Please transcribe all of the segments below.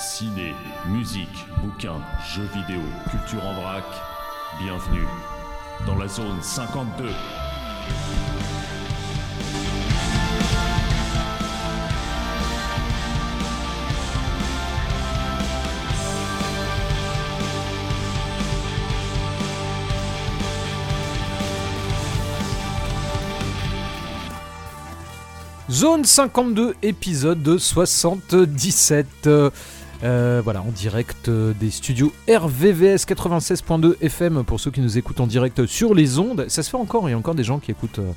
Ciné, musique, bouquins, jeux vidéo, culture en vrac. Bienvenue dans la zone 52. Zone 52, épisode de 77. Euh, voilà, en direct euh, des studios RVVS 96.2 FM pour ceux qui nous écoutent en direct sur les ondes. Ça se fait encore, il y a encore des gens qui écoutent euh,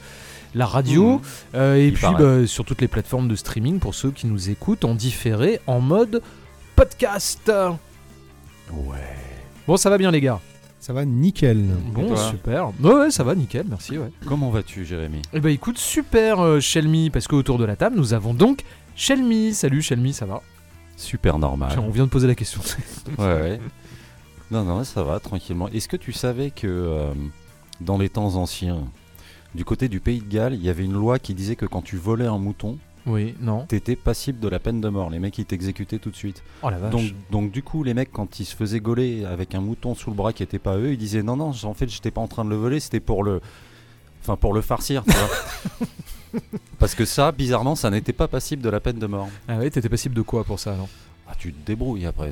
la radio. Mmh. Euh, et Il puis bah, sur toutes les plateformes de streaming pour ceux qui nous écoutent en différé, en mode podcast. Ouais. Bon, ça va bien les gars Ça va nickel. Bon, toi super. Ouais, ouais, ça va, nickel, merci. Ouais. Comment vas-tu, Jérémy? Eh ben écoute, super euh, Shelmy, parce qu'autour de la table, nous avons donc Shelmy. Salut Shelmy, ça va? Super normal. On vient de poser la question. Ouais, ouais. Non, non, ça va, tranquillement. Est-ce que tu savais que euh, dans les temps anciens, du côté du pays de Galles, il y avait une loi qui disait que quand tu volais un mouton, oui, non. t'étais passible de la peine de mort. Les mecs, ils t'exécutaient tout de suite. Oh la vache. Donc, donc, du coup, les mecs, quand ils se faisaient gauler avec un mouton sous le bras qui était pas eux, ils disaient non, non, en fait, j'étais pas en train de le voler, c'était pour le. Enfin, pour le farcir, tu vois. Parce que ça, bizarrement, ça n'était pas passible de la peine de mort. Ah ouais, t'étais passible de quoi pour ça alors? Ah, tu te débrouilles après,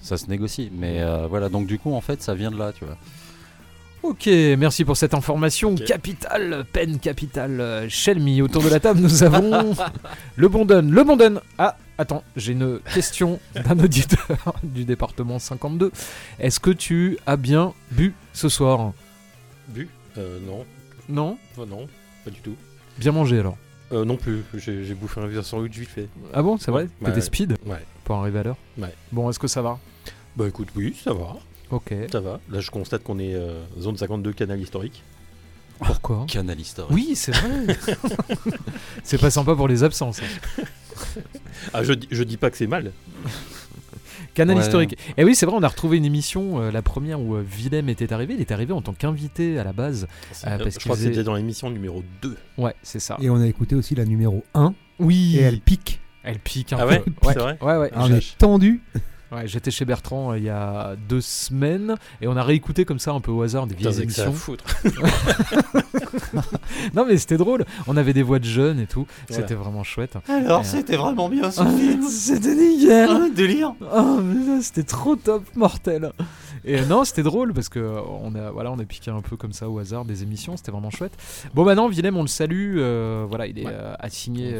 ça se négocie. Mais euh, voilà, donc du coup, en fait, ça vient de là, tu vois. Ok, merci pour cette information Ok. capitale, peine capitale. euh, Shelmy, autour de la table, nous avons le bon Don. Le bon Don. Ah, attends, j'ai une question d'un auditeur du département 52. Est-ce que tu as bien bu ce soir? Bu? Euh, Non, Non? Enfin, non, pas du tout. Bien mangé alors Euh, non plus, j'ai bouffé un vieux sandwich vite fait. Ah bon, c'est vrai Ouais, T'étais ouais. speed Ouais. pour arriver à l'heure Ouais. Bon, est-ce que ça va Bah écoute, oui, ça va, Ok. ça va. Là, je constate qu'on est euh, zone 52 canal historique. Pourquoi Canal historique. Oui, c'est vrai. c'est pas sympa pour les absences. hein. Ah, je, dis- je dis pas que c'est mal. Canal Ouais. historique. Et oui, c'est vrai, on a retrouvé une émission, euh, la première où euh, Willem était arrivé. Il était arrivé en tant qu'invité à la base. Parce je crois que c'était dans l'émission numéro 2. Ouais, c'est ça. Et on a écouté aussi la numéro 1 oui, et elle pique. elle pique un Ah peu. ouais ouais. C'est vrai Ouais, ouais. Ah, on est tendu. Ouais, J'étais chez Bertrand euh, il y a deux semaines et on a réécouté comme ça un peu au hasard des vieilles émissions. foutre. Non mais c'était drôle. On avait des voix de jeunes et tout. Voilà. C'était vraiment chouette. Alors, Euh, c'était vraiment bien ce Ah, film. C'était nickel. Un délire. Oh, mais là, c'était trop top, mortel. Et euh, non, c'était drôle parce que on a, voilà, on a piqué un peu comme ça au hasard des émissions. C'était vraiment chouette. Bon, maintenant, Willem, on le salue. euh, voilà, il est Ouais. assigné.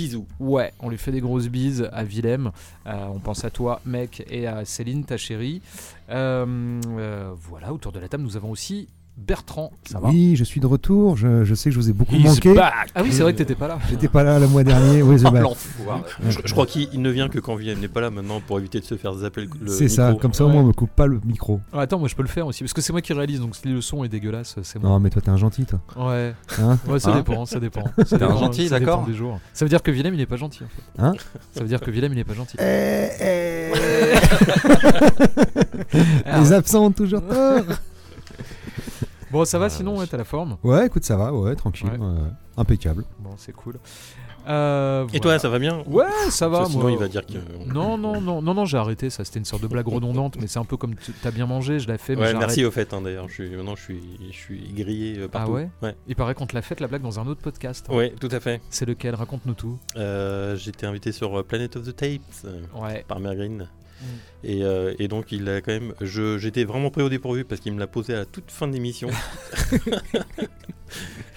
Bisous. ouais, on lui fait des grosses bises à Willem. Euh, on pense à toi, mec, et à Céline, ta chérie. Euh, euh, voilà, autour de la table, nous avons aussi Bertrand. Ça va Oui, je suis de retour. Je, je sais que je vous ai beaucoup He's manqué. back. Ah oui, c'est vrai que t'étais pas là. J'étais pas là le mois dernier. Oui, Oh, l'enfoiré. Je, je crois qu'il il ne vient que quand Willem n'est pas là maintenant pour éviter de se faire zapper le, C'est ça. Comme ça, au moins, on me coupe pas le micro. Ah, attends, moi je peux le faire aussi parce que c'est moi qui réalise. Donc si le son est dégueulasse, c'est moi. Non, mais toi, t'es un gentil, toi. Ouais. Hein Ouais, ça Hein dépend, ça dépend. T'es un gentil, ça dépend d'accord des jours. Ça veut dire que Willem il est pas gentil en fait. Hein Ça veut dire que Willem il est pas gentil. Eh, Alors, Les absents ont toujours tort. Bon, ça va Ah, sinon, ouais, t'as la forme. Ouais, écoute, ça va. Ouais, tranquille. Ouais. euh, impeccable. Bon, c'est cool. Euh, Et voilà. toi, ça va bien Ouais, ça va. Que Sinon, moi. il va dire que. Non, non, non, non, non, j'ai arrêté. Ça, c'était une sorte de blague redondante, mais c'est un peu comme t'as bien mangé, je l'ai fait. mais Ouais, merci au fait, hein, d'ailleurs. Je suis, maintenant, je suis, je suis grillé euh, partout. Ah ouais Ouais, Il paraît qu'on te l'a fait la blague dans un autre podcast. hein. Ouais, tout à fait. C'est lequel? Raconte-nous tout. Euh, J'étais invité sur euh, Planet of the Tapes euh, Ouais. par Mergreen. Mm. Et, euh, et donc, il a quand même. J'étais vraiment pris au dépourvu parce qu'il me l'a posé à toute fin de l'émission.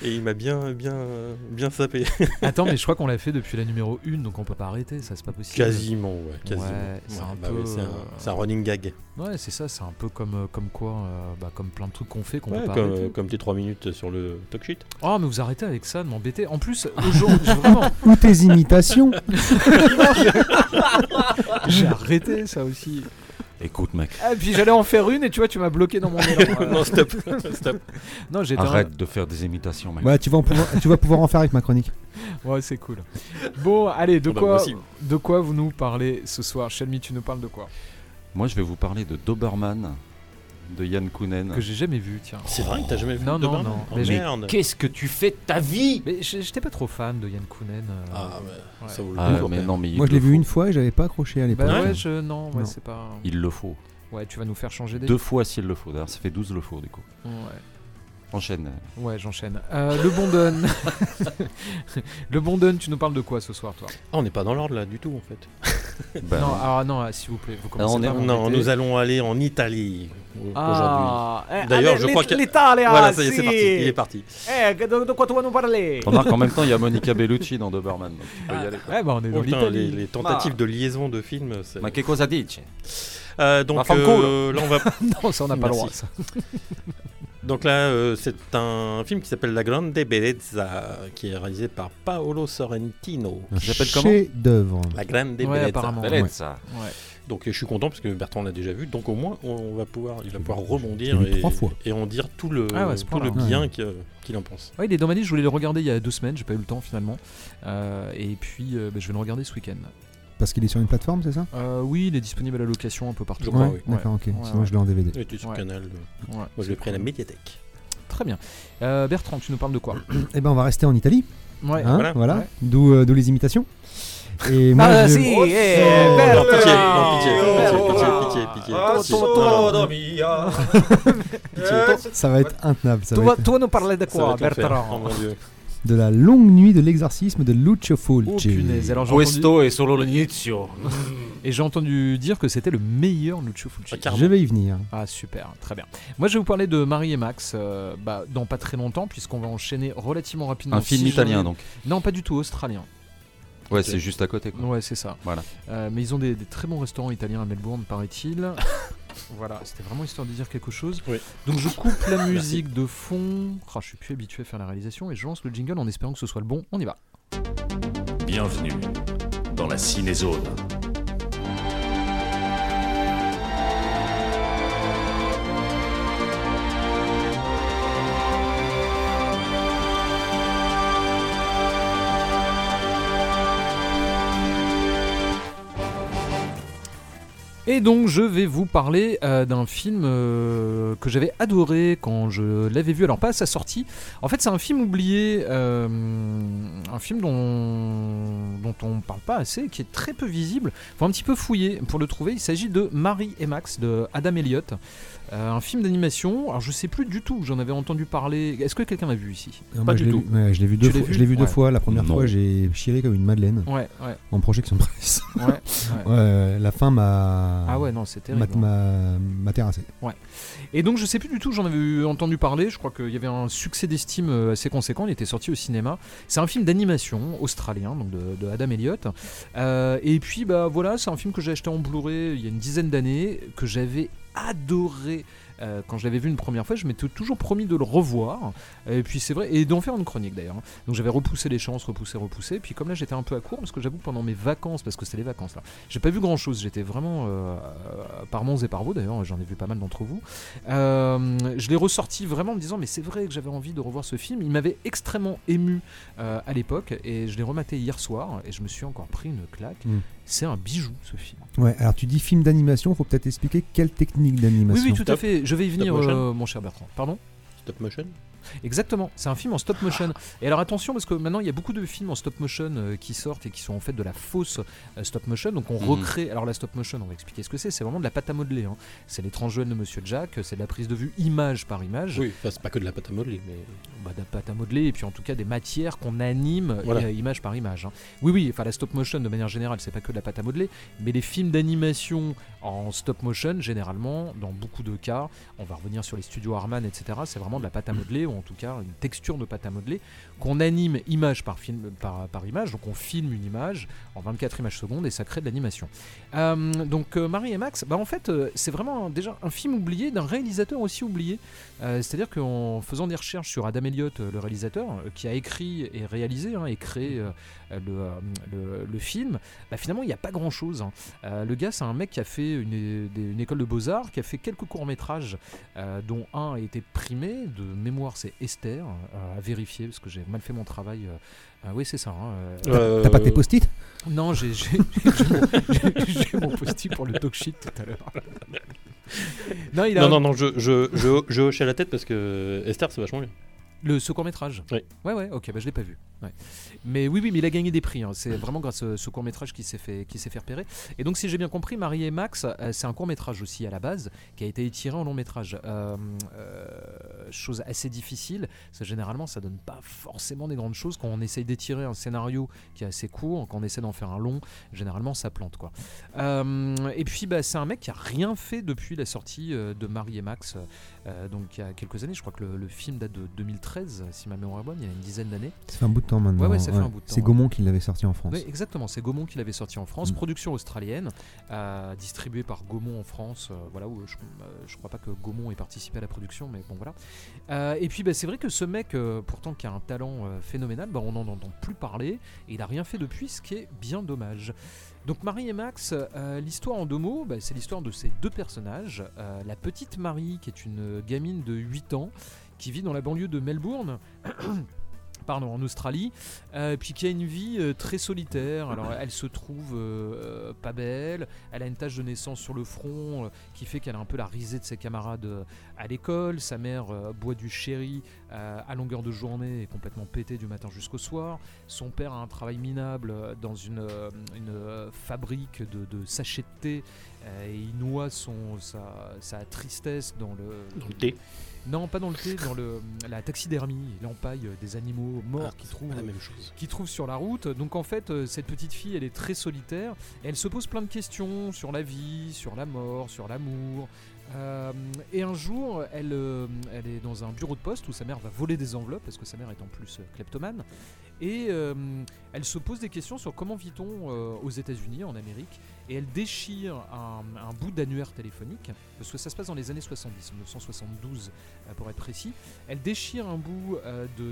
et il m'a bien, bien, bien sapé. Attends, mais je crois qu'on l'a fait depuis la numéro 1, donc on peut pas arrêter, ça c'est pas possible. Quasiment, ouais. Quasiment. Ouais, c'est un bah peu, ouais, c'est un, c'est un running gag. Ouais, c'est ça, c'est un peu comme, euh, comme quoi, euh, bah, comme plein de trucs qu'on fait qu'on Ouais, peut pas comme, arrêter. euh, comme tes 3 minutes sur le talk sheet. Oh, mais vous arrêtez avec ça de m'embêter. En plus, aujourd'hui, vraiment, Ou tes imitations. j'ai arrêté ça aussi. Écoute, mec, Ah, puis j'allais en faire une et tu vois, tu m'as bloqué dans mon élan. Euh, non, stop. stop. non, j'étais. arrête de faire des imitations, mec. Ouais, tu vas, pouvoir, tu vas pouvoir en faire avec ma chronique. Ouais, c'est cool. Bon, allez, de Ah bah, quoi, de quoi vous nous parlez ce soir? Shelmy, tu nous parles de quoi? Moi, je vais vous parler de Doberman de Yann Kounen. que j'ai jamais vu, tiens. C'est vrai que t'as jamais vu Non, de non, non. Oh, Mais j'ai- merde. Qu'est-ce que tu fais de ta vie Mais j'- j'étais pas trop fan de Yann Kounen. euh. Ah, mais Ouais. ça vaut le Ah, coup. mais non, mais il Moi, je le l'ai vu une fois et j'avais pas accroché à l'époque. Bah Ouais. je... non, ouais, Non. c'est pas. Il le faut. Ouais, tu vas nous faire changer des. Deux fois s'il le faut. D'ailleurs, ça fait 12 le faut du coup. Ouais. Enchaîne. Ouais, j'enchaîne. Euh, le Bondon. le Bondon, tu nous parles de quoi ce soir, toi? Ah, on n'est pas dans l'ordre là du tout en fait. Bah, Non, non. alors non, s'il vous plaît, vous commencez on est- pas Non, nous allons aller en Italie au- aujourd'hui. Ah, eh, D'ailleurs, allez, je crois que- l'Italie, Voilà, ça y est, c'est parti. Il est parti. Eh, de, de quoi tu vas nous parler? Remarque, en même temps, il y a Monica Bellucci dans Doberman. Donc tu peux y aller. quoi. Ouais, bah on est dans putain, les, l'Italie. les tentatives de liaison de films. c'est- Ma che cosa dice Euh, donc euh, là, on va. Non, ça on n'a pas le Merci. droit. Ça. Donc là, euh, c'est un film qui s'appelle La Grande Bellezza, qui est réalisé par Paolo Sorrentino. S'appelle comment? La Grande Ouais, Bellezza. apparemment. Bellezza. Ouais. Donc je suis content parce que Bertrand l'a déjà vu, donc au moins on va pouvoir, il va pouvoir rebondir et, trois fois. et en dire tout le, Ah ouais, tout le bien qu'il en pense. Ouais, il est dans ma liste, je voulais le regarder il y a deux semaines, j'ai pas eu le temps finalement. Euh, et puis euh, bah, je vais le regarder ce week-end. Parce qu'il est sur une plateforme, c'est ça? Euh, oui, il est disponible à la location un peu partout. Je crois, Ouais, oui. D'accord, ok. Ouais, Sinon, ouais. je l'ai en DVD. Il était sur Ouais. Canal. Ouais, Moi je l'ai pris à la médiathèque. Très bien. Euh, Bertrand, tu nous parles de quoi? Eh ben, on va rester en Italie. Ouais. hein, voilà. voilà. Ouais. D'où euh, d'où les imitations. Et moi, Ah, je- si, Oh, eh, oh, Bertrand. Pitié, non, pitié, Oh, pitié, oh, pitié, pitié, Ah, pitié. Ça va être intenable. Ça va vas, être vas nous parler de quoi. Oh Bertrand mon dieu. de la longue nuit de l'exorcisme de Lucio Fulci. Oh punaise, alors j'ai entendu, Questo è solo l'inizio. et j'ai entendu dire que c'était le meilleur Lucio Fulci. Ah. Je vais y venir. Ah super, très bien. Moi je vais vous parler de Marie et Max euh, bah, dans pas très longtemps puisqu'on va enchaîner relativement rapidement. Un film Si italien donc. Non pas du tout, australien. Ouais, c'est juste à côté. Quoi. Ouais c'est ça. Voilà. Euh, mais ils ont des, des très bons restaurants italiens à Melbourne paraît-il. voilà, c'était vraiment histoire de dire quelque chose. Oui. Donc je coupe la musique de fond. Ah, je suis plus habitué à faire la réalisation et je lance le jingle en espérant que ce soit le bon. On y va. Bienvenue dans la cinézone. Et donc je vais vous parler euh, d'un film euh, que j'avais adoré quand je l'avais vu, alors pas à sa sortie. En fait c'est un film oublié, euh, un film dont, on parle pas assez, qui est très peu visible. Faut un petit peu fouiller pour le trouver. Il s'agit de Marie et Max de Adam Elliott. Euh, un film d'animation, alors je sais plus du tout, j'en avais entendu parler. Est-ce que quelqu'un l'a vu ici? Non, Pas du je l'ai tout. vu- ouais, je l'ai vu deux fois. vu Je l'ai vu deux Ouais. fois. La première Non. fois, j'ai chialé comme une madeleine Ouais, ouais, en projection de presse. ouais. ouais. Ouais, la fin m'a. Ah ouais, non, c'est m'a- terrible. hein. m'a m'a terrassé. Et donc je sais plus du tout, j'en avais entendu parler, je crois qu'il y avait un succès d'estime euh, assez conséquent, il était sorti au cinéma. C'est un film d'animation australien, donc de, de Adam Elliott. Euh, et puis bah voilà, c'est un film que j'ai acheté en Blu-ray il y a une dizaine d'années, que j'avais adoré. Euh, quand je l'avais vu une première fois, je m'étais toujours promis de le revoir. Et puis c'est vrai, et d'en faire une chronique d'ailleurs. Donc j'avais repoussé les chances, repoussé, repoussé. Puis comme là j'étais un peu à court, parce que j'avoue pendant mes vacances, parce que c'était les vacances là, j'ai pas vu grand chose. J'étais vraiment euh, par Mons et par vous d'ailleurs, j'en ai vu pas mal d'entre vous. Euh, je l'ai ressorti vraiment en me disant mais c'est vrai que j'avais envie de revoir ce film. Il m'avait extrêmement ému euh, à l'époque et je l'ai rematé hier soir et je me suis encore pris une claque. Mm. C'est un bijou ce film. Ouais, alors tu dis film d'animation, faut peut-être expliquer quelle technique Oui d'animation. oui tout à Stop. Je vais y venir euh, mon cher Bertrand. Pardon? Stop motion Exactement, c'est un film en stop motion. Et alors attention parce que maintenant il y a beaucoup de films en stop motion euh, qui sortent et qui sont en fait de la fausse euh, stop motion. Donc on Mhm. recrée. Alors la stop motion, on va expliquer ce que c'est. C'est vraiment de la pâte à modeler. hein. C'est l'étrange Joël de Monsieur Jack. C'est de la prise de vue image par image. Oui, enfin, c'est pas que de la pâte à modeler, mais. Bah, de la pâte à modeler et puis en tout cas des matières qu'on anime Voilà. image par image. hein. Oui oui, enfin la stop motion de manière générale c'est pas que de la pâte à modeler, mais les films d'animation en stop motion généralement dans beaucoup de cas, on va revenir sur les studios Harman etc. C'est vraiment de la pâte à modeler ou en tout cas une texture de pâte à modeler qu'on anime image par film par, par image, donc on filme une image en 24 images secondes et ça crée de l'animation. Euh, donc euh, Marie et Max, bah en fait euh, c'est vraiment déjà un film oublié d'un réalisateur aussi oublié. C'est-à-dire qu'en faisant des recherches sur Adam Elliott, le réalisateur, qui a écrit et réalisé hein, et créé le, le- film, bah, finalement il n'y a pas grand-chose. hein. Le gars c'est un mec qui a fait une, é- des- une école de beaux-arts, qui a fait quelques courts-métrages, euh, dont un a été primé, de mémoire c'est Esther, euh, à vérifier parce que j'ai mal fait mon travail. euh, euh, oui c'est ça. hein, euh, Euh, T'as pas tes post-it? Non, j'ai mon, mon post-it pour le talk shit tout à l'heure. non, il a Non, non, non, je, je, je, je hochais la tête parce que Esther, c'est vachement bien. le ce court métrage. Oui. Ouais, ouais. Ok, bah je l'ai pas vu. Ouais. Mais oui, oui, mais il a gagné des prix. hein. C'est vraiment grâce à ce court métrage qui s'est fait, qui s'est fait repérer. Et donc, si j'ai bien compris, Marie et Max, euh, c'est un court métrage aussi à la base, qui a été étiré en long métrage. Euh, euh, chose assez difficile. que généralement, ça donne pas forcément des grandes choses quand on essaye d'étirer un scénario qui est assez court, quand on essaie d'en faire un long. Généralement, ça plante quoi. Et puis, bah, c'est un mec qui a rien fait depuis la sortie de Marie et Max. donc, il y a quelques années. Je crois que le, le film date de 2013, si ma mémoire est bonne. Il y a une dizaine d'années. Ça fait un bout de temps maintenant. Ouais, ouais, ça fait un bout de temps, C'est. Gaumont qui l'avait sorti en France. Oui, exactement. C'est Gaumont qui l'avait sorti en France. Mm. Production australienne, euh, distribuée par Gaumont en France. euh, voilà, où je, euh, je crois pas que Gaumont ait participé à la production, mais bon, voilà. Euh, et puis, bah, c'est vrai que ce mec, pourtant, qui a un talent phénoménal, bah, on n'en entend plus parler. Et il a rien fait depuis, ce qui est bien dommage. Donc Marie et Max, euh, l'histoire en deux mots, bah, c'est l'histoire de ces deux personnages. Euh, la petite Marie, qui est une gamine de 8 ans, qui vit dans la banlieue de Melbourne. Pardon, en Australie, euh, puis qui a une vie euh, très solitaire. Alors, elle se trouve euh, pas belle, elle a une tache de naissance sur le front qui fait qu'elle a un peu la risée de ses camarades à l'école. Sa mère boit du sherry à longueur de journée et complètement pété du matin jusqu'au soir. Son père a un travail minable dans une, une fabrique de, sachets de thé et il noie son, sa, sa tristesse dans le, Dans le thé. Non, pas dans le thé, dans le, la taxidermie. Il empaille euh, des animaux morts Ah, qu'il c'est trouve, pas la même chose. qu'il trouve sur la route. Donc en fait, euh, cette petite fille, elle est très solitaire. Et elle se pose plein de questions sur la vie, sur la mort, sur l'amour. Euh, et un jour, elle, euh, elle est dans un bureau de poste où sa mère va voler des enveloppes, parce que sa mère est en plus euh, kleptomane. Et euh, elle se pose des questions sur comment vit-on euh, aux États-Unis, en Amérique. Et elle déchire un, un bout d'annuaire téléphonique, parce que ça se passe dans les années 70, 1972 euh, pour être précis. Elle déchire un bout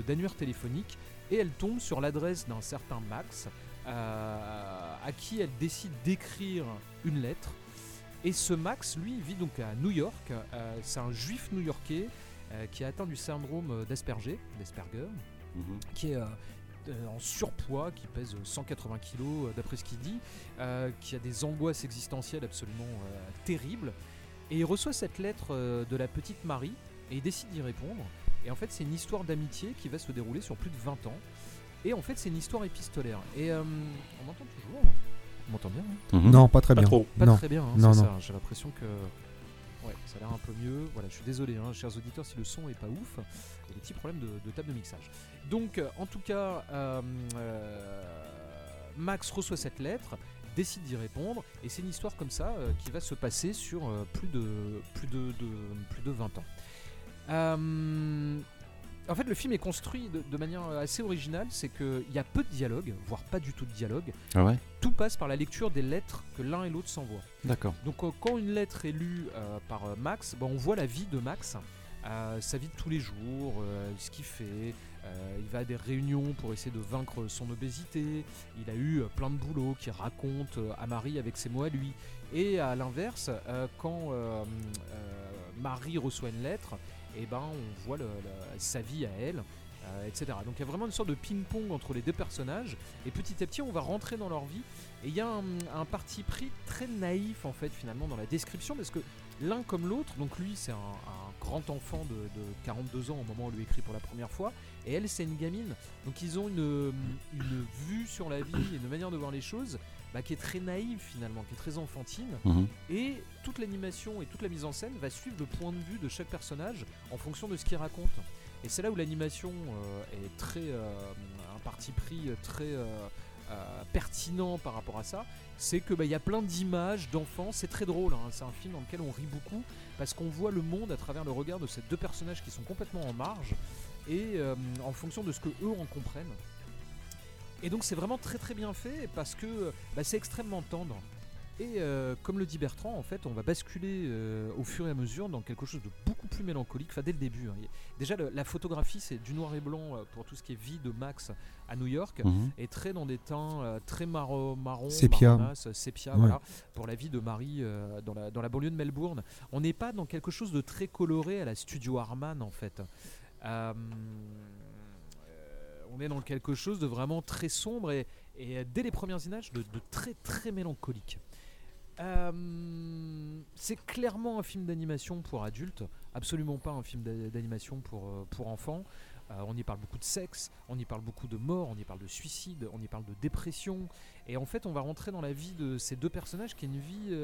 d'annuaire téléphonique et elle tombe sur l'adresse d'un certain Max, euh, à qui elle décide d'écrire une lettre. Et ce Max, lui, vit donc à New York. Euh, C'est un juif new-yorkais euh, qui a atteint du syndrome d'Asperger, d'Asperger, qui est euh, euh, en surpoids, qui pèse 180 kg euh, d'après ce qu'il dit, euh, qui a des angoisses existentielles absolument euh, terribles. Et il reçoit cette lettre euh, de la petite Marie et il décide d'y répondre. Et en fait, c'est une histoire d'amitié qui va se dérouler sur plus de 20 ans. Et en fait, c'est une histoire épistolaire. Et euh, on m'entend toujours? On m'entend bien hein? Mhm. Non, pas très Pas bien. trop. Pas non. très bien, hein, Non, ça. J'ai l'impression que. Ouais, ça a l'air un peu mieux. Voilà, je suis désolé, hein, chers auditeurs, si le son est pas ouf. Il y a des petits problèmes de, table de mixage. Donc, euh, en tout cas, euh, euh, Max reçoit cette lettre, décide d'y répondre, et c'est une histoire comme ça qui va se passer sur plus, de, plus, de- plus de 20 ans. En fait, le film est construit de, de manière assez originale, c'est qu'il y a peu de dialogue, voire pas du tout de dialogue. Ah ouais Tout passe par la lecture des lettres que l'un et l'autre s'envoient. D'accord. Donc euh, quand une lettre est lue euh, par euh, Max, bah, on voit la vie de Max, sa vie de tous les jours, ce qu'il fait. il va à des réunions pour essayer de vaincre son obésité. Il a eu plein de boulot qu'il raconte à Marie avec ses mots à lui. Et à l'inverse, quand Marie reçoit une lettre, et ben on voit sa vie à elle. euh, etc. Donc il y a vraiment une sorte de ping-pong entre les deux personnages et petit à petit on va rentrer dans leur vie et il y a un, parti pris très naïf en fait finalement dans la description parce que l'un comme l'autre, donc lui c'est un, grand enfant de, de 42 ans au moment où on lui écrit pour la première fois et elle c'est une gamine. Donc ils ont une, une vue sur la vie une manière de voir les choses bah, qui est très naïve finalement, qui est très enfantine. Mhm. Et toute l'animation et toute la mise en scène va suivre le point de vue de chaque personnage en fonction de ce qu'il raconte. Et c'est là où l'animation euh, est très. euh, un parti pris très euh, pertinent par rapport à ça. C'est que bah, il y a plein d'images d'enfants, c'est très drôle, hein. c'est un film dans lequel on rit beaucoup parce qu'on voit le monde à travers le regard de ces deux personnages qui sont complètement en marge et euh, en fonction de ce que eux en comprennent. Et donc c'est vraiment très très bien fait parce que bah, c'est extrêmement tendre. Et euh, comme le dit Bertrand, en fait, on va basculer euh, au fur et à mesure dans quelque chose de beaucoup plus mélancolique. Enfin, dès le début. hein. Déjà, le- la photographie, c'est du noir et blanc euh, pour tout ce qui est vie de Max à New York, Mhm. et très dans des teints euh, très marron, marron Sépia. marronasse, sépia, Ouais. voilà, pour la vie de Marie euh, dans, la, dans la banlieue de Melbourne. On n'est pas dans quelque chose de très coloré à la Studio Harman, en fait. Euh, euh, on est dans quelque chose de vraiment très sombre et, dès les premières images de, très très mélancolique. Euh, c'est clairement un film d'animation pour adultes, absolument pas un film d'a- d'animation pour, euh, pour enfants. Euh, on y parle beaucoup de sexe, on y parle beaucoup de mort, on y parle de suicide, on y parle de dépression. Et en fait, on va rentrer dans la vie de ces deux personnages qui est une vie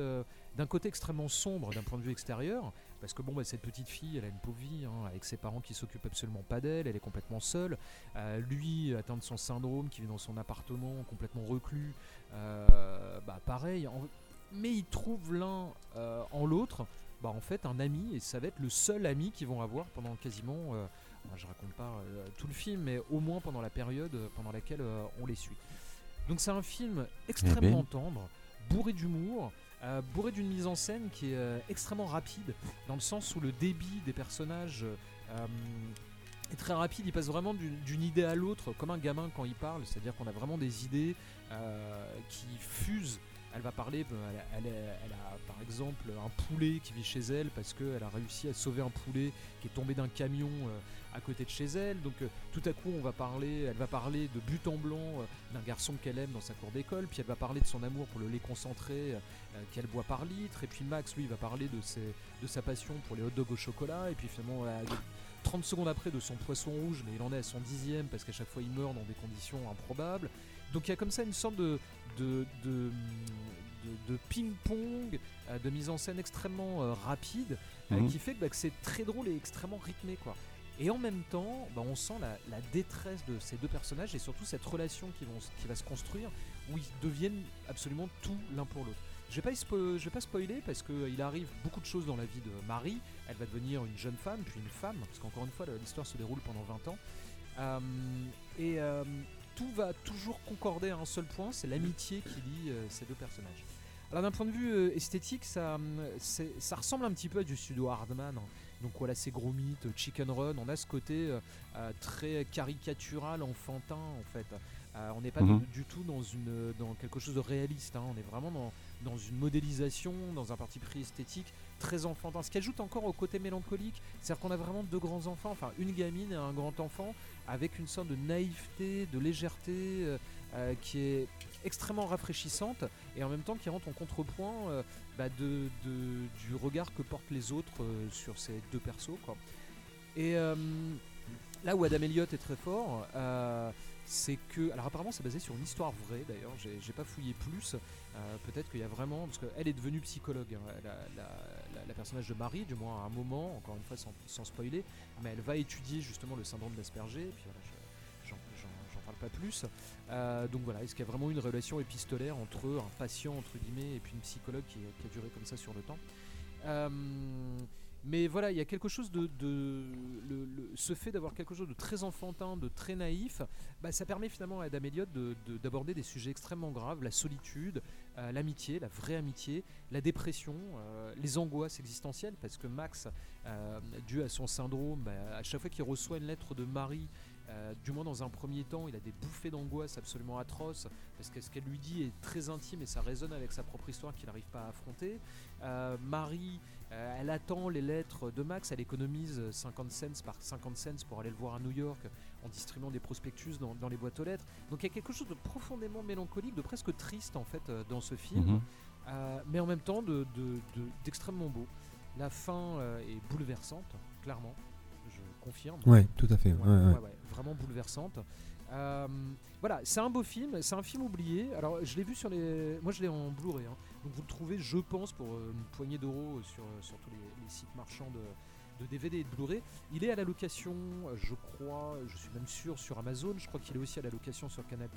d'un côté extrêmement sombre d'un point de vue extérieur. Parce que bon, bah, cette petite fille, elle a une pauvre vie, hein, avec ses parents qui s'occupent absolument pas d'elle, elle est complètement seule. Euh, lui, atteint de son syndrome, qui vit dans son appartement, complètement reclus. Euh, bah pareil, en- mais ils trouvent l'un euh, en l'autre bah, en fait un ami et ça va être le seul ami qu'ils vont avoir pendant quasiment moi, je raconte pas tout le film mais au moins pendant la période pendant laquelle on les suit donc c'est un film extrêmement tendre bourré d'humour euh, bourré d'une mise en scène qui est euh, extrêmement rapide dans le sens où le débit des personnages euh, est très rapide, il passe vraiment d'une idée à l'autre, comme un gamin quand il parle, c'est-à-dire qu'on a vraiment des idées qui fusent. Elle va parler, elle, a par exemple un poulet qui vit chez elle parce qu'elle a réussi à sauver un poulet qui est tombé d'un camion à côté de chez elle. Donc euh, tout à coup, on va parler, elle va parler de but en blanc euh, d'un garçon qu'elle aime dans sa cour d'école, puis elle va parler de son amour pour le lait concentré euh, qu'elle boit par litre, et puis Max, lui, va parler de, ses, de sa passion pour les hot dogs au chocolat, et puis finalement, euh, 30 secondes après de son poisson rouge, mais il en est à son dixième parce qu'à chaque fois il meurt dans des conditions improbables. Donc il y a comme ça une sorte de, de, de, de- de ping-pong, de mise en scène extrêmement euh, rapide, euh, Mhm. qui fait que, bah, que c'est très drôle et extrêmement rythmé. quoi. Et en même temps, bah, on sent la, détresse de ces deux personnages et surtout cette relation qui, va se construire où ils deviennent absolument tout l'un pour l'autre. Je je vais pas spoiler parce qu'il arrive beaucoup de choses dans la vie de Marie. Elle va devenir une jeune femme, puis une femme, parce qu'encore une fois, l'histoire se déroule pendant 20 ans. Euh, et euh, tout va toujours concorder à un seul point, c'est l'amitié qui lie euh, ces deux personnages. Alors d'un point de vue euh, esthétique, ça, hum, ça ressemble un petit peu à du studio Hardman. hein. Donc voilà, ces gros mythes, euh, Chicken Run, on a ce côté euh, euh, très caricatural, enfantin en fait. Euh, on n'est pas Mhm. du tout dans, une, dans quelque chose de réaliste, hein. on est vraiment dans, dans une modélisation, dans un parti pris esthétique très enfantin. Ce qui ajoute encore au côté mélancolique, c'est-à-dire qu'on a vraiment deux grands enfants, enfin une gamine et un grand enfant, avec une sorte de naïveté, de légèreté euh, qui est extrêmement rafraîchissante et en même temps qui rentre en contrepoint euh, bah, du regard que portent les autres euh, sur ces deux persos. Quoi. Et euh, là où Adam Elliott est très fort, c'est que. Alors apparemment, c'est basé sur une histoire vraie d'ailleurs, j'ai pas fouillé plus. Peut-être qu'il y a vraiment. Parce qu'elle est devenue psychologue, hein, la, personnage de Marie, du moins à un moment, encore une fois sans, spoiler, mais elle va étudier justement le syndrome d'Asperger, pas plus. Euh, donc voilà, est-ce qu'il y a vraiment une relation épistolaire entre un patient, entre guillemets, et puis une psychologue qui, a duré comme ça sur le temps Euh, mais voilà, il y a quelque chose de, ce fait d'avoir quelque chose de très enfantin, de très naïf, bah, ça permet finalement à Adam d'aborder des sujets extrêmement graves, la solitude, euh, l'amitié, la vraie amitié, la dépression, les angoisses existentielles, parce que Max, dû à son syndrome, bah, à chaque fois qu'il reçoit une lettre de Marie, euh, du moins dans un premier temps, il a des bouffées d'angoisse absolument atroces, parce que ce qu'elle lui dit est très intime et ça résonne avec sa propre histoire qu'il n'arrive pas à affronter. Euh, Marie, euh, elle attend les lettres de Max, elle économise 50 cents par 50 cents pour aller le voir à New York en distribuant des prospectus dans, dans les boîtes aux lettres. Donc il y a quelque chose de profondément mélancolique, de presque triste en fait dans ce film, Mhm. mais en même temps de- de- de- d'extrêmement beau. La fin est bouleversante, clairement, je confirme. Ouais, tout à fait. Ouais, ouais, ouais. Vraiment bouleversante. Euh, voilà, c'est un beau film, c'est un film oublié. Alors, je l'ai vu sur les. Moi, je l'ai en Blu-ray. hein. Donc, vous le trouvez, je pense, pour euh, une poignée d'euros sur, euh, tous les, sites marchands de, DVD et de Blu-ray. Il est à la location, je crois, je suis même sûr, sur Amazon. Je crois qu'il est aussi à la location sur Canal.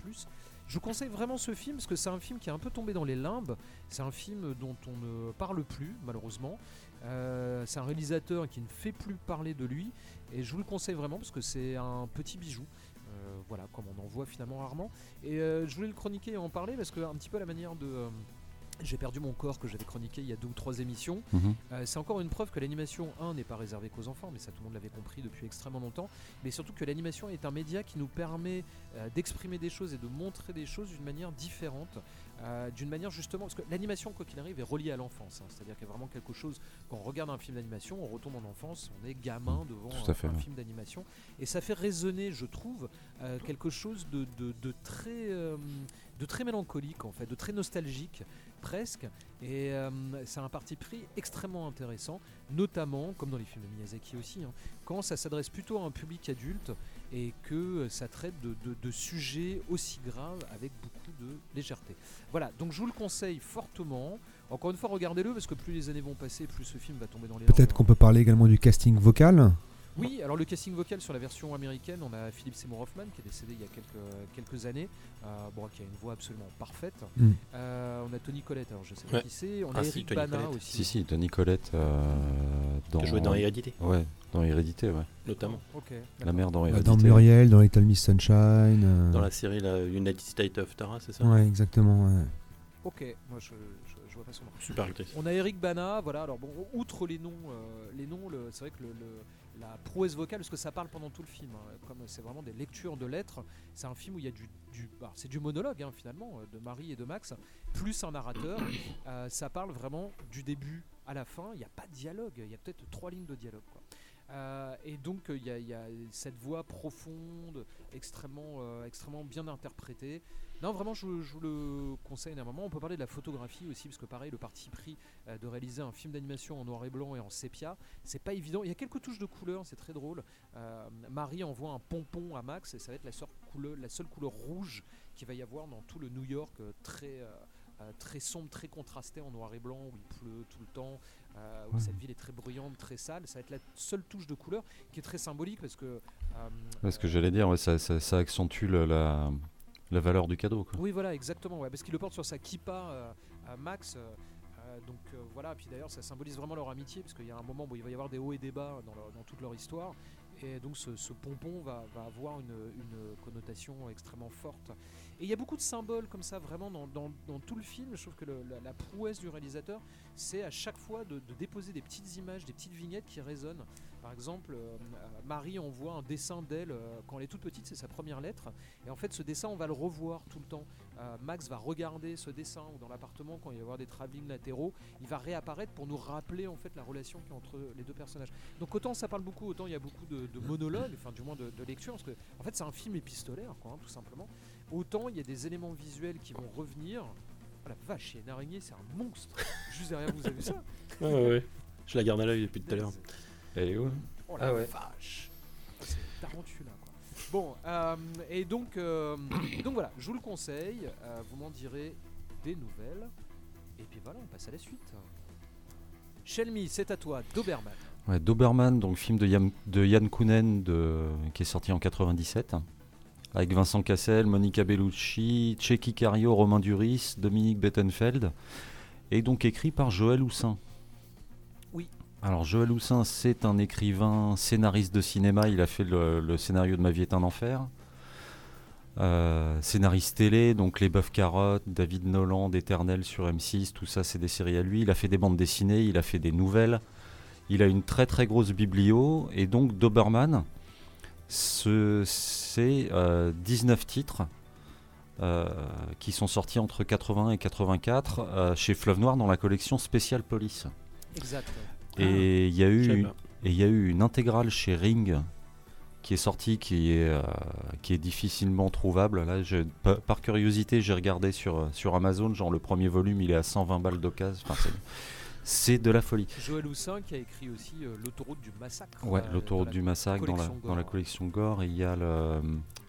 Je conseille vraiment ce film parce que c'est un film qui est un peu tombé dans les limbes. C'est un film dont on ne parle plus, malheureusement. C'est un réalisateur qui ne fait plus parler de lui. Et je vous le conseille vraiment parce que c'est un petit bijou. Euh, voilà, comme on en voit finalement rarement. Et euh, je voulais le chroniquer et en parler parce que, un petit peu la manière de. euh, j'ai perdu mon corps que j'avais chroniqué il y a deux ou trois émissions. Mhm. C'est encore une preuve que l'animation, un, n'est pas réservée qu'aux enfants, mais ça tout le monde l'avait compris depuis extrêmement longtemps, mais surtout que l'animation est un média qui nous permet d'exprimer des choses et de montrer des choses d'une manière différente. Euh, d'une manière justement, parce que l'animation, quoi qu'il arrive, est reliée à l'enfance. hein. C'est-à-dire qu'il y a vraiment quelque chose, quand on regarde un film d'animation, on retombe en enfance, on est gamin devant Tout à un, fait, un ouais. film d'animation. Et ça fait résonner, je trouve, euh, quelque chose de, de- de très, euh, de très mélancolique, en fait, de très nostalgique, presque. Et euh, c'est un parti pris extrêmement intéressant, notamment, comme dans les films de Miyazaki aussi, hein, quand ça s'adresse plutôt à un public adulte et que ça traite de, de- de sujets aussi graves avec beaucoup de légèreté. Voilà, donc je vous le conseille fortement. Encore une fois, regardez-le parce que plus les années vont passer, plus ce film va tomber dans les Peut-être qu'on peut parler également du casting vocal. Oui, alors le casting vocal sur la version américaine, on a Philip Seymour Hoffman qui est décédé il y a quelques, quelques années, euh, bon, qui a une voix absolument parfaite. Mm. Euh, on a Tony Collette, alors je sais pas Ouais. qui c'est. On Ah a si, Eric Tony Bana Collette. aussi. Si, si, Tony Collette euh, dans. Qui a joué dans Hérédité, Ouais, dans Hérédité, ouais. notamment. Ok. La mère dans Euh, Hérédité. Dans Muriel, dans Little Miss Sunshine. euh, Dans la série la United States of Tara, c'est ça? Ouais, exactement. ouais. Ok, moi je, je, je vois pas son nom. Super actrice. On a Eric Bana, voilà. Alors bon, outre les noms, euh, les noms, le- c'est vrai que le, le- la prouesse vocale, parce que ça parle pendant tout le film, hein, comme c'est vraiment des lectures de lettres. C'est un film où il y a du, du bah, c'est du monologue hein, finalement euh, de Marie et de Max, plus un narrateur. Euh, ça parle vraiment du début à la fin. Il n'y a pas de dialogue. Il y a peut-être trois lignes de dialogue. quoi. Euh, et donc il y, a- il y a cette voix profonde, extrêmement, extrêmement bien interprétée. Non, vraiment, je, vous le conseille énormément. On peut parler de la photographie aussi, parce que pareil, le parti pris euh, de réaliser un film d'animation en noir et blanc et en sépia, c'est pas évident. Il y a quelques touches de couleur, c'est très drôle. Euh, Marie envoie un pompon à Max, et ça va être la, seule couleur, la seule couleur rouge qu'il va y avoir dans tout le New York, euh, très, euh, très sombre, très contrasté en noir et blanc, où il pleut tout le temps, euh, où Ouais. cette ville est très bruyante, très sale. Ça va être la seule touche de couleur qui est très symbolique, parce que. euh, Ouais, ce que j'allais dire, ouais, ça, ça, ça accentue la, la valeur du cadeau. Quoi. oui, voilà, exactement. Parce qu'il le porte sur sa kippa euh, à Max. euh, euh, donc voilà, puis d'ailleurs ça symbolise vraiment leur amitié, parce qu'il y a un moment où il va y avoir des hauts et des bas dans, toute leur histoire. Et donc ce, pompon va, avoir une, connotation extrêmement forte. Et il y a beaucoup de symboles comme ça, vraiment, dans, tout le film. Je trouve que la, prouesse du réalisateur, c'est à chaque fois de déposer des petites images, des petites vignettes qui résonnent. Par exemple, euh, euh, Marie envoie un dessin d'elle euh, quand elle est toute petite, c'est sa première lettre. Et en fait, ce dessin, on va le revoir tout le temps. Max va regarder ce dessin ou dans l'appartement quand il va y avoir des travelling latéraux, il va réapparaître pour nous rappeler en fait la relation qu'il y a entre les deux personnages. Donc autant ça parle beaucoup, autant il y a beaucoup de, de monologues, enfin du moins de, de lecture, parce que en fait c'est un film épistolaire, quoi, hein, tout simplement. Autant il y a des éléments visuels qui vont revenir. Oh la vache, il y a une araignée, c'est un monstre. Juste derrière vous, avez vu ça? Ouais, ouais. Je la garde à l'œil depuis tout à l'heure. Elle est où Oh la Ah ouais. vache C'est une tarentula quoi. Bon, euh, et donc, euh, donc voilà, je vous le conseille, euh, vous m'en direz des nouvelles. Et puis voilà, on passe à la suite. Shelmy, c'est à toi, Doberman. Ouais, Doberman, donc film de Yann, de Yann Kounen de, qui est sorti en 97, avec Vincent Cassel, Monica Bellucci, Checky Cario, Romain Duris, Dominique Bettenfeld, et donc écrit par Joël Houssin. Alors Joël Houssin, c'est un écrivain, scénariste de cinéma, il a fait le, scénario de Ma vie est un enfer. Euh, scénariste télé, donc Les Bœufs Carottes, David Noland, Éternel sur M6, tout ça c'est des séries à lui. Il a fait des bandes dessinées, il a fait des nouvelles. Il a une très très grosse biblio et donc Doberman, ce- c'est euh, 19 titres euh, qui sont sortis entre 81 et 84 euh, chez Fleuve Noir dans la collection Spécial Police. Exact. Et il y a Je savais eu pas. et il y a eu une intégrale chez Ring qui est sortie, qui est, euh, qui est difficilement trouvable. Là, je- par, curiosité, j'ai regardé sur, sur Amazon, genre le premier volume, il est à 120 balles d'occasion. Enfin, c'est- de la folie. Joël Houssin qui a écrit aussi euh, L'autoroute du massacre. Ouais, euh, l'autoroute du massacre dans la, collection dans la Gore. collection Gore. Et il y a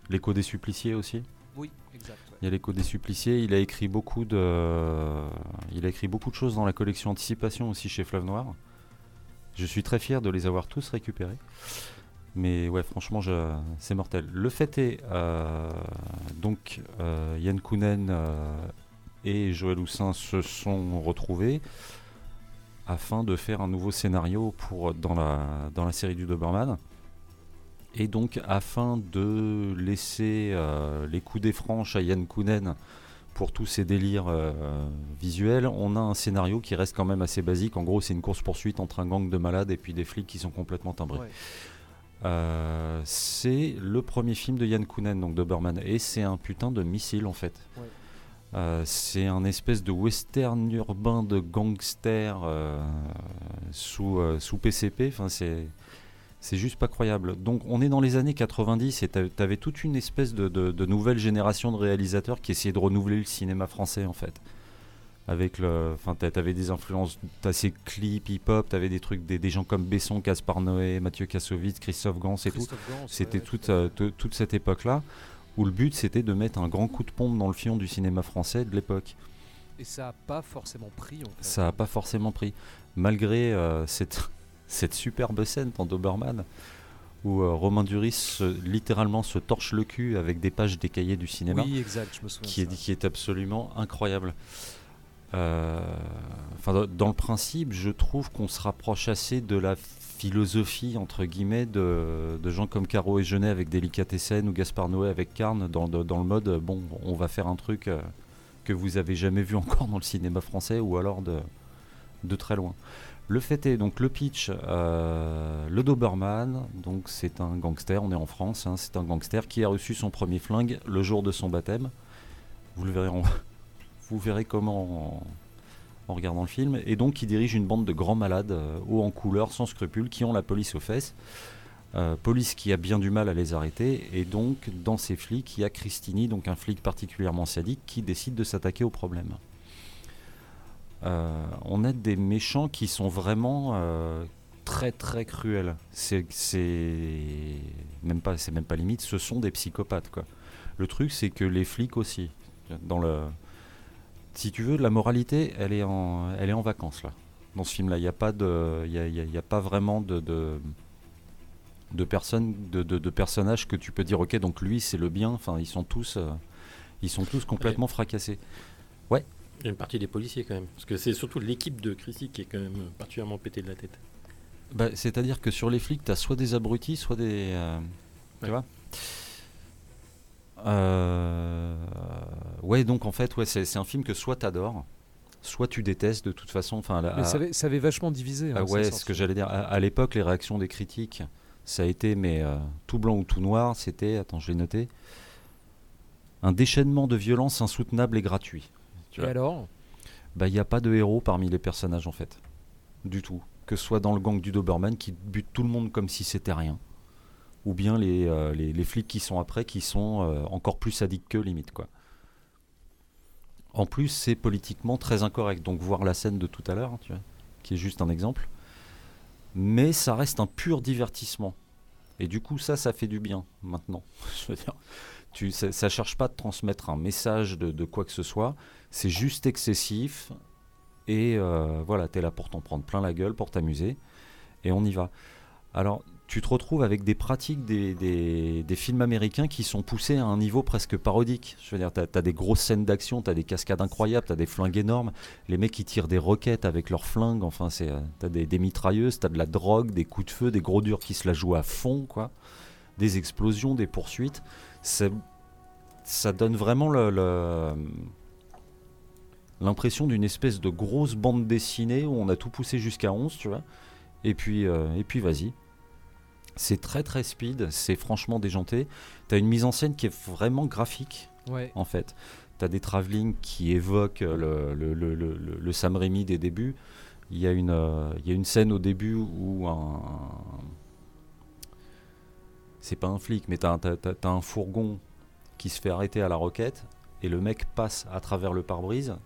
l'écho des suppliciés aussi. Oui, exact. ouais. Il y a l'écho des suppliciés. Il a écrit beaucoup de, il a écrit beaucoup de choses dans la collection Anticipation aussi chez Fleuve Noir. Je suis très fier de les avoir tous récupérés. Mais ouais, franchement, c'est mortel. Le fait est, euh, donc, euh, Yann Kounen euh, et Joël Houssin se sont retrouvés afin de faire un nouveau scénario pour, dans, la, série du Doberman. Et donc, afin de laisser les coups des franches à Yann Kounen pour tous ces délires euh, visuels, on a un scénario qui reste quand même assez basique. En gros, c'est une course-poursuite entre un gang de malades et puis des flics qui sont complètement timbrés. Ouais. Euh, c'est le premier film de Yann Kounen, donc Doberman, et c'est un putain de missile en fait. Ouais. Euh, c'est un espèce de western urbain de gangster sous, sous PCP. Enfin, c'est, c'est juste pas croyable. Donc, on est dans les années 90 et t'a- t'avais toute une espèce de, de- de nouvelle génération de réalisateurs qui essayaient de renouveler le cinéma français en fait. Avec le, enfin, t'a- t'avais des influences assez clips, hip-hop, t'avais des trucs, des, des gens comme Besson, Caspar Noé, Mathieu Kassovitz, Christophe Gans et tout. Christophe Gans, C'était ouais, toute, tout à euh, toute cette époque-là où le but c'était de mettre un grand coup de pompe dans le fion du cinéma français de l'époque. Et ça a pas forcément pris en fait. Ça n'a pas forcément pris. Malgré euh, cette, cette superbe scène dans Doberman où euh, Romain Duris se- littéralement se torche le cul avec des pages des cahiers du cinéma Oui, exact, je me souviens. qui est, ça. qui est absolument incroyable. Euh, dans- le principe, je trouve qu'on se rapproche assez de la philosophie entre guillemets de, de gens comme Caro et Genet avec Délicatessen ou Gaspard Noé avec Carne dans, de- dans le mode euh, bon, on va faire un truc euh, que vous avez jamais vu encore dans le cinéma français ou alors de, de très loin. Le fait est donc le pitch, euh, le Doberman, c'est un gangster, on est en France, hein, c'est un gangster qui a reçu son premier flingue le jour de son baptême. Vous le verrez, vous verrez comment en, en regardant le film. Et donc qui dirige une bande de grands malades, euh, hauts en couleur, sans scrupules, qui ont la police aux fesses. Euh, police qui a bien du mal à les arrêter. Et donc dans ces flics, il y a Christini, donc un flic particulièrement sadique, qui décide de s'attaquer au problème. Euh, on a des méchants qui sont vraiment euh, très très cruels. C'est même pas c'est même pas limite, ce sont des psychopathes quoi. Le truc c'est que les flics aussi dans le si tu veux la moralité, elle est en elle est en vacances là. Dans ce film là, il n'y a pas de il y a, il y a- il y a pas vraiment de de, de personnes de, de- de personnages que tu peux dire OK donc lui c'est le bien, enfin ils sont tous euh, ils sont tous complètement fracassés. Il y a une partie des policiers quand même. Parce que c'est surtout l'équipe de Chrissy qui est quand même particulièrement pété de la tête. Bah, C'est-à-dire que sur les flics, tu as soit des abrutis, soit des. euh, Tu Ouais. vois Euh, Ouais, donc en fait, ouais, c'est un film que soit tu adores, soit tu détestes de toute façon. Enfin, la- Mais ça avait, ça avait vachement divisé. hein, ah ouais, ce que j'allais dire. À, à l'époque, les réactions des critiques, ça a été mais euh, tout blanc ou tout noir. C'était, attends, je l'ai noté, un déchaînement de violence insoutenable et gratuit. Tu Et vois. alors? Bah, il n'y a pas de héros parmi les personnages en fait. Du tout. Que ce soit dans le gang du Doberman qui bute tout le monde comme si c'était rien. Ou bien les, euh, les, les flics qui sont après qui sont euh, encore plus sadiques qu'eux, limite quoi. En plus, c'est politiquement très incorrect. Donc, voir la scène de tout à l'heure, tu vois, qui est juste un exemple. Mais ça reste un pur divertissement. Et du coup, ça, ça fait du bien maintenant. Je veux dire, tu, ça, ça cherche pas de transmettre un message de, de quoi que ce soit. C'est juste excessif. Et euh, voilà, t'es là pour t'en prendre plein la gueule, pour t'amuser. Et on y va. Alors, tu te retrouves avec des pratiques des, des- films américains qui sont poussés à un niveau presque parodique. Je veux dire, t'as as des grosses scènes d'action, t'as des cascades incroyables, t'as des flingues énormes. Les mecs qui tirent des roquettes avec leurs flingues, enfin, c'est, euh, t'as des, mitrailleuses, t'as de la drogue, des coups de feu, des gros durs qui se la jouent à fond, quoi. Des explosions, des poursuites. Ça donne vraiment le, l'impression d'une espèce de grosse bande dessinée où on a tout poussé jusqu'à 11, tu vois. Et puis, euh, et puis vas-y. C'est très très speed, c'est franchement déjanté. T'as une mise en scène qui est vraiment graphique, Ouais. en fait. T'as des travelling qui évoquent le, le, le, le- le- le Sam Raimi des débuts. Il y, a une, euh, il y a une scène au début où un. C'est pas un flic, mais t'as, un- t'as- t'as- t'as un fourgon qui se fait arrêter à la roquette et le mec passe à travers le pare-brise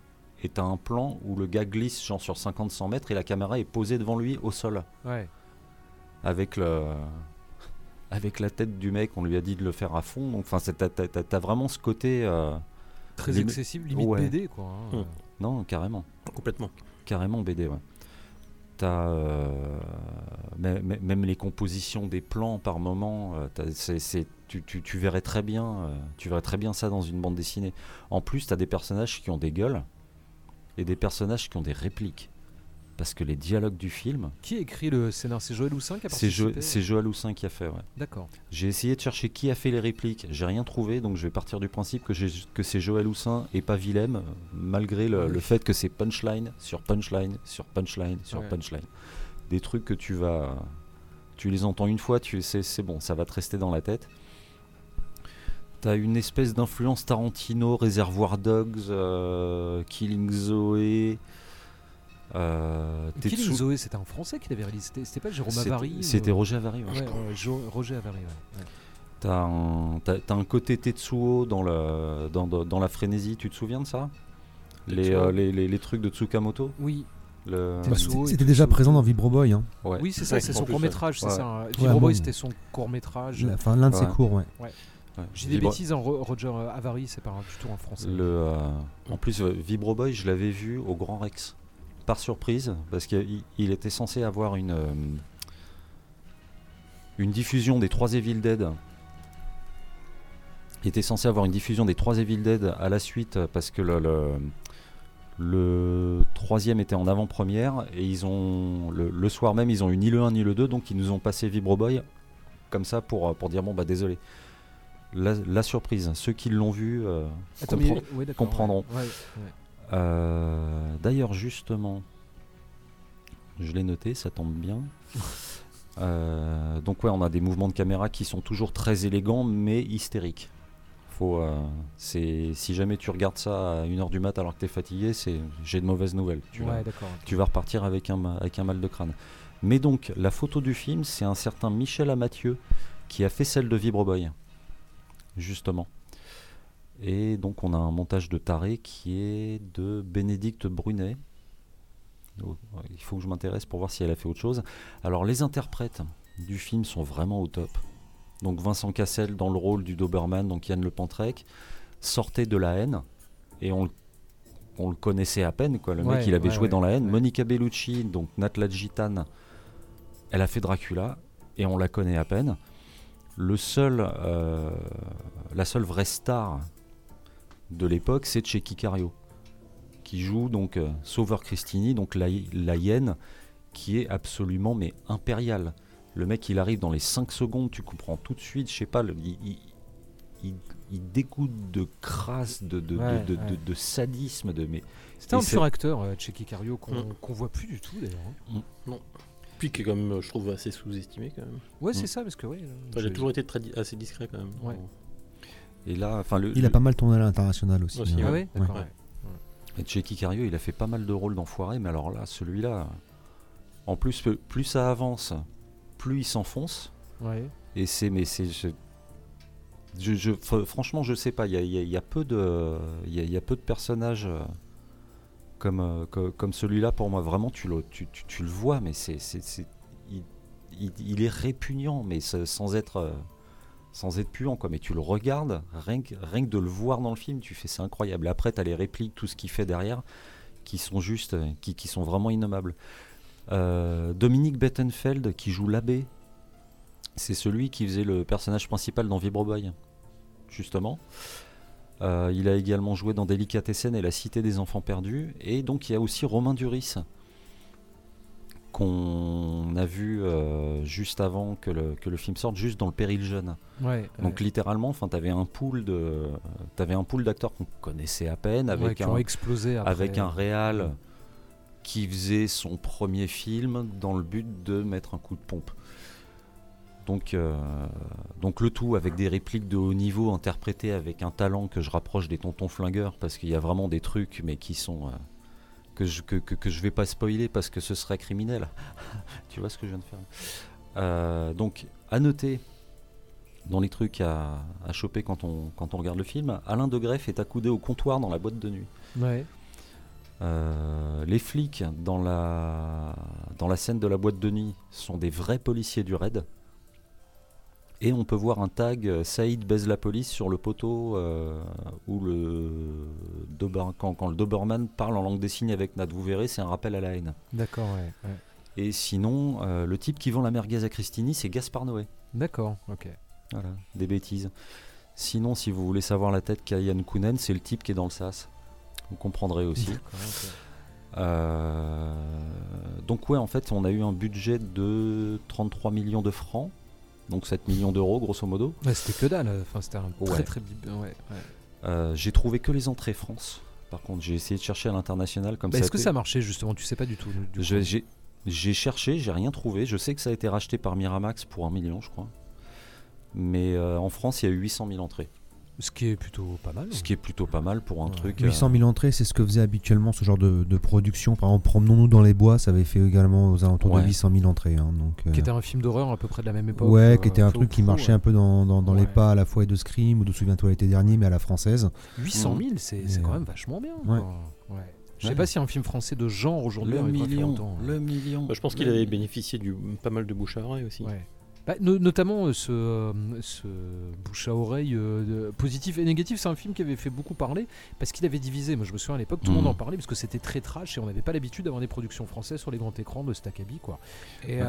et t'as un plan où le gars glisse genre sur 50-100 mètres et la caméra est posée devant lui au sol Ouais. avec le avec la tête du mec on lui a dit de le faire à fond donc enfin t'as, vraiment ce côté euh, Très Lim- excessif, limite Ouais. BD quoi. hein. Hum. non carrément Complètement. carrément BD ouais t'as euh, mê- mê- même les compositions des plans par moment euh, c'est- tu, tu- tu verrais très bien euh, tu verrais très bien ça dans une bande dessinée en plus t'as des personnages qui ont des gueules et des personnages qui ont des répliques parce que les dialogues du film Qui a écrit le scénario C'est Joël Houssin qui a c'est, Jo- c'est Joël Houssin qui a fait ouais. D'accord. J'ai essayé de chercher qui a fait les répliques, j'ai rien trouvé, donc je vais partir du principe que, c'est Joël Houssin et pas Willem, malgré le, fait que c'est punchline sur punchline sur punchline sur Ouais. punchline. Des trucs que tu vas. Tu les entends une fois, tu c'est, c'est bon, ça va te rester dans la tête. T'as une espèce d'influence Tarantino, Réservoir Dogs, euh, Killing Zoe. Euh, Killing Tetsu- Zoé, c'était un français qui l'avait réalisé. C'était- pas Jérôme Avary C'était euh, Roger Avary. ouais. Ouais, ouais, Jo- Roger Avary. ouais. Ouais. T'as un, t'as- t'as un côté Tetsuo dans, le, dans, dans- dans la frénésie, tu te souviens de ça? Les, Tetsuo. euh, les, les- les trucs de Tsukamoto? Oui, le... Bah, c'était- déjà présent dans Vibro Boy. Hein. Ouais. oui c'est ça, Ouais, c'est son court métrage, c'est ça. hein. Ouais, Vibro Boy, bon. c'était son court métrage. Enfin, l'un de ses Ouais. cours, ouais. Ouais. J'ai des bêtises, Ro- Roger Avary, c'est pas un- du tout en français. Le, euh, en plus, euh, Vibro Boy, je l'avais vu au Grand Rex. Par surprise, parce qu'il il était censé avoir une, euh, une diffusion des 3 Evil Dead. Il était censé avoir une diffusion des 3 Evil Dead à la suite, parce que le, le, le troisième était en avant-première, et ils ont le, le soir même, ils ont eu ni le 1 ni le 2, donc ils nous ont passé Vibro Boy comme ça pour, pour dire bon bah désolé. La, la surprise, ceux qui l'ont vu euh, Attends, comprendront. ouais. Ouais, ouais. euh, D'ailleurs, justement, je l'ai noté, ça tombe bien. Euh, donc ouais, on a des mouvements de caméra qui sont toujours très élégants, mais hystériques. Faut, euh, c'est si jamais tu regardes ça à 1h du mat alors que t'es fatigué, c'est j'ai de mauvaises nouvelles. Tu, vas, Ouais, d'accord. tu vas repartir avec un, avec un mal de crâne. Mais donc, la photo du film, c'est un certain Michel Amathieu qui a fait celle de Vibroboy, justement. Et donc, on a un montage de taré qui est de Bénédicte Brunet. Oh, Il faut que je m'intéresse pour voir si elle a fait autre chose. Alors, les interprètes du film sont vraiment au top. Donc, Vincent Cassel dans le rôle du Doberman, donc Yann Le Pantrec, sortait de la haine. Et on, le- on le connaissait à peine, quoi. Le Ouais, mec, il avait ouais, joué ouais, dans la haine. Monica Bellucci, donc Natla Gitane, elle a fait Dracula et on la connaît à peine. Le seul, euh, la seule vraie star de l'époque, c'est Checky Cario, qui joue donc euh, Sauveur Christini, donc la, la hyène, qui est absolument mais impériale. Le mec, il arrive dans les 5 secondes, tu comprends tout de suite, je sais pas, le- il, il, il- il dégoûte de crasse, de, de, de- Ouais, de- ouais. de- de sadisme, de mais C'était un pur acteur, euh, Checky Cario, qu'on Mm. qu'on voit plus du tout d'ailleurs. hein. Puis qui est quand même, euh, je trouve, assez sous-estimé quand même. Ouais, Mm. c'est ça, parce que ouais. Enfin, j'ai toujours été très di- assez discret quand même. Ouais. et là, enfin le, Il a le- pas mal tourné à l'international aussi. Aussi, hein. Ah ouais, d'accord. Ouais. ouais. Et Checky Cario, il a fait pas mal de rôles d'enfoiré, mais alors là, celui-là, en plus, plus- ça avance, plus il s'enfonce. Ouais. Et c'est, mais c'est, je, je- je- fr- franchement, je sais pas. Il y a, il y a- il y a peu de, il y a, il y a peu de personnages comme, euh, co- comme celui-là pour moi. Vraiment, tu le, tu, tu- tu le vois, mais c'est, il, il- il est répugnant, mais sans être, euh, sans être puant, quoi. Mais tu le regardes, rien que, rien que de le voir dans le film, tu fais, c'est incroyable. Après, tu as les répliques, tout ce qu'il fait derrière, qui sont juste, euh, qui, qui sont vraiment innommables. Dominique Bettenfeld qui joue l'abbé c'est celui qui faisait le personnage principal dans Vibro Boy, justement. Euh, il a également joué dans Délicatessen et La Cité des Enfants Perdus. Et donc il y a aussi Romain Duris, qu'on a vu euh, juste avant que le, que le film sorte, juste dans le Péril Jeune. Ouais. Donc ouais. littéralement, enfin, t'avais un pool de, t'avais un pool d'acteurs qu'on connaissait à peine, Ouais, avec qui un, ont explosé après. avec un réal qui faisait son premier film dans le but de mettre un coup de pompe. Donc, euh, donc le tout avec des répliques de haut niveau interprétées avec un talent que je rapproche des tontons flingueurs parce qu'il y a vraiment des trucs mais qui sont euh, que je que, que, que je vais pas spoiler parce que ce serait criminel. tu vois ce que je viens de faire? Euh, Donc à noter dans les trucs à, à choper quand on, quand on regarde le film, Alain de Greff est accoudé au comptoir dans la boîte de nuit. Ouais. Euh, les flics dans la, dans la scène de la boîte de nuit sont des vrais policiers du raid. Et on peut voir un tag euh, Saïd baise la police sur le poteau euh, où le Dober- quand, quand le Doberman parle en langue des signes avec Nat. Vous verrez, c'est un rappel à la haine. D'accord, ouais. ouais. Et sinon, euh, le type qui vend la merguez à Christini, c'est Gaspard Noé. D'accord, ok. Voilà, des bêtises. Sinon, si vous voulez savoir la tête qu'a Yann Kounen, c'est le type qui est dans le sas. Vous comprendrez aussi. Euh, donc ouais, en fait, on a eu un budget de 33 millions de francs, donc 7 millions d'euros grosso modo. Ouais, c'était que dalle. Enfin, c'était un très Ouais. très. Ouais. Euh, j'ai trouvé que les entrées France. Par contre, j'ai essayé de chercher à l'international comme Bah, ça. Est-ce que ça marchait justement? Tu sais pas du tout. du Je- coup. J'ai cherché, j'ai rien trouvé. Je sais que ça a été racheté par Miramax pour un million, je crois. Mais euh, en France, il y a eu 800 000 entrées. Ce qui est plutôt pas mal. Ce qui est plutôt pas mal pour un Ouais. truc. 800 000 entrées, c'est ce que faisait habituellement ce genre de, de production. Par exemple, Promenons-nous dans les bois, ça avait fait également aux alentours Ouais. de 800 000 entrées. hein, donc, euh, Qui était un film d'horreur à peu près de la même époque. ouais, euh, qui était un truc qui marchait ouais. un peu dans, dans, dans les pas à la fois de Scream ou de Souviens-toi l'été dernier, mais à la française. 800 000, c'est c'est Et, quand euh, même vachement bien. ouais. Je sais pas si un film français de genre aujourd'hui Le million, autant. le million. Bah, je pense qu'il avait bénéficié du pas mal de bouche à oreille aussi. Ouais. Bah, no- notamment euh, ce, euh, ce bouche à oreille euh, positif et négatif, c'est un film qui avait fait beaucoup parler parce qu'il avait divisé. Moi je me souviens à l'époque, tout le Mhm. monde en parlait parce que c'était très trash et on n'avait pas l'habitude d'avoir des productions françaises sur les grands écrans de cet acabit quoi. Et, Ouais.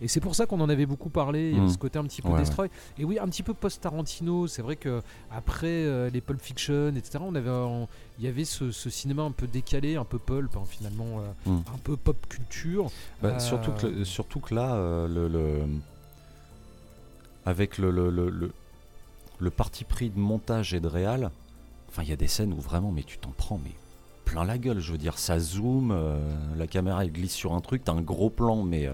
et c'est pour ça qu'on en avait beaucoup parlé, il y avait Mhm. ce côté un petit peu Ouais, destroy. Et oui, un petit peu post-Tarantino, c'est vrai que après les Pulp Fiction, etc., on avait, on- il y avait ce, ce cinéma un peu décalé, un peu pulp hein, finalement, Mhm. un peu pop culture. Bah, surtout, que, surtout que là, le, le- avec le, le, le, parti pris de montage et de réal, enfin, il y a des scènes où vraiment, mais tu t'en prends, mais plein la gueule. Je veux dire, ça zoome, euh, la caméra glisse sur un truc, t'as un gros plan, mais euh,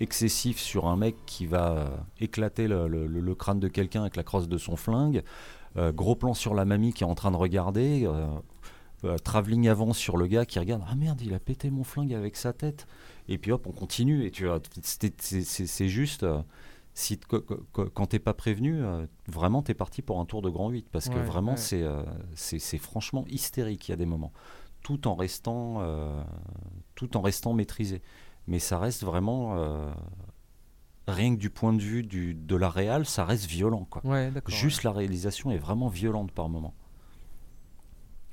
excessif sur un mec qui va euh, éclater le, crâne de quelqu'un avec la crosse de son flingue. Euh, gros plan sur la mamie qui est en train de regarder. travelling avant sur le gars qui regarde ah merde il a pété mon flingue avec sa tête et puis hop on continue et tu vois c'est- juste si quand t'es pas prévenu euh, vraiment t'es parti pour un tour de grand 8 parce que vraiment ouais. c'est euh, c'est c'est franchement hystérique il y a des moments tout en restant euh, tout en restant maîtrisé mais ça reste vraiment euh, rien que du point de vue du, de la réal ça reste violent quoi Ouais. Juste la réalisation est vraiment violente par moment.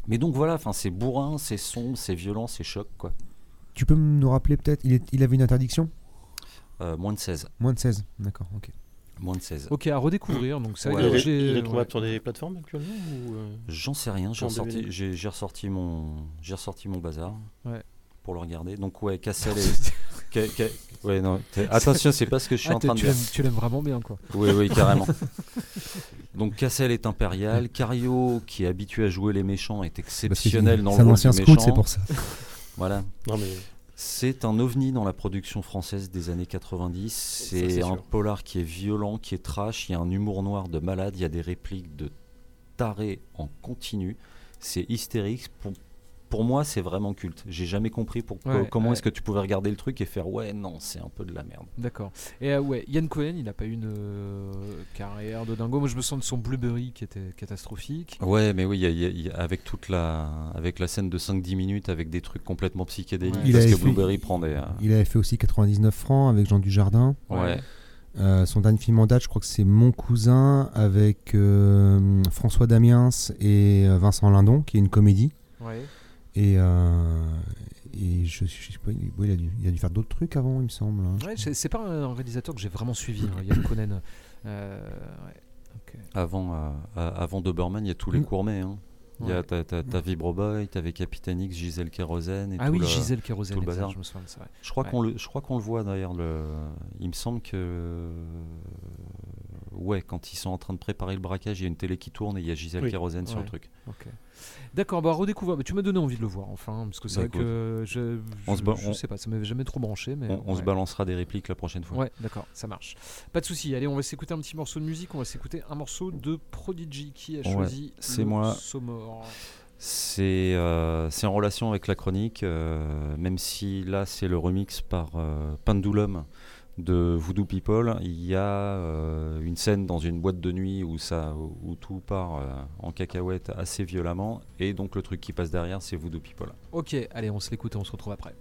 Mais donc voilà, enfin c'est bourrin, c'est sombre, c'est violent, c'est choc quoi. Tu peux nous rappeler peut-être, il, est- il avait une interdiction? Moins de 16, Moins de 16, d'accord, ok. moins de 16. Ok, à redécouvrir. Donc c'est Ouais, il, est, il est sur des plateformes actuellement ou, euh, J'en sais rien, j'ai ressorti, DVD? j'ai, j'ai ressorti mon, j'ai ressorti mon bazar Ouais. pour le regarder. Donc ouais, Cassel et, Ca- Ca- ouais non, t'es- attention c'est pas ce que je suis Ah, en train de tu dire. tu l'aimes vraiment bien quoi. Oui oui carrément. Donc Cassel est impérial, Cario qui est habitué à jouer les méchants est exceptionnel dans C'est le un rôle ancien du scout, c'est méchant. pour ça. Voilà. Non mais C'est un ovni dans la production française des années 90. Ça, C'est c'est un sûr. polar qui est violent, qui est trash. Il y a un humour noir de malade. Il y a des répliques de taré en continu. C'est hystérique. Pour, pour moi, c'est vraiment culte. J'ai jamais compris Ouais, comment ouais. est-ce que tu pouvais regarder le truc et faire ouais, non, c'est un peu de la merde. D'accord. Et euh, ouais, Yann Cohen, il n'a pas eu une euh, carrière de dingo. Moi, je me sens de son Blueberry qui était catastrophique. Ouais, mais oui, y a- y a- y a- avec toute la, avec la scène de 5-10 minutes, avec des trucs complètement psychédéliques, Ouais. Il parce que fait- Blueberry prend des. euh, Il avait fait aussi 99 francs avec Jean Dujardin. ouais. Euh, son dernier film en date, je crois que c'est Mon cousin avec euh, François Damiens et Vincent Lindon, qui est une comédie. Ouais. Et, euh, et je, je sais pas, il, a dû, il a dû faire d'autres trucs avant, il me semble. hein. Ouais, c'est c'est pas un réalisateur que j'ai vraiment suivi, hein, Yann Cohen. Euh, ouais. Ok. Avant, euh, euh, avant Doberman, il y a tous les Mm. courmets. Hein. Il y a ta, ta, ta Vibroboy, t'avais Capitaine X, Gisèle Kérosène et Ah tout oui, le- Gisèle Kérosène, tout le exact, bazar. je me souviens de ça. ouais. Je crois Ouais. qu'on le, je crois qu'on le voit d'ailleurs. Le, il me semble que ouais, quand ils sont en train de préparer le braquage, il y a une télé qui tourne et il y a Gisèle Oui. Kérosène sur le truc. Ok. D'accord, bah redécouvrir. Mais tu m'as donné envie de le voir, enfin, parce que c'est Bah, vrai que je, on je, se ba- je on- sais pas, ça m'avait jamais trop branché, mais On, on se balancera des répliques la prochaine fois. Ouais, d'accord, ça marche. Pas de souci. Allez, on va s'écouter un petit morceau de musique. On va s'écouter un morceau de Prodigy qui a Ouais, choisi. c'est moi. Somor. C'est euh, en relation avec la chronique, euh, même si là c'est le remix par euh, Pendulum de Voodoo People. Il y a euh, une scène dans une boîte de nuit où, ça, où tout part euh, en cacahuète assez violemment, et donc le truc qui passe derrière c'est Voodoo People. Ok, allez, on se l'écoute et on se retrouve après.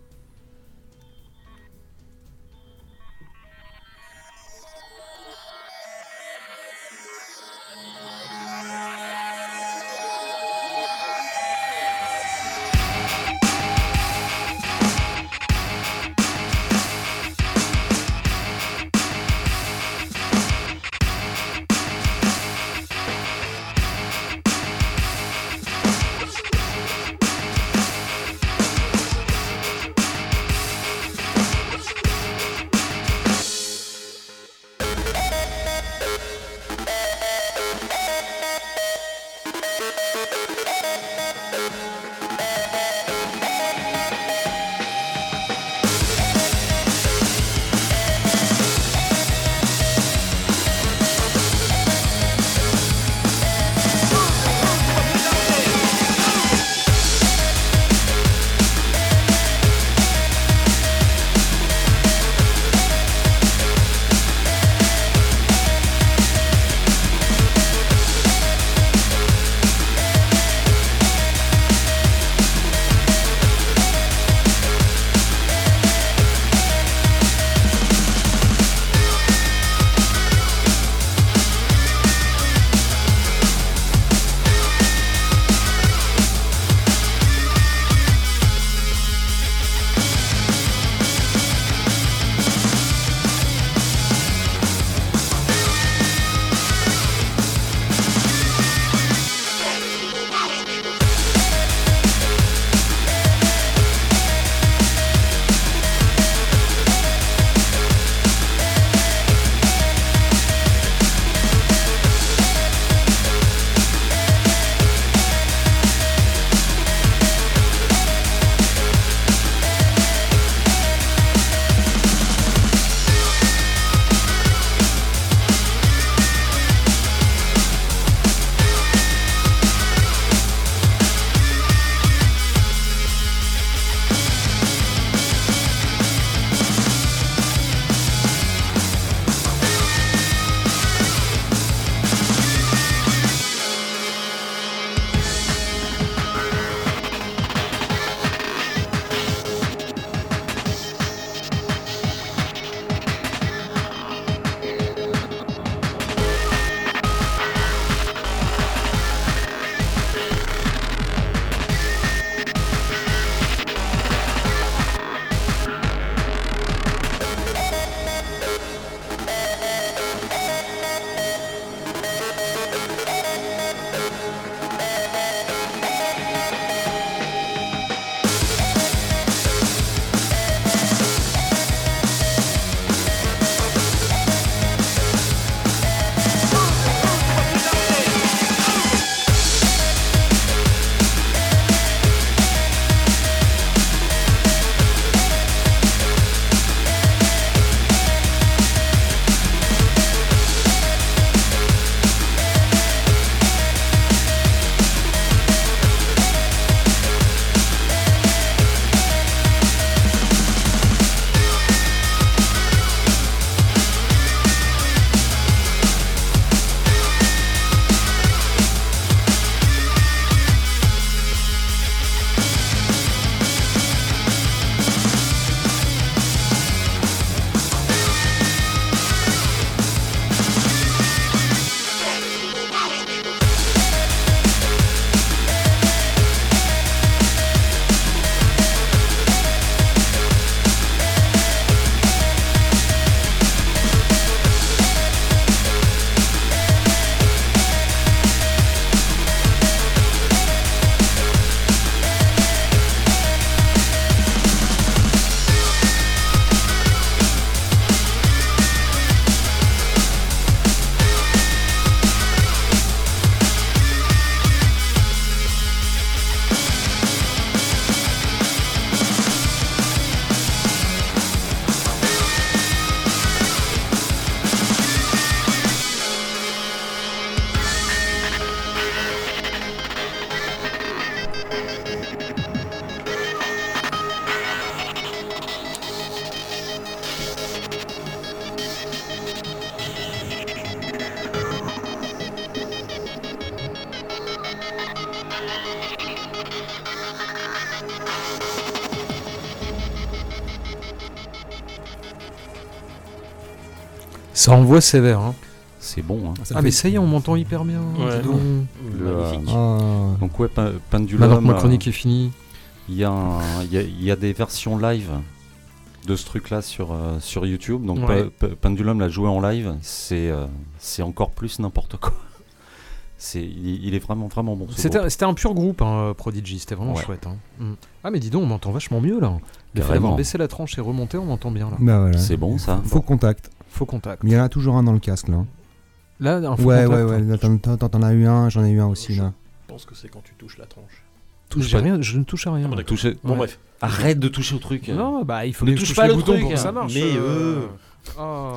Ça envoie sévère. Hein. C'est bon. Hein. Ah, fait- mais ça y est, on m'entend hyper bien. Ouais. dis donc. Le, Magnifique. Ah. Donc ouais, Pe- Pendulum. Maintenant que ma euh, chronique est finie. Il y, a un- il y a- il y a des versions live de ce truc-là sur, euh, sur YouTube. Donc Ouais. Pe- Pe- Pendulum l'a joué en live. C'est euh, c'est encore plus n'importe quoi. C'est il, il est vraiment vraiment bon. C'était un pur groupe, hein, Prodigy, c'était vraiment Ouais. chouette. hein. Mm. Ah, mais dis donc, on m'entend vachement mieux là. Le fait d'avoir baissé la tranche et remonté, on m'entend bien là. Bah voilà. C'est bon ça. Faux contact. Faux contact. Mais il y en a toujours un dans le casque là. Là, un faux Ouais, ouais, contact. ouais. là, T'en t'en- as eu un, j'en ai eu un aussi là. Je pense que c'est quand tu touches la tranche. Touche pas. rien, je ne touche à rien. Ah, d'accord. Touchez- Bon, Ouais. bref. Arrête de toucher au truc. Non, bah il faut Ne que je touche touche pas le boutons truc. pour que ça marche. Mais, euh, Ah.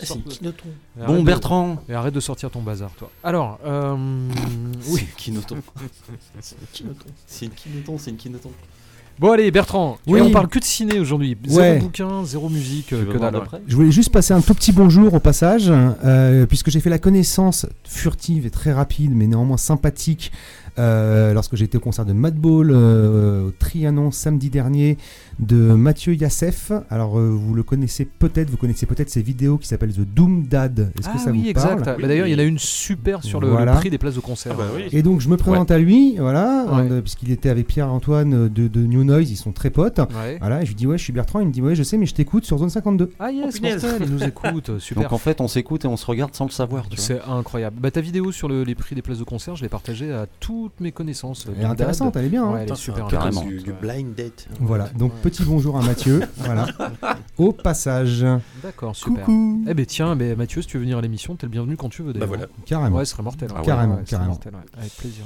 Et arrête Bon de- Bertrand. Et arrête de sortir ton bazar, toi. Alors, euh, oui. C'est Kinoton. C'est une Kinoton. C'est une Kinoton. C'est une Kinoton. Bon allez, Bertrand. Oui. On parle que de ciné aujourd'hui. Zéro Ouais. bouquin, zéro musique, euh, que dalle. d'après? Je voulais juste passer un tout petit bonjour au passage, euh, puisque j'ai fait la connaissance furtive et très rapide, mais néanmoins sympathique, lorsque j'étais au concert de Madball euh, au Trianon samedi dernier, de Mathieu Yassef. Alors, euh, vous le connaissez peut-être, vous connaissez peut-être ses vidéos qui s'appellent The Doom Dad. Est-ce Ah que ça oui, vous exact. parle Bah, D'ailleurs, il y en a une super sur le, prix des places de concert. Ah bah oui. Et donc je me présente à lui, voilà, Ouais. euh, puisqu'il était avec Pierre-Antoine de, de New Noise, ils sont très potes. Ouais. Voilà, et je lui dis ouais, je suis Bertrand, il me dit ouais, je sais, mais je t'écoute sur Zone 52. Ah yes, mortel, il nous écoute, super. Donc en fait, on s'écoute et on se regarde sans le savoir. C'est incroyable. Bah, ta vidéo sur le- les prix des places de concert, je l'ai partagée à toutes mes connaissances. Elle est intéressante, elle est bien. hein. Ouais, elle est super comme Du, du blind date. Voilà, donc petit bonjour à Mathieu, voilà, au passage. D'accord, super. Coucou. Eh ben tiens, ben, Mathieu, si tu veux venir à l'émission, t'es le bienvenu quand tu veux. Bah voilà. Carrément. Ouais, ce serait mortel. Ah ouais. Carrément, carrément. mortel, ouais. Avec plaisir.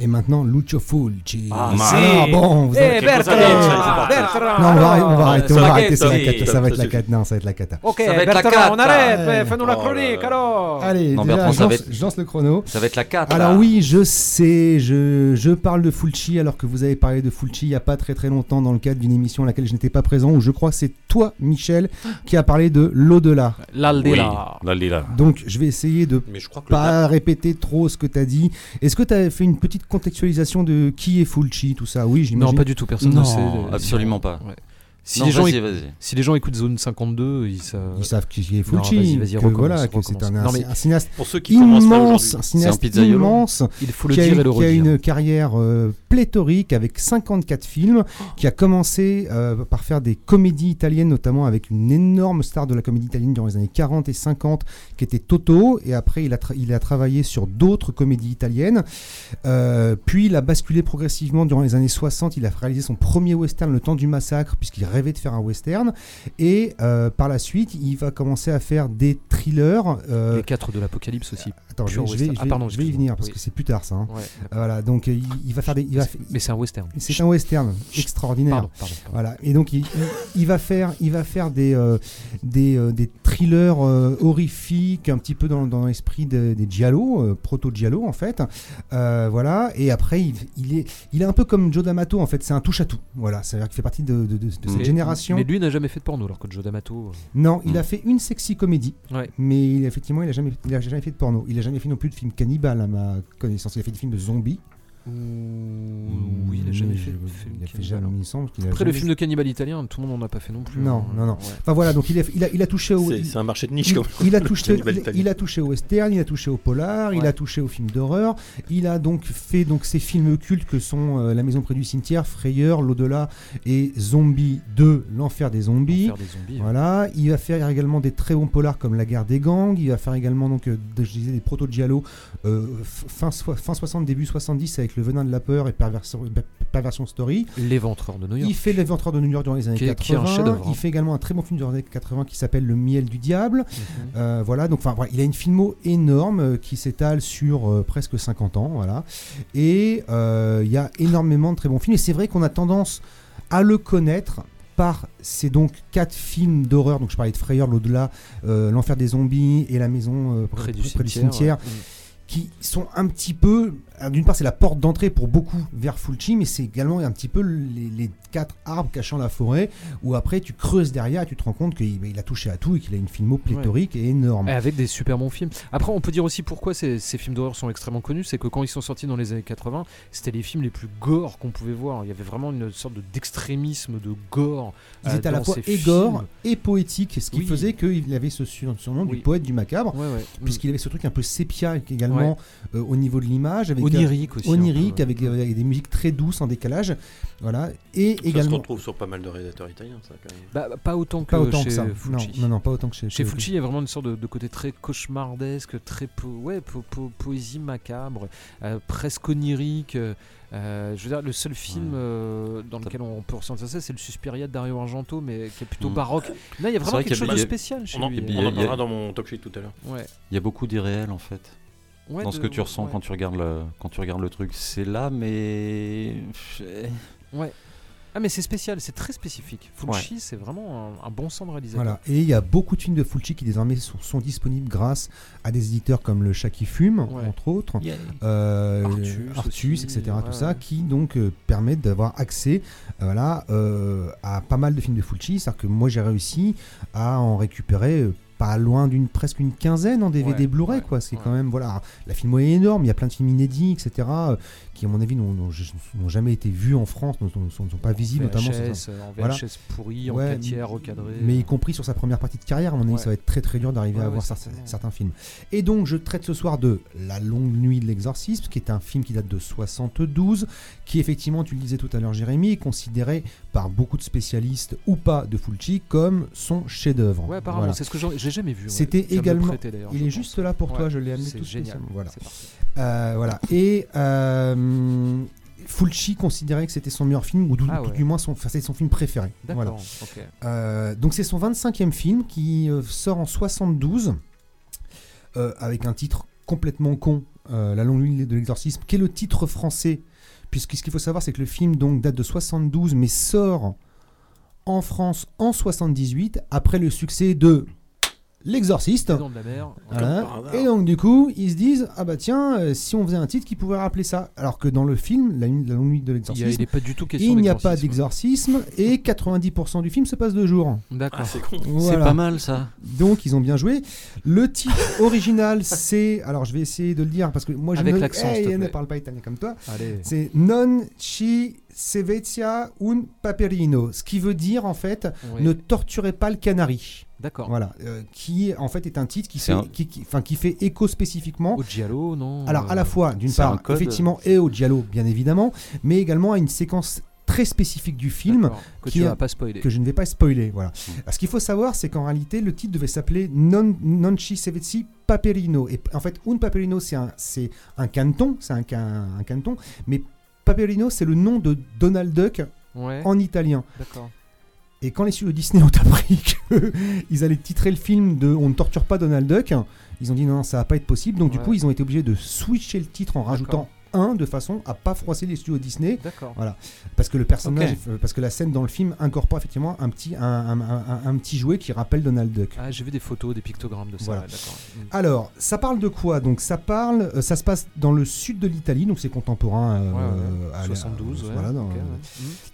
Et maintenant Lucio Fulci. Ah, Alors, si. bon, vous avez- Eh, Bertrand, Bertrand, Bertrand. Non, on va, on va arrêter, on va arrêter, ça va ça être la cata, ça va être la suffit. cata, non, ça va être la cata. Ok, Ça va être la Bertrand, cata. on arrête, fais-nous la Oh chronique alors. Allez, Non, Bertrand, je, lance, être- je lance le chrono. Ça va être la 4. Alors oui, je sais, je, je parle de Fulci alors que vous avez parlé de Fulci il n'y a pas très très longtemps dans le cadre d'une émission à laquelle je n'étais pas présent, où je crois que c'est toi, Michel, qui a parlé de l'au-delà. Oui, L'Aldela. là. Donc je vais essayer de que pas répéter trop ce que tu as dit. Est-ce que tu as fait une petite contextualisation de qui est Fulci, tout ça Oui, Non, j'imagine. pas du tout, personne Non, ne sait. absolument pas. Ouais. Si, Non, les gens si les écoutent Zone 52, ils savent. Ils savent qui est Fulci, vas-y, que, voilà, que c'est un. Non, mais un cinéaste pour ceux qui immense, un cinéaste immense, Il faut le qui a, dire et le qui a une carrière euh, pléthorique avec 54 films, qui a commencé euh, par faire des comédies italiennes, notamment avec une énorme star de la comédie italienne durant les années 40 et 50, qui était Toto, et après il a, tra- il a travaillé sur d'autres comédies italiennes, Euh, puis il a basculé progressivement durant les années 60, il a réalisé son premier western, Le Temps du Massacre, puisqu'il rêvait de faire un western, et euh, par la suite il va commencer à faire des thrillers. euh, Les 4 de l'Apocalypse aussi. attends, je vais, je vais- Ah, vais- pardon, je vais y venir, parce Oui. que c'est plus tard ça. hein. Ouais. Voilà, donc euh, il, il va faire des. il va Mais c'est un western. c'est un western extraordinaire. Pardon, pardon. pardon. Voilà, et donc il, va faire, il va faire des, euh, des, euh, des thrillers euh, horrifiques, un petit peu dans, dans l'esprit de- des Giallo, euh, proto-Giallo en fait. Euh, voilà, et après il, il est, il est un peu comme Joe D'Amato en fait, c'est un touche-à-tout. Voilà, c'est-à-dire qu'il fait partie de, de- de- de cette Mais- génération. Mais lui n'a jamais fait de porno, alors que Joe D'Amato. Non, il Mm. a fait une sexy comédie, Ouais. mais il- effectivement il a jamais, il a jamais fait de porno. Il a jamais fait non plus de film cannibale à ma connaissance. Il a fait des films de zombies. Oui, il a jamais fait. Je- de film il a fait jamais, il me semble qu'il a Après, le jamais- film de cannibale italien, tout le monde n'en a pas fait non plus. Non, hein. non, non. Ouais. Enfin voilà, donc il a, il a, il a touché au. C'est- C'est un marché de niche Il, comme il a le touché, cannibale il, italien. il a touché au western, il a touché au polar, il Ouais. a touché aux films d'horreur. Il a donc fait donc ces films cultes que sont euh, La Maison près du cimetière, Frayeur, L'au-delà et Zombie 2, L'enfer des zombies. Faire des zombies. Voilà, il va faire également des très bons polars comme La guerre des gangs. Il va faire également donc euh, je disais, des proto giallo euh, f- fin, fin 60 début 70 avec Le venin de la peur et Perversion, Perversion Story. L'éventreur de New York. Il fait L'Aventure de New York dans les années Qui est- 80. qui est un chef-d'œuvre, hein. Il fait également un très bon film dans les années 80 qui s'appelle Le miel du diable. Mhm. Euh, voilà, donc enfin, voilà, il a une filmo énorme euh, qui s'étale sur euh, presque 50 ans, voilà. Et il y a énormément de très bons films. Et c'est vrai qu'on a tendance à le connaître par ces donc quatre films d'horreur. Donc je parlais de Frayeur, l'au-delà, euh, l'enfer des zombies et la maison euh, Près du cimetière, cimetière. ouais. qui sont un petit peu. Alors, D'une part, c'est la porte d'entrée pour beaucoup vers Fulci, mais c'est également un petit peu les, les quatre arbres cachant la forêt, où après tu creuses derrière et tu te rends compte qu'il il a touché à tout et qu'il a une filmo pléthorique et énorme. Et avec des super bons films. Après, on peut dire aussi pourquoi ces, ces films d'horreur sont extrêmement connus. C'est que quand ils sont sortis dans les années 80, c'était les films les plus gore qu'on pouvait voir. Il y avait vraiment une sorte de- d'extrémisme, de gore. Ils euh, étaient à la fois égores films. et poétiques, ce qui Oui. faisait qu'il avait ce sur- surnom Oui. du poète du macabre, Ouais, ouais. puisqu'il avait ce truc un peu sépia également euh, au niveau de l'image, avec onirique aussi. onirique, avec, avec des musiques très douces en décalage, voilà, et Ça également retrouve sur pas mal de réalisateurs italiens, ça, quand même. Bah, pas autant que pas autant chez que ça. Fulci. Non, non, non, pas autant que chez, Chez Fulci, il y a vraiment une sorte de, de côté très cauchemardesque, très po- ouais, po- po- poésie macabre, euh, presque onirique. euh, euh, je veux dire, le seul film Ouais. euh, dans lequel on peut ressentir ça, c'est le Suspiria de Dario Argento, mais qui est plutôt Mm. baroque. Là, il y a vraiment vrai quelque y chose de spécial chez On en, lui. On il y a- en parlera dans mon talk sheet tout à l'heure. Ouais. Il y a beaucoup d'irréel en fait. Ouais, dans ce que tu ressens ouais. quand tu regardes le quand tu regardes le truc, c'est là mais Ouais. Ah, mais c'est spécial, c'est très spécifique. Fulci, c'est vraiment un, un bon sang de réalisateur. Voilà. Et il y a beaucoup de films de Fulci qui désormais sont, sont disponibles grâce à des éditeurs comme Le Chat qui fume, Ouais. entre autres. euh, Artus etc. ouais, tout ça, qui donc euh, permettent d'avoir accès euh, voilà, euh, à pas mal de films de Fulci. C'est-à-dire que moi j'ai réussi à en récupérer euh, pas loin d'une presque une quinzaine en DVD Ouais, Blu-ray, ouais, quoi. C'est ouais. quand même, voilà, la filmo est énorme, il y a plein de films inédits, etc., qui à mon avis n'ont- jamais été vus en France, ne sont, pas visibles, notamment sur VHS, en Voilà. VHS pourri, en Ouais, 4 tiers, recadré. mais y compris sur sa première partie de carrière, à mon avis, Ouais. ça va être très très dur d'arriver Ouais, à voir certains films. Et donc, je traite ce soir de La longue nuit de l'exorcisme, qui est un film qui date de 72, qui effectivement, tu le disais tout à l'heure, Jérémy, est considéré par beaucoup de spécialistes ou pas de Fulci comme son chef-d'œuvre. Ouais, apparemment, Voilà. c'est ce que j'ai jamais vu. C'était également- Il est pense. juste là pour toi, je l'ai amené tout génial. spécialement. Voilà. Euh, voilà. Et euh, Fulci considérait que c'était son meilleur film, ou du, Ah tout ouais. du moins son, enfin, c'est son film préféré. Voilà. Euh, donc c'est son 25e film qui euh, sort en 72 euh, avec un titre complètement con, euh, La longue nuit de l'exorcisme, qui est le titre français. Puisque ce qu'il faut savoir, c'est que le film donc date de 72, mais sort en France en 78 après le succès de L'exorciste. De la mer. Voilà. Et donc du coup, ils se disent ah bah tiens, euh, si on faisait un titre qui pouvait rappeler ça, alors que dans le film, La, nuit- la longue nuit de Il y a- l'exorcisme, il n'est pas du tout question il n'y a pas d'exorcisme. et 90% du film se passe de jour. D'accord. Ah, c'est con. c'est Voilà. pas mal ça. Donc ils ont bien joué. Le titre original, c'est alors je vais essayer de le dire parce que moi je Avec ne, l'accent, s'il te Hey, ne plaît. parle pas italien comme toi. Allez. C'est non ci sevezia un paperino, ce qui veut dire en fait Oui. ne torturez pas le canari. D'accord. Voilà, euh, qui en fait est un titre qui fait, un- qui, qui- enfin, qui fait écho spécifiquement Au Giallo, non alors à la euh, fois, d'une part, effectivement, et au Giallo, bien évidemment, mais également à une séquence très spécifique du film Que qui tu a- vas pas spoiler. que je ne vais pas spoiler. Voilà. Alors, ce qu'il faut savoir, c'est qu'en réalité, le titre devait s'appeler Non, non ci sevezzi Paperino. Et en fait, un Paperino, c'est un, c'est un canton, c'est un, can- un canton, mais Paperino, c'est le nom de Donald Duck Ouais. en italien. D'accord. Et quand les studios Disney ont appris qu'ils allaient titrer le film de On ne torture pas Donald Duck, ils ont dit non, non, ça va pas être possible. Donc du coup, ils ont été obligés de switcher le titre en rajoutant un de façon à pas froisser les studios Disney D'accord. parce que le personnage, parce que la scène dans le film incorpore effectivement un petit, un, un- un- un petit jouet qui rappelle Donald Duck. Ah, j'ai vu des photos, des pictogrammes de ça. Voilà. ouais. Mm. Alors, ça parle de quoi? Donc, ça parle, euh, ça se passe dans le sud de l'Italie, donc c'est contemporain. euh, Ouais, ouais. à la- 72, ouais. voilà, dans, ok, ouais.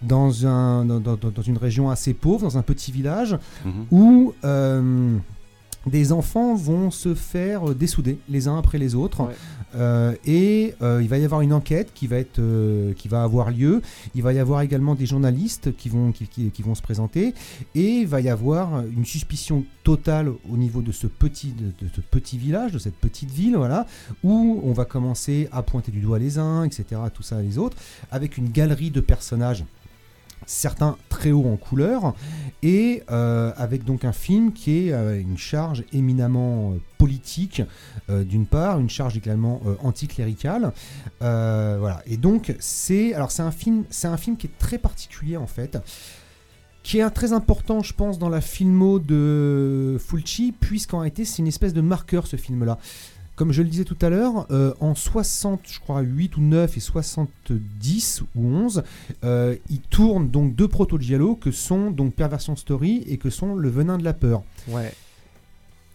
Dans un, dans, dans- dans une région assez pauvre, dans un petit village, Mhm. où euh, des enfants vont se faire euh, dessouder les uns après les autres. Ouais. Euh, et euh, il va y avoir une enquête qui va, être, euh, qui va avoir lieu. Il va y avoir également des journalistes qui vont, qui, vont se présenter. Et il va y avoir une suspicion totale au niveau de ce, petit, de ce petit village, de cette petite ville, voilà, où on va commencer à pointer du doigt les uns, etc., tout ça les autres, avec une galerie de personnages certains très hauts en couleur, et euh, avec donc un film qui est euh, une charge éminemment euh, politique, d'une part, une charge également anticléricale. Voilà. Et donc, c'est alors c'est un film, c'est un film qui est très particulier en fait, qui est un- très important, je pense, dans la filmo de Fulci, puisqu'en réalité, c'est une espèce de marqueur ce film-là. Comme je le disais tout à l'heure, euh, en 60, je crois 8 ou 9 et 70 ou 11, euh, il tourne donc deux proto-giallo que sont donc Perversion Story et que sont Le Venin de la Peur Ouais.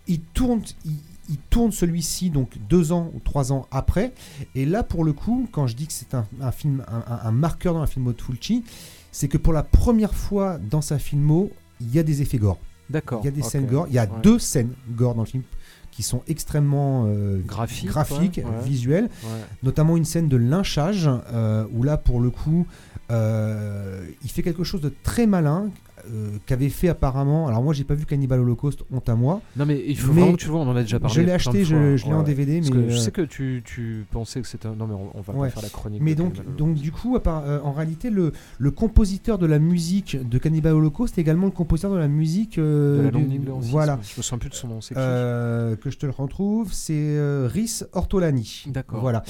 il tourne, il, il tourne celui-ci donc deux ans ou trois ans après. Et là, pour le coup, quand je dis que c'est un, un film, un, marqueur dans la filmo de Fulci, c'est que pour la première fois dans sa filmo, il y a des effets gore. D'accord. Il y a des scènes gore. Il y a Ouais. deux scènes gore dans le film qui sont extrêmement euh, Graphiques, graphiques, ouais, ouais. visuelles, Ouais. notamment une scène de lynchage euh, où là, pour le coup, euh, il fait quelque chose de très malin euh, qu'avait fait apparemment. Alors moi, j'ai pas vu Cannibal Holocaust, honte à moi. Non mais il faut Mais vraiment que tu le vois, on en a déjà parlé. je l'ai acheté, je, l'ai Ouais, en. DVD, Parce mais que je euh, sais que tu, tu pensais que c'était un... Non mais on, on va Ouais. pas faire la chronique. Mais donc, donc du coup, part- euh, en réalité, le, le compositeur de la musique de Cannibal Holocaust est également le compositeur de la musique De la du- voilà. Je me souviens plus de son nom, c'est que je te le retrouve, c'est Rhys Ortolani. D'accord. Voilà,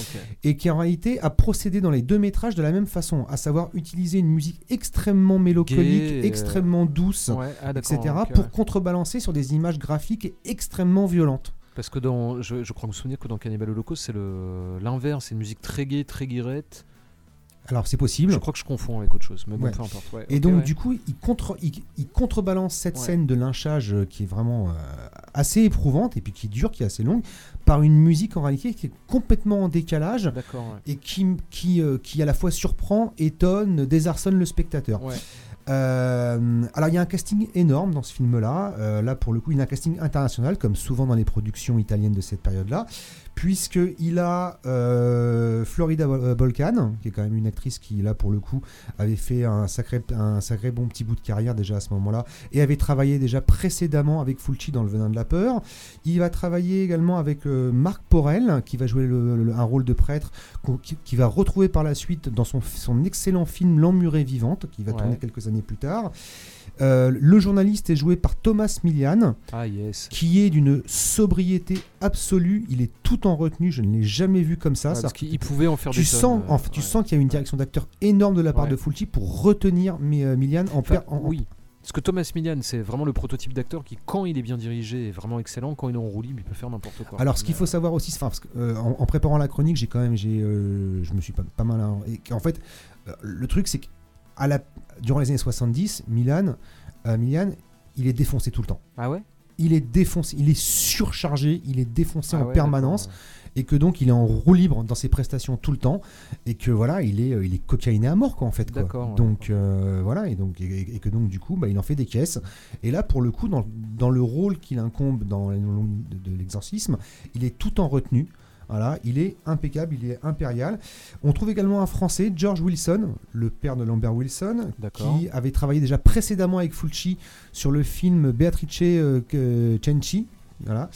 et qui en réalité a procédé dans les deux métrages de la même façon, à savoir utiliser une musique extrêmement mélancolique, euh, extrêmement douce, Ouais, ah, etc., pour ouais. contrebalancer sur des images graphiques extrêmement violentes. Parce que dans, je, je crois me souvenir que dans Cannibal Holocaust, c'est le l'inverse, c'est une musique très gaie, très guirette. Alors c'est possible. Je crois que je confonds avec autre chose, mais bon, Ouais. peu importe. ouais, Et donc ouais. du coup, il, contre, il, il contrebalance cette Ouais. scène de lynchage euh, qui est vraiment euh, assez éprouvante et puis qui dure, qui est assez longue, par une musique en réalité qui est complètement en décalage et qui, qui, euh, qui à la fois surprend, étonne, désarçonne le spectateur. Euh, alors il y a un casting énorme dans ce film-là. Euh, là pour le coup, il y a un casting international, comme souvent dans les productions italiennes de cette période-là, puisqu'il a euh, Florida Vol- euh, Volcan, qui est quand même une actrice qui là pour le coup avait fait un sacré, un sacré bon petit bout de carrière déjà à ce moment-là, et avait travaillé déjà précédemment avec Fulci dans Le Venin de la Peur. Il va travailler également avec euh, Marc Porel, qui va jouer le- le- un rôle de prêtre, qui, qui va retrouver par la suite dans son, son excellent film L'Emmurée vivante, qui va Ouais. tourner quelques années plus tard. Euh, le journaliste est joué par Thomas Milian, Ah yes. qui est d'une sobriété absolue. Il est tout en retenue. Je ne l'ai jamais vu comme ça. Ouais, parce qu'il pouvait en faire tu des sens, tonnes, euh, en fait, tu ouais. sens qu'il y a une direction d'acteur énorme de la part Ouais. de Fulci pour retenir Mi- euh, Milian en, Enfin, per- en- en- oui. Parce que Thomas Milian, c'est vraiment le prototype d'acteur qui, quand il est bien dirigé, est vraiment excellent. Quand il est en roue libre, il peut faire n'importe quoi. Alors, ce qu'il faut savoir aussi, enfin, parce que, euh, en, en préparant la chronique, j'ai quand même, j'ai, je me suis pas, pas mal. hein, et en fait, le truc, c'est qu'à la, durant les années 70, Milan, euh, Milian, il est défoncé tout le temps. Ah ouais? Il est défoncé, il est surchargé, il est défoncé Ah en ouais, permanence, et que donc il est en roue libre dans ses prestations tout le temps, et que voilà, il est, euh, il est cocaïné à mort, quoi, en fait. quoi. Ouais, donc euh, voilà, et donc et, et que donc du coup, bah, il en fait des caisses. Et là, pour le coup, dans, dans le rôle qu'il incombe dans l'exorcisme, il est tout en retenue. Voilà, il est impeccable, il est impérial. On trouve également un Français, George Wilson, le père de Lambert Wilson, qui avait travaillé déjà précédemment avec Fulci sur le film Beatrice euh, Cenci. Voilà.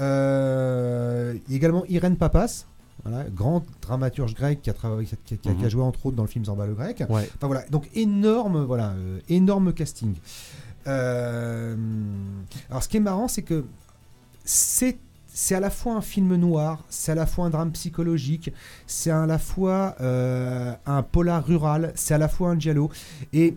Euh, également Irène Papas, voilà, grand dramaturge grec qui a, travaillé, qui, a- qui a- qui a Mhm. joué entre autres dans le film Zorba le grec. Ouais. Enfin voilà, donc énorme, voilà, euh, énorme casting. Euh, alors ce qui est marrant, c'est que c'est c'est à la fois un film noir, c'est à la fois un drame psychologique, c'est à la fois euh, un polar rural, c'est à la fois un giallo. Et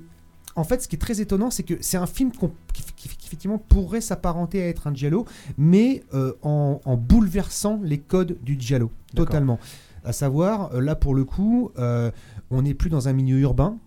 en fait, ce qui est très étonnant, c'est que c'est un film qui, qui- qui, effectivement pourrait s'apparenter à être un giallo, mais euh, en, en bouleversant les codes du giallo, totalement. À savoir, euh, là pour le coup, euh, on n'est plus dans un milieu urbain.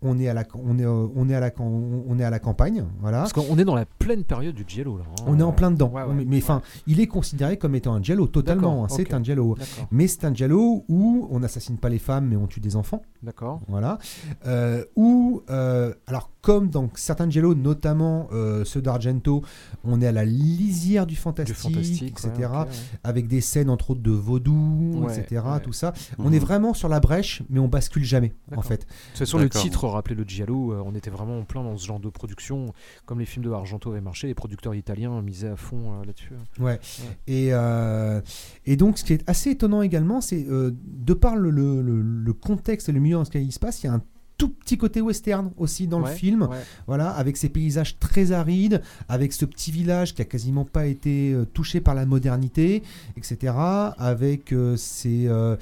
On est à la, on est, euh, on est à la, on est à la campagne, voilà. Parce qu'on est dans la pleine période du Giallo là. hein. On est en plein dedans. Ouais, ouais, mais enfin, il est considéré comme étant un giallo totalement. Hein, C'est un. D'accord. Mais c'est un giallo où on n'assassine pas les femmes, mais on tue des enfants. D'accord. Voilà. Euh, où, euh, alors, comme dans certains giallo, notamment euh, ceux d'Argento, on est à la lisière du Du fantastique, etc. ouais, ok, ouais. Avec des scènes, entre autres, de vaudou, Ouais, etc. ouais. Tout ça. On Mhm. est vraiment sur la brèche, mais on bascule jamais, en fait. De toute façon, le titre rappelait le Giallo. euh, on était vraiment en plein dans ce genre de production. Comme les films de Argento avaient marché, les producteurs italiens misaient à fond euh, là-dessus. Ouais. Et, euh, et donc, ce qui est assez étonnant également, c'est euh, de par le, le- le- le contexte et le milieu dans lequel il se passe, il y a un tout petit côté western aussi dans Ouais, le film. ouais. Voilà, avec ces paysages très arides, avec ce petit village qui a quasiment pas été euh, touché par la modernité, etc. Avec euh, ces, euh,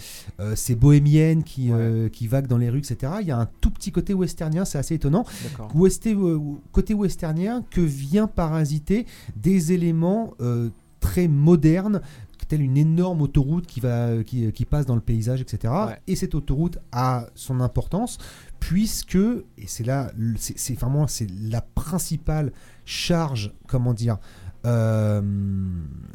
ces bohémiennes qui, qui vaguent dans les rues, etc. Il y a un tout petit côté westernien, c'est assez étonnant. Côté westernien que vient parasiter des éléments très modernes telle une énorme autoroute qui, va, qui, qui passe dans le paysage, etc. Ouais. Et cette autoroute a son importance puisque, et c'est là, c'est vraiment c'est la principale charge, comment dire, euh,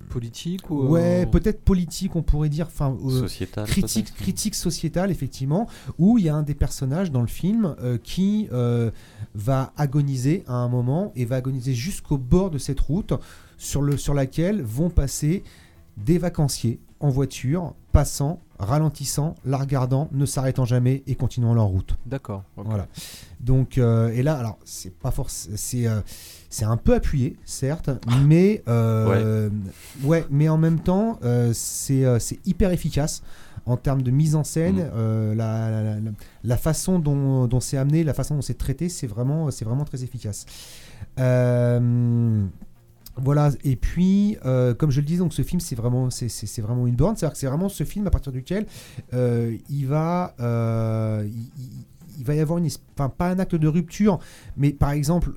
Politique ou. ouais, euh, peut-être politique, on pourrait dire. Enfin, euh, Sociétal. critique, critique sociétale, effectivement, où il y a un des personnages dans le film euh, qui euh, va agoniser à un moment et va agoniser jusqu'au bord de cette route sur, le, sur laquelle vont passer des vacanciers en voiture, passant, ralentissant, la regardant, ne s'arrêtant jamais et continuant leur route. D'accord. Voilà. Donc, euh, et là, alors, c'est pas forcément. C'est. euh, c'est un peu appuyé, certes, mais euh, ouais. mais en même temps, c'est c'est hyper efficace en termes de mise en scène, Mm. la, la- la- la façon dont, dont c'est amené, la façon dont c'est traité, c'est vraiment, c'est vraiment très efficace. Euh, voilà, et puis, euh, comme je le disais, donc ce film, c'est vraiment, vraiment une borne. C'est-à-dire que c'est vraiment ce film à partir duquel euh, il va, euh, il, il- va y avoir une, enfin, pas un acte de rupture, mais par exemple,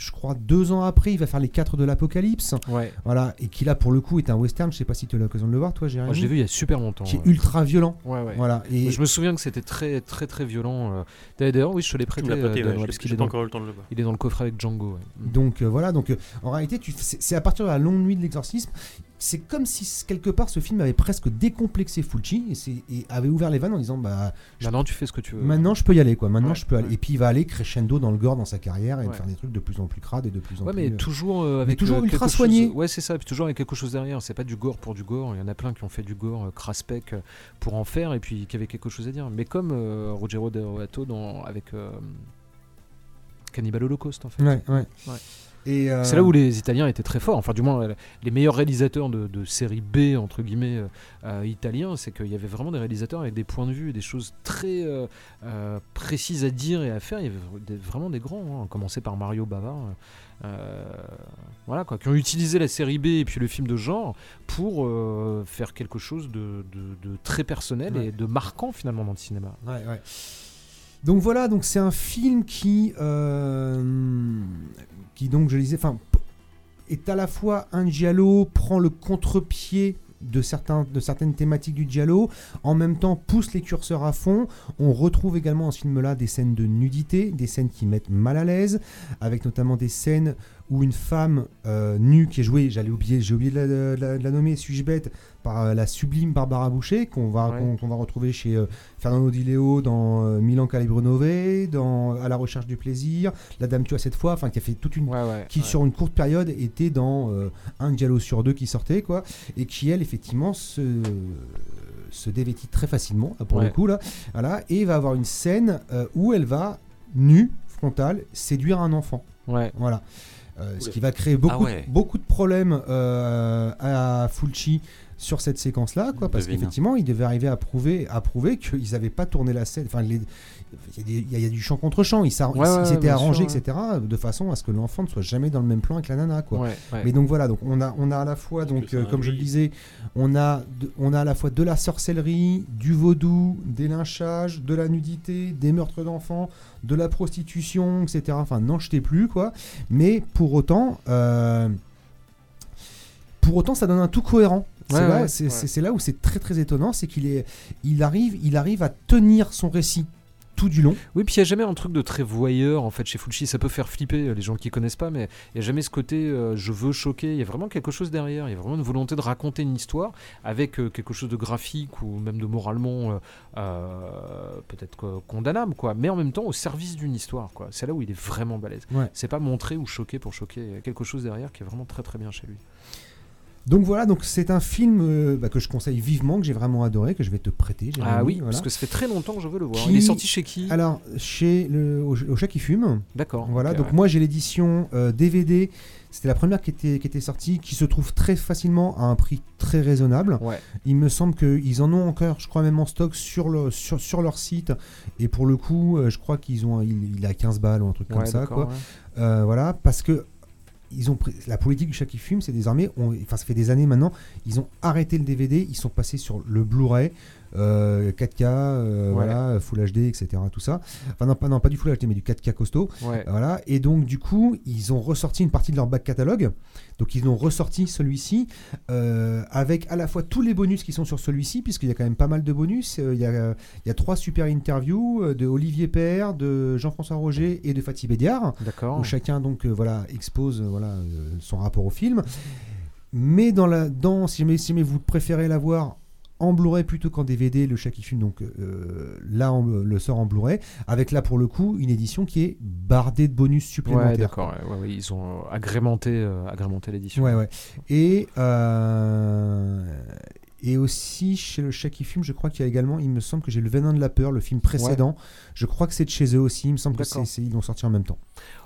je crois deux ans après, il va faire les quatre de l'Apocalypse, Ouais. voilà, et qui là pour le coup est un western. Je sais pas si tu as l'occasion de le voir, toi, Jérémy. Moi, je l'ai vu il y a super longtemps. Qui est ouais. ultra violent, Ouais, ouais. voilà. Et Je me souviens que c'était très, très, très violent. euh. D'ailleurs, oui, je te l'ai Tu prêté. ouais, parce qu'il j'ai est pas dans, encore eu le temps de le voir. il est dans le coffret avec Django. ouais. Donc euh, voilà, donc euh, en réalité, tu- c'est à partir de la longue nuit de l'exorcisme, c'est comme si quelque part ce film avait presque décomplexé Fulci et, avait ouvert les vannes en disant bah Maintenant, tu fais ce que tu veux. maintenant je peux y aller quoi, maintenant Ouais, je peux aller. Et puis il va aller crescendo dans le gore dans sa carrière et Ouais. faire des trucs de plus en plus crades et de plus en Ouais, plus. mais euh, toujours euh, avec toujours euh, ultra soigné. Ouais, c'est ça. Puis toujours avec quelque chose derrière. C'est pas du gore pour du gore. Il y en a plein qui ont fait du gore euh, craspec pour en faire et puis qui avaient quelque chose à dire. Mais comme Ruggero Deodato dans avec Cannibal Holocaust en fait. Ouais, ouais. Ouais. Euh, C'est là où les Italiens étaient très forts. Enfin, du moins, les meilleurs réalisateurs de, de série B, entre guillemets, euh, italiens, c'est qu'il y avait vraiment des réalisateurs avec des points de vue et des choses très euh, précises à dire et à faire. Il y avait des- vraiment des grands, hein, à commencer par Mario Bava. voilà, quoi, qui ont utilisé la série B et puis le film de genre pour faire quelque chose de, de- de très personnel Ouais. et de marquant finalement dans le cinéma. Ouais, ouais. Donc voilà, donc c'est un film qui, euh, qui donc je disais, enfin, est à la fois un giallo, prend le contre-pied de, certains, de certaines thématiques du giallo, en même temps pousse les curseurs à fond. On retrouve également dans ce film-là des scènes de nudité, des scènes qui mettent mal à l'aise, avec notamment des scènes où une femme euh, nue qui est jouée, j'allais oublier, j'ai oublié de la, de la- de la nommer, suis-je bête, par euh, la sublime Barbara Boucher, qu'on va, Ouais. qu'on- qu'on va retrouver chez euh, Fernando Di Leo dans Milan Calibre Nové, dans À la recherche du plaisir, La Dame tue à cette fois, enfin qui a fait toute une Ouais, ouais. qui sur une courte période était dans un dialogue sur deux qui sortait quoi et qui elle effectivement se se dévêtit très facilement là, pour le coup là voilà et va avoir une scène euh, où elle va nue frontale séduire un enfant Ouais. voilà ce Oula. qui va créer beaucoup, Ah ouais. beaucoup de problèmes euh, à Fulci sur cette séquence là quoi parce qu'effectivement il devait arriver à prouver à prouver qu'ils n'avaient pas tourné la scène enfin les- il y, a des- il y a- il y a du chant contre chant ils s'ar- Ouais, ils ouais, s'étaient arrangés sûr, etc de façon à ce que l'enfant ne soit jamais dans le même plan avec la nana quoi Ouais, ouais. mais donc voilà, donc on a, on a à la fois, donc, euh, comme je le disais, on a, de- on a à la fois de la sorcellerie, du vaudou, des lynchages, de la nudité, des meurtres d'enfants, de la prostitution, etc. Enfin, n'en jetez plus, quoi. Mais pour autant, euh, pour autant, ça donne un tout cohérent. C'est là, c'est- là où c'est très très étonnant, c'est qu'il est, il arrive, il arrive à tenir son récit tout du long. Oui, puis il n'y a jamais un truc de très voyeur en fait chez Fulci. Ça peut faire flipper euh, les gens qui connaissent pas, mais il n'y a jamais ce côté euh, je veux choquer. Il y a vraiment quelque chose derrière. Il y a vraiment une volonté de raconter une histoire avec euh, quelque chose de graphique ou même de moralement euh, peut-être condamnable, quoi. Mais en même temps au service d'une histoire, quoi. C'est là où il est vraiment balèze. Ouais. C'est pas montrer ou choquer pour choquer. Il y a quelque chose derrière qui est vraiment très très bien chez lui. Donc voilà, donc c'est un film euh, bah, que je conseille vivement, que j'ai vraiment adoré, que je vais te prêter. ah oui, voilà. parce que ça fait très longtemps que je veux le voir. Qui- Il est sorti chez qui? Alors, chez le, au, au chat qui fume, D'accord. voilà, donc ouais. moi j'ai l'édition euh, DVD, c'était la première qui était, qui était sortie, qui se trouve très facilement à un prix très raisonnable. Ouais. Il me semble qu'ils en ont encore, je crois même en stock sur, le, sur, sur leur site, et pour le coup, euh, je crois qu'ils ont, il, il a 15 balles ou un truc comme ça, quoi. Euh, voilà, parce que ils ont pris- la politique du chat qui fume, c'est désormais, on- enfin ça fait des années maintenant, ils ont arrêté le DVD, ils sont passés sur le Blu-ray. euh, 4K, euh, Ouais. voilà, Full HD, etc. Tout ça. Enfin non pas, non, pas du Full HD, mais du 4K costaud. Ouais. Voilà. Et donc du coup, ils ont ressorti une partie de leur back catalogue. Donc ils ont ressorti celui-ci euh, avec à la fois tous les bonus qui sont sur celui-ci, puisqu'il y a quand même pas mal de bonus. Euh, il, y a, il y a trois super interviews euh, de Olivier Père, de Jean-François Roger et de Fatih Bédiard D'accord. où chacun donc voilà expose voilà son rapport au film. Mais dans la dans si jamais, si jamais vous préférez l'avoir en Blu-ray plutôt qu'en DVD, le Shaki Film donc euh, là on le sort en Blu-ray avec là pour le coup une édition qui est bardée de bonus Ouais, supplémentaires. d'accord. ouais, ouais, ouais, ils ont euh, agrémenté, euh, agrémenté l'édition. Ouais, ouais. Et, euh, et aussi, chez le Shaki Film, je crois qu'il y a également, il me semble que j'ai Le Venin de la Peur, le film précédent. Je crois que c'est de chez eux aussi. Il me semble que D'accord. c'est, c'est- ils l'ont sorti en même temps.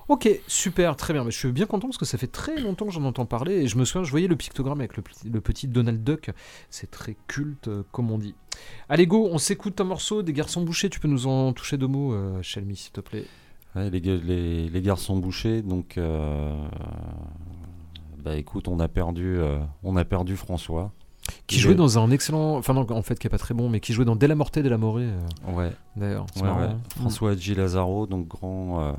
Ok, super, très bien. Mais je suis bien content parce que ça fait très longtemps que j'en entends parler et je me souviens, je voyais le pictogramme avec le, petit- le petit Donald Duck. C'est très culte, euh, comme on dit. Allez, go, on s'écoute un morceau des Garçons Bouchés. Tu peux nous en toucher deux mots, euh, Shelmy, s'il te plaît. Ouais, les, ga- les, les garçons bouchés, donc euh, bah écoute, on a perdu, euh, on a perdu François. Qui jouait dans un excellent. Enfin, non, en fait, qui est pas très bon, mais qui jouait dans Della Morte de la Morée, Ouais, d'ailleurs. C'est ouais, ouais. hein. François Hadji Lazaro, donc grand,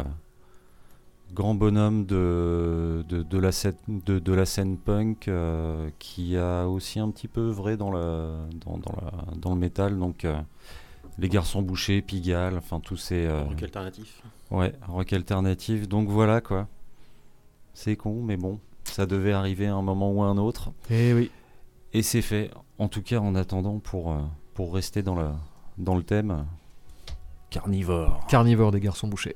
grand bonhomme de, de, de la scène, de, de la scène punk, euh, qui a aussi un petit peu œuvré dans le, dans, dans la- dans le métal, donc euh, les garçons bouchés, Pigalle, enfin tous ces. euh, Rock alternatif. Ouais, rock alternatif. Donc voilà quoi. C'est con, mais bon, ça devait arriver à un moment ou à un autre. Eh oui. Et c'est fait. En tout cas, en attendant, pour, pour rester dans, la, dans le thème, carnivore. Carnivore des Garçons Bouchés.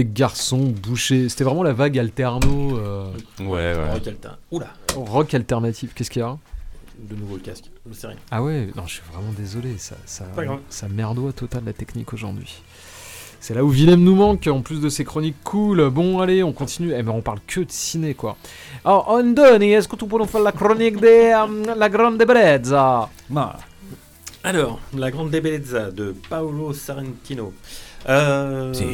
Les Garçons Bouchés. C'était vraiment la vague alterno, euh, Ouais, ouais. Rock alter- Oula, rock alternatif. Qu'est-ce qu'il y a? De nouveau le casque. Mais C'est rien. Ah ouais, non, je suis vraiment désolé. Ça, ça, ça merdoit total la technique aujourd'hui. C'est là où Willem nous manque, en plus de ses chroniques cool. Bon, allez, on continue. Eh ben, on parle que de ciné, quoi. Alors, Andoni, est-ce que tu peux nous faire la chronique de euh, La Grande Brezza Alors, La Grande Bellezza de Paolo Sorrentino. Euh, Si.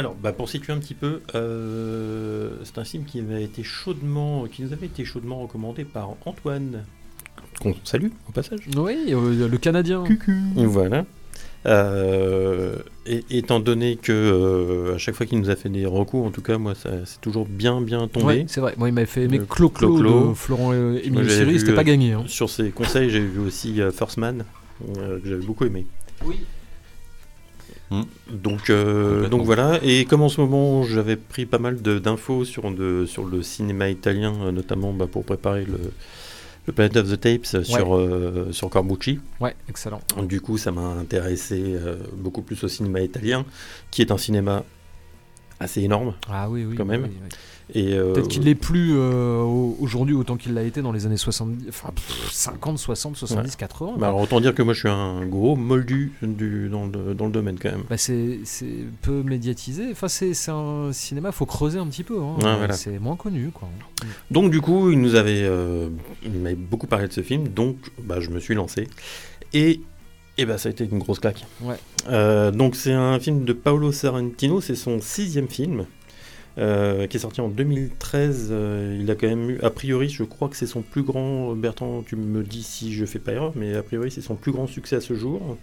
Alors, bah, pour situer un petit peu, euh, c'est un film qui avait été chaudement, qui nous avait été chaudement recommandé par Antoine, qu'on salue au passage. Oui, euh, le Canadien. Voilà. Euh, et, étant donné que euh, à chaque fois qu'il nous a fait des recours, en tout cas, moi, ça c'est toujours bien, bien tombé. Ouais, c'est vrai. Moi, il m'avait fait aimer Le Clo-Clo Clo-Clo. de Florent Émile Siri, c'était pas gagné. hein. Sur ses conseils, j'ai vu aussi euh, First Man, euh, que j'avais beaucoup aimé. Oui. Hmm. Donc, euh, donc voilà, et comme en ce moment j'avais pris pas mal d'infos sur, de- sur le cinéma italien, euh, notamment bah, pour préparer le, le Planet of the Tapes sur, euh, sur Corbucci, Ouais, excellent. du coup ça m'a intéressé euh, beaucoup plus au cinéma italien, qui est un cinéma assez énorme. Ah oui, oui. Quand même. oui, oui. Et, euh, Peut-être qu'il l'est plus euh, au- aujourd'hui autant qu'il l'a été dans les années 70, enfin pff, 50, 60, 70, 80. bah, alors, autant dire que moi je suis un gros moldu du, dans, le, dans le domaine quand même. Bah, c'est peu médiatisé. Enfin, c'est un cinéma, faut creuser un petit peu. hein. Ouais, voilà. C'est moins connu, quoi. Donc du coup, il nous avait, euh, il beaucoup parlé de ce film, donc bah, je me suis lancé et et bah, ça a été une grosse claque. Ouais. Euh, donc c'est un film de Paolo Sorrentino, c'est son sixième film. Euh, qui est sorti en 2013, euh, il a quand même eu, a priori, je crois que c'est son plus grand, Bertrand, tu me dis si je fais pas erreur, mais a priori c'est son plus grand succès à ce jour,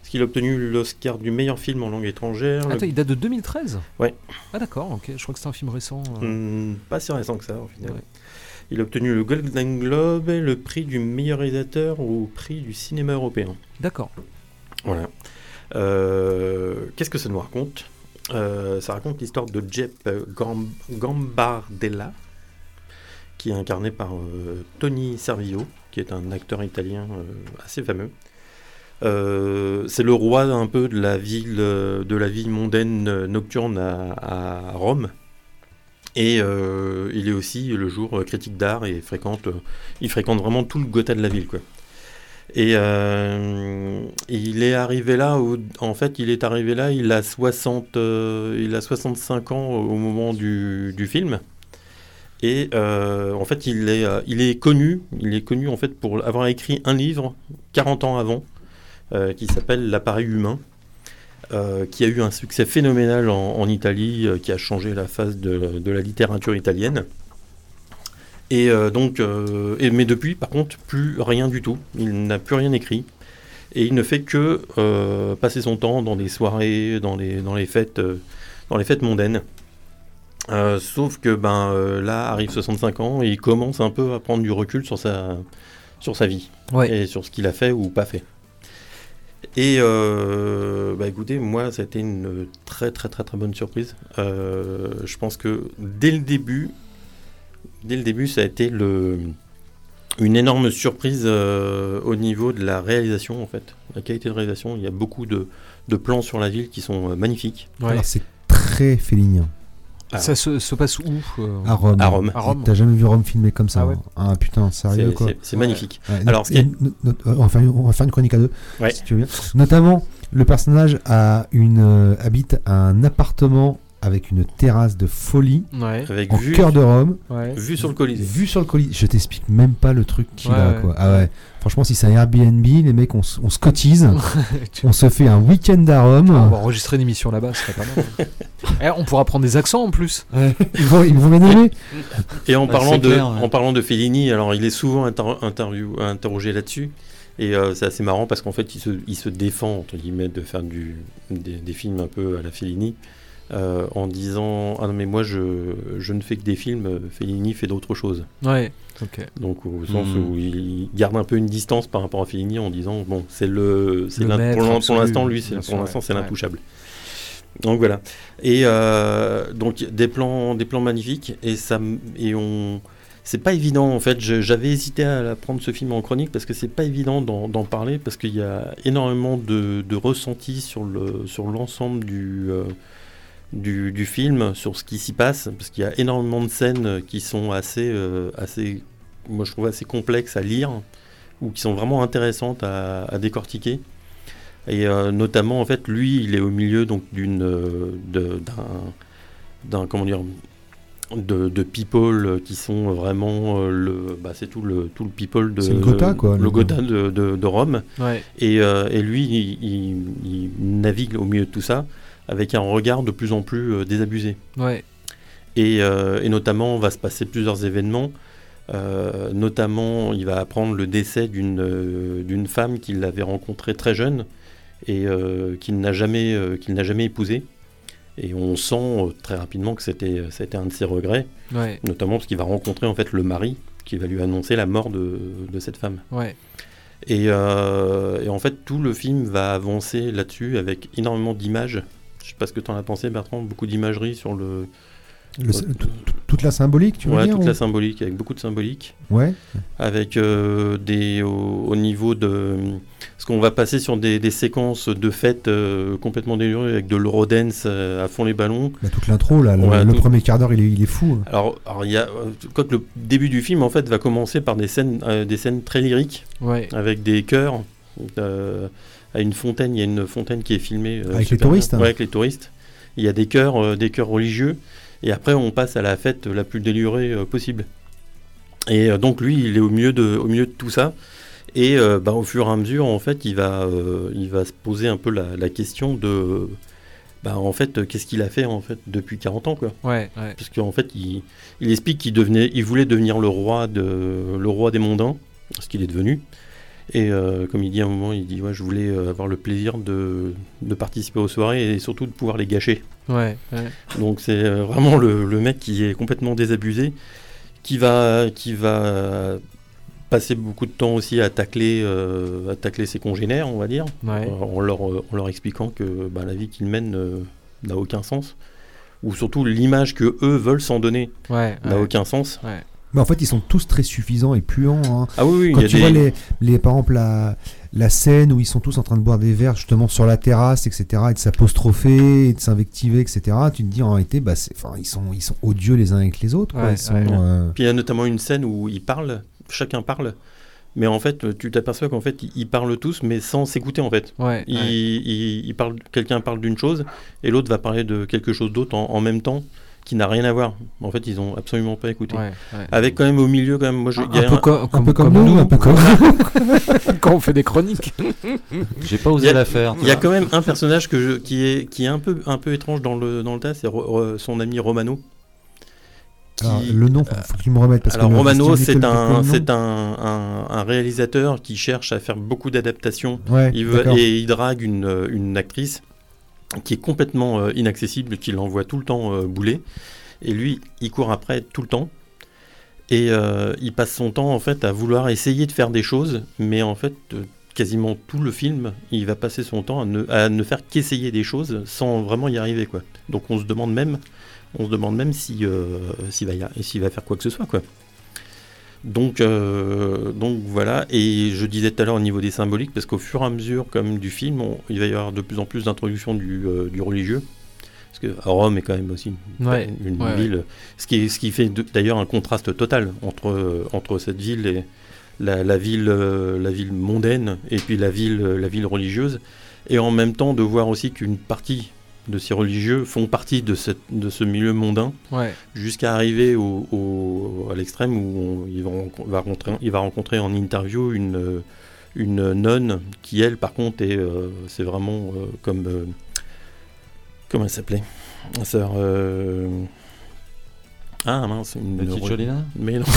parce qu'il a obtenu l'Oscar du meilleur film en langue étrangère, le- Attends, il date de 2013 Ouais. Ah d'accord, ok. Je crois que c'est un film récent. euh. Hmm, pas si récent que ça, au final. Ouais. Il a obtenu le Golden Globe, le prix du meilleur réalisateur au prix du cinéma européen. D'accord. Voilà. Euh, Qu'est-ce que ça nous raconte? Euh, Ça raconte l'histoire de Jep Gam- Gambardella, qui est incarné par euh, Tony Servillo, qui est un acteur italien euh, assez fameux. C'est le roi un peu de la ville, de la mondaine nocturne à, Rome. Et il est aussi le jour critique d'art et fréquente, il fréquente vraiment tout le Gotha de la ville, quoi. Et euh, il est arrivé là, en fait, il est arrivé là, il a 60, euh, il a 65 ans au moment du, film. Et euh, en fait, il est, il est connu, il est connu en fait pour avoir écrit un livre 40 ans avant, qui s'appelle L'appareil humain, qui a eu un succès phénoménal en, Italie, qui a changé la face de la littérature italienne. Et euh, donc, euh, et- mais depuis, par contre, plus rien du tout. Il n'a plus rien écrit. Et il ne fait que euh, passer son temps dans des soirées, dans les, dans les fêtes, dans les fêtes mondaines. Euh, sauf que ben euh, là arrive 65 ans et il commence un peu à prendre du recul sur sa, sur sa vie Ouais. et sur ce qu'il a fait ou pas fait. Et euh, bah écoutez, moi, ça a été une très très très très bonne surprise. Je pense que dès le début, dès le début, ça a été le, une énorme surprise euh, au niveau de la réalisation en fait, la qualité de réalisation. Il y a beaucoup de, de plans sur la ville qui sont euh, magnifiques. Ouais. Alors c'est très félinien. Ah. Ça se, se passe où euh À Rome. À Rome. À Rome. T'as jamais vu Rome filmé comme ça Ah ouais. hein? Ah putain, sérieux C'est- quoi. c'est- C'est Ouais. magnifique. Ouais, Alors, no- no- on, va faire une, on va faire une chronique à deux, Ouais. si tu veux bien. Notamment, le personnage a une, euh, habite un appartement avec une terrasse de folie Ouais. Avec en vue, cœur de Rome, Ouais. vue sur le Colisée. vue sur le colis. Je t'explique même pas le truc qu'il Ouais, a. ouais. Quoi. Ah ouais. Franchement, si c'est un Airbnb, les mecs, on, on se cotise, on se fait un week-end à Rome. Ah, on va enregistrer une émission là-bas, ce serait pas mal. Eh, on pourra prendre des accents en plus. Ils vont, ils vont m'énerver. Et en parlant de, clair, ouais. en parlant de Fellini, alors il est souvent inter- interview- interrogé là-dessus. Et euh, c'est assez marrant parce qu'en fait, il se, il se défend, entre guillemets, de faire du, des, des films un peu à la Fellini. Euh, en disant Ah non, mais moi je, je ne fais que des films, Fellini fait d'autres choses. Ouais. Ok. Donc au sens Mhm. où il garde un peu une distance par rapport à Fellini en disant Bon, c'est le. c'est pour l'instant, lui, c'est- pour l'instant, ouais. c'est Ouais. l'intouchable. Donc voilà. Et euh, donc des plans, des plans magnifiques et ça et on c'est pas évident en fait. Je- J'avais hésité à prendre ce film en chronique parce que c'est pas évident d'en d'en parler parce qu'il y a énormément de, de ressentis sur le sur l'ensemble du, euh, du du film, sur ce qui s'y passe parce qu'il y a énormément de scènes qui sont assez euh, assez moi je trouve assez complexes à lire ou qui sont vraiment intéressantes à, à décortiquer. Et euh, notamment, en fait, lui, il est au milieu donc d'une euh, de- d'un d'un comment dire de, de people qui sont vraiment euh, le bah, c'est tout le tout le people de C'est le Gotha, quoi, le, le- Gotha de, de- de Rome Ouais. et, euh, et lui il, il- il navigue au milieu de tout ça avec un regard de plus en plus euh, désabusé Ouais. et, euh, et notamment, va se passer plusieurs événements. Euh, notamment, il va apprendre le décès d'une femme qu'il avait rencontrée très jeune et qu'il n'a jamais, n'a jamais épousée. Et on sent très rapidement que c'était c'était un de ses regrets, Ouais. notamment parce qu'il va rencontrer en fait le mari qui va lui annoncer la mort de, de cette femme. Ouais. Et, euh, et en fait, tout le film va avancer là-dessus avec énormément d'images. Je sais pas ce que tu en as pensé, Bertrand. Beaucoup d'imagerie sur le, Le- tout- tout- toute la symbolique, tu veux ouais, dire toute ou- la symbolique, avec beaucoup de symbolique. Ouais. avec euh, des au, au niveau de ce qu'on va passer sur des, des séquences de fêtes euh, complètement délurées avec de l'eurodance euh, à fond les ballons. Bah, toute l'intro, là, le, Ouais, le tout- premier quart d'heure, il est, il est fou. hein. Alors, alors il y a quoique le début du film en fait va commencer par des scènes euh, des scènes très lyriques Ouais. avec des chœurs euh, à une fontaine. Il y a une fontaine qui est filmée euh, Avec les touristes, hein. Ouais, avec les touristes. Il y a des chœurs euh, des chœurs religieux et après on passe à la fête la plus délurée euh, possible. Et euh, donc lui, il est au milieu de, au milieu de tout ça. Et euh, bah, au fur et à mesure, en fait, il va, euh, il va se poser un peu la, la question de, bah, en fait, qu'est-ce qu'il a fait en fait depuis 40 ans, quoi. Ouais. Ouais. Parce qu'en fait, il, il explique qu'il devenait, il voulait devenir le roi de, le roi des mondains, ce qu'il est devenu. Et euh, comme il dit à un moment, il dit, ouais, je voulais euh, avoir le plaisir de, de participer aux soirées et surtout de pouvoir les gâcher. Ouais. ouais. Donc c'est euh, vraiment le, le mec qui est complètement désabusé, qui va, qui va passer beaucoup de temps aussi à tacler, euh, à tacler ses congénères, on va dire, Ouais. en, leur, en leur expliquant que bah, la vie qu'ils mènent euh, n'a aucun sens, ou surtout l'image que eux veulent s'en donner n'a aucun sens. Mais en fait, ils sont tous très suffisants et puants. hein. Ah oui, oui, Quand il y a tu des... vois les, les, par exemple la, la scène où ils sont tous en train de boire des verres justement sur la terrasse, etc., et de s'apostropher, et de s'invectiver, etc., tu te dis en réalité, bah, ils, sont, ils sont odieux les uns avec les autres. quoi. Ouais, Ils sont, ouais. euh, Puis il y a notamment une scène où ils parlent, chacun parle, mais en fait, tu t'aperçois qu'en fait, ils- ils parlent tous, mais sans s'écouter en fait. Ouais. Il, ouais. il- il parle, quelqu'un parle d'une chose et l'autre va parler de quelque chose d'autre en, en même temps qui n'a rien à voir. En fait, ils ont absolument pas écouté. Ouais, ouais. Avec quand même au milieu, quand même, moi, je, il y a un, peu un- co- un peu comme nous, un peu comme quand on fait des chroniques. J'ai pas osé a- la faire. il y a quand même un personnage que je- qui est qui est un peu un peu étrange dans le dans le tas, c'est son ami Romano. qui- Alors, le nom, faut, faut que tu me remettes. Parce Alors que Romano, c'est un, c'est un, un- un réalisateur qui cherche à faire beaucoup d'adaptations. Ouais, Il veut, d'accord. et il drague une, une actrice qui est complètement euh, inaccessible, qui l'envoie tout le temps euh, bouler. Et lui, il court après tout le temps. Et euh, il passe son temps en fait à vouloir essayer de faire des choses, mais en fait, quasiment tout le film, il va passer son temps à ne, faire qu'essayer des choses sans vraiment y arriver quoi. Donc on se demande même, on se demande même si s'il va va faire quoi que ce soit quoi. Donc, euh, donc voilà, et je disais tout à l'heure au niveau des symboliques, parce qu'au fur et à mesure comme du film, on- il va y avoir de plus en plus d'introduction du, euh, du religieux, parce que Rome est quand même aussi une, Ouais, une ouais, ville, ce qui, ce qui fait d'ailleurs un contraste total entre, entre cette ville et la, la ville, euh, la ville mondaine et puis la ville, la ville religieuse, et en même temps de voir aussi qu'une partie de ces religieux font partie de, cette, de ce milieu mondain Ouais. jusqu'à arriver au, au- à l'extrême où on- il, va, renco- va rencontrer, il va rencontrer en interview une, une nonne qui, elle, par contre, est, euh, c'est vraiment euh, comme. euh, comment elle s'appelait? La Sœur. euh, Ah mince, une. Petite Cholina Mais non.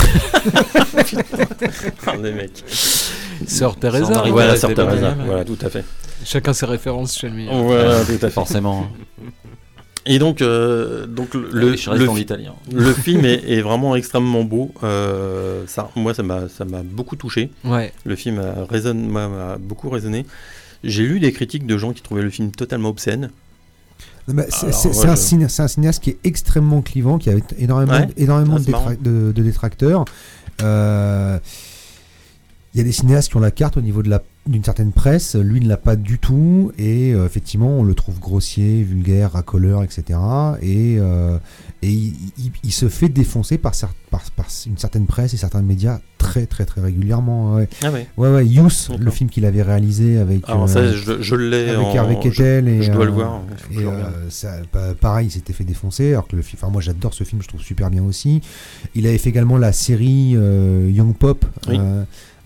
Ah, les mecs. Sœur Teresa. Voilà, à Sœur rester Teresa, bonne. voilà, tout à fait. Chacun ses références chez lui. Voilà, tout à fait. Forcément. Et donc, euh, donc le, reste le, le film est, est vraiment extrêmement beau. Euh, ça, moi, ça m'a, ça m'a beaucoup touché. Ouais. Le film a, résonne, m'a, beaucoup résonné. J'ai lu des critiques de gens qui trouvaient le film totalement obscène. C'est un, je- ciné- c'est un cinéaste qui est extrêmement clivant, qui a énormément, Ouais. énormément Ah, de, c'est marrant. détra- de- de détracteurs. Euh, Il y a des cinéastes qui ont la carte au niveau de la d'une certaine presse, lui ne l'a pas du tout, et euh, effectivement on le trouve grossier, vulgaire, racoleur, etc. Et, euh, et il, il- il se fait défoncer par, cer- par, par une certaine presse et certains médias très très très régulièrement. Ouais, Ah ouais. ouais, ouais Youth, D'accord. le film qu'il avait réalisé avec, Alors euh, ça, je, je l'ai avec en... Hervé je- et je dois euh, le voir, et euh, ça, pa- pareil, il s'était fait défoncer. Alors que le film, enfin moi j'adore ce film, je trouve super bien aussi. Il avait fait également la série euh, Young Pop Oui.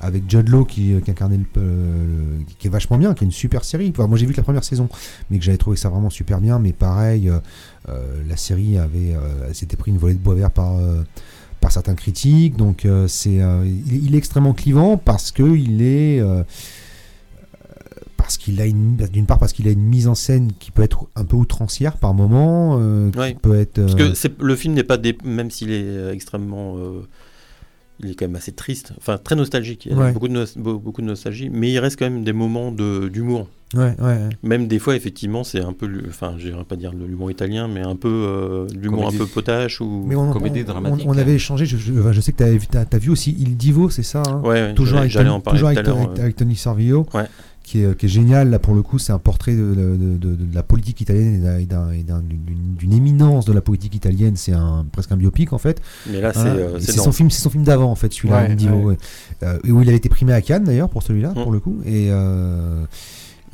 Euh, avec Judd Law qui, qui incarnait le, euh, qui est vachement bien, qui est une super série. Enfin, moi j'ai vu que la première saison, mais que j'avais trouvé ça vraiment super bien. Mais pareil, euh, euh, la série avait, euh, s'était pris une volée de bois vert par euh, par certains critiques. Donc euh, c'est, euh, il, il est extrêmement clivant parce que il est euh, parce qu'il a une d'une part parce qu'il a une mise en scène qui peut être un peu outrancière par moment euh, qui peut être Parce euh, que le film n'est pas dé- même s'il est euh, extrêmement euh, il est quand même assez triste enfin très nostalgique il y a Ouais. beaucoup de beaucoup de nostalgie mais il reste quand même des moments de d'humour ouais, ouais, ouais. même des fois effectivement c'est un peu enfin je pas dire de l'humour italien mais un peu euh, de l'humour un peu potache ou mais on, Comédie on- dramatique. on, on avait échangé je, je, enfin, je sais que tu as, vu aussi Il Divo c'est ça hein? Ouais, ouais, toujours j'allais- avec, Tony- en parler toujours tout à avec, l'heure avec- euh, avec Tony Servillo Ouais. Qui, est, qui est génial là pour le coup c'est un portrait de, de- de- de- de la politique italienne et d'un- et d'un- et d'un- d'une éminence de la politique italienne c'est un presque un biopic en fait mais là c'est Voilà. euh, son film c'est son film d'avant en fait celui-là Ouais. Euh, et où il avait été primé à Cannes d'ailleurs pour celui-là Mm. pour le coup et euh,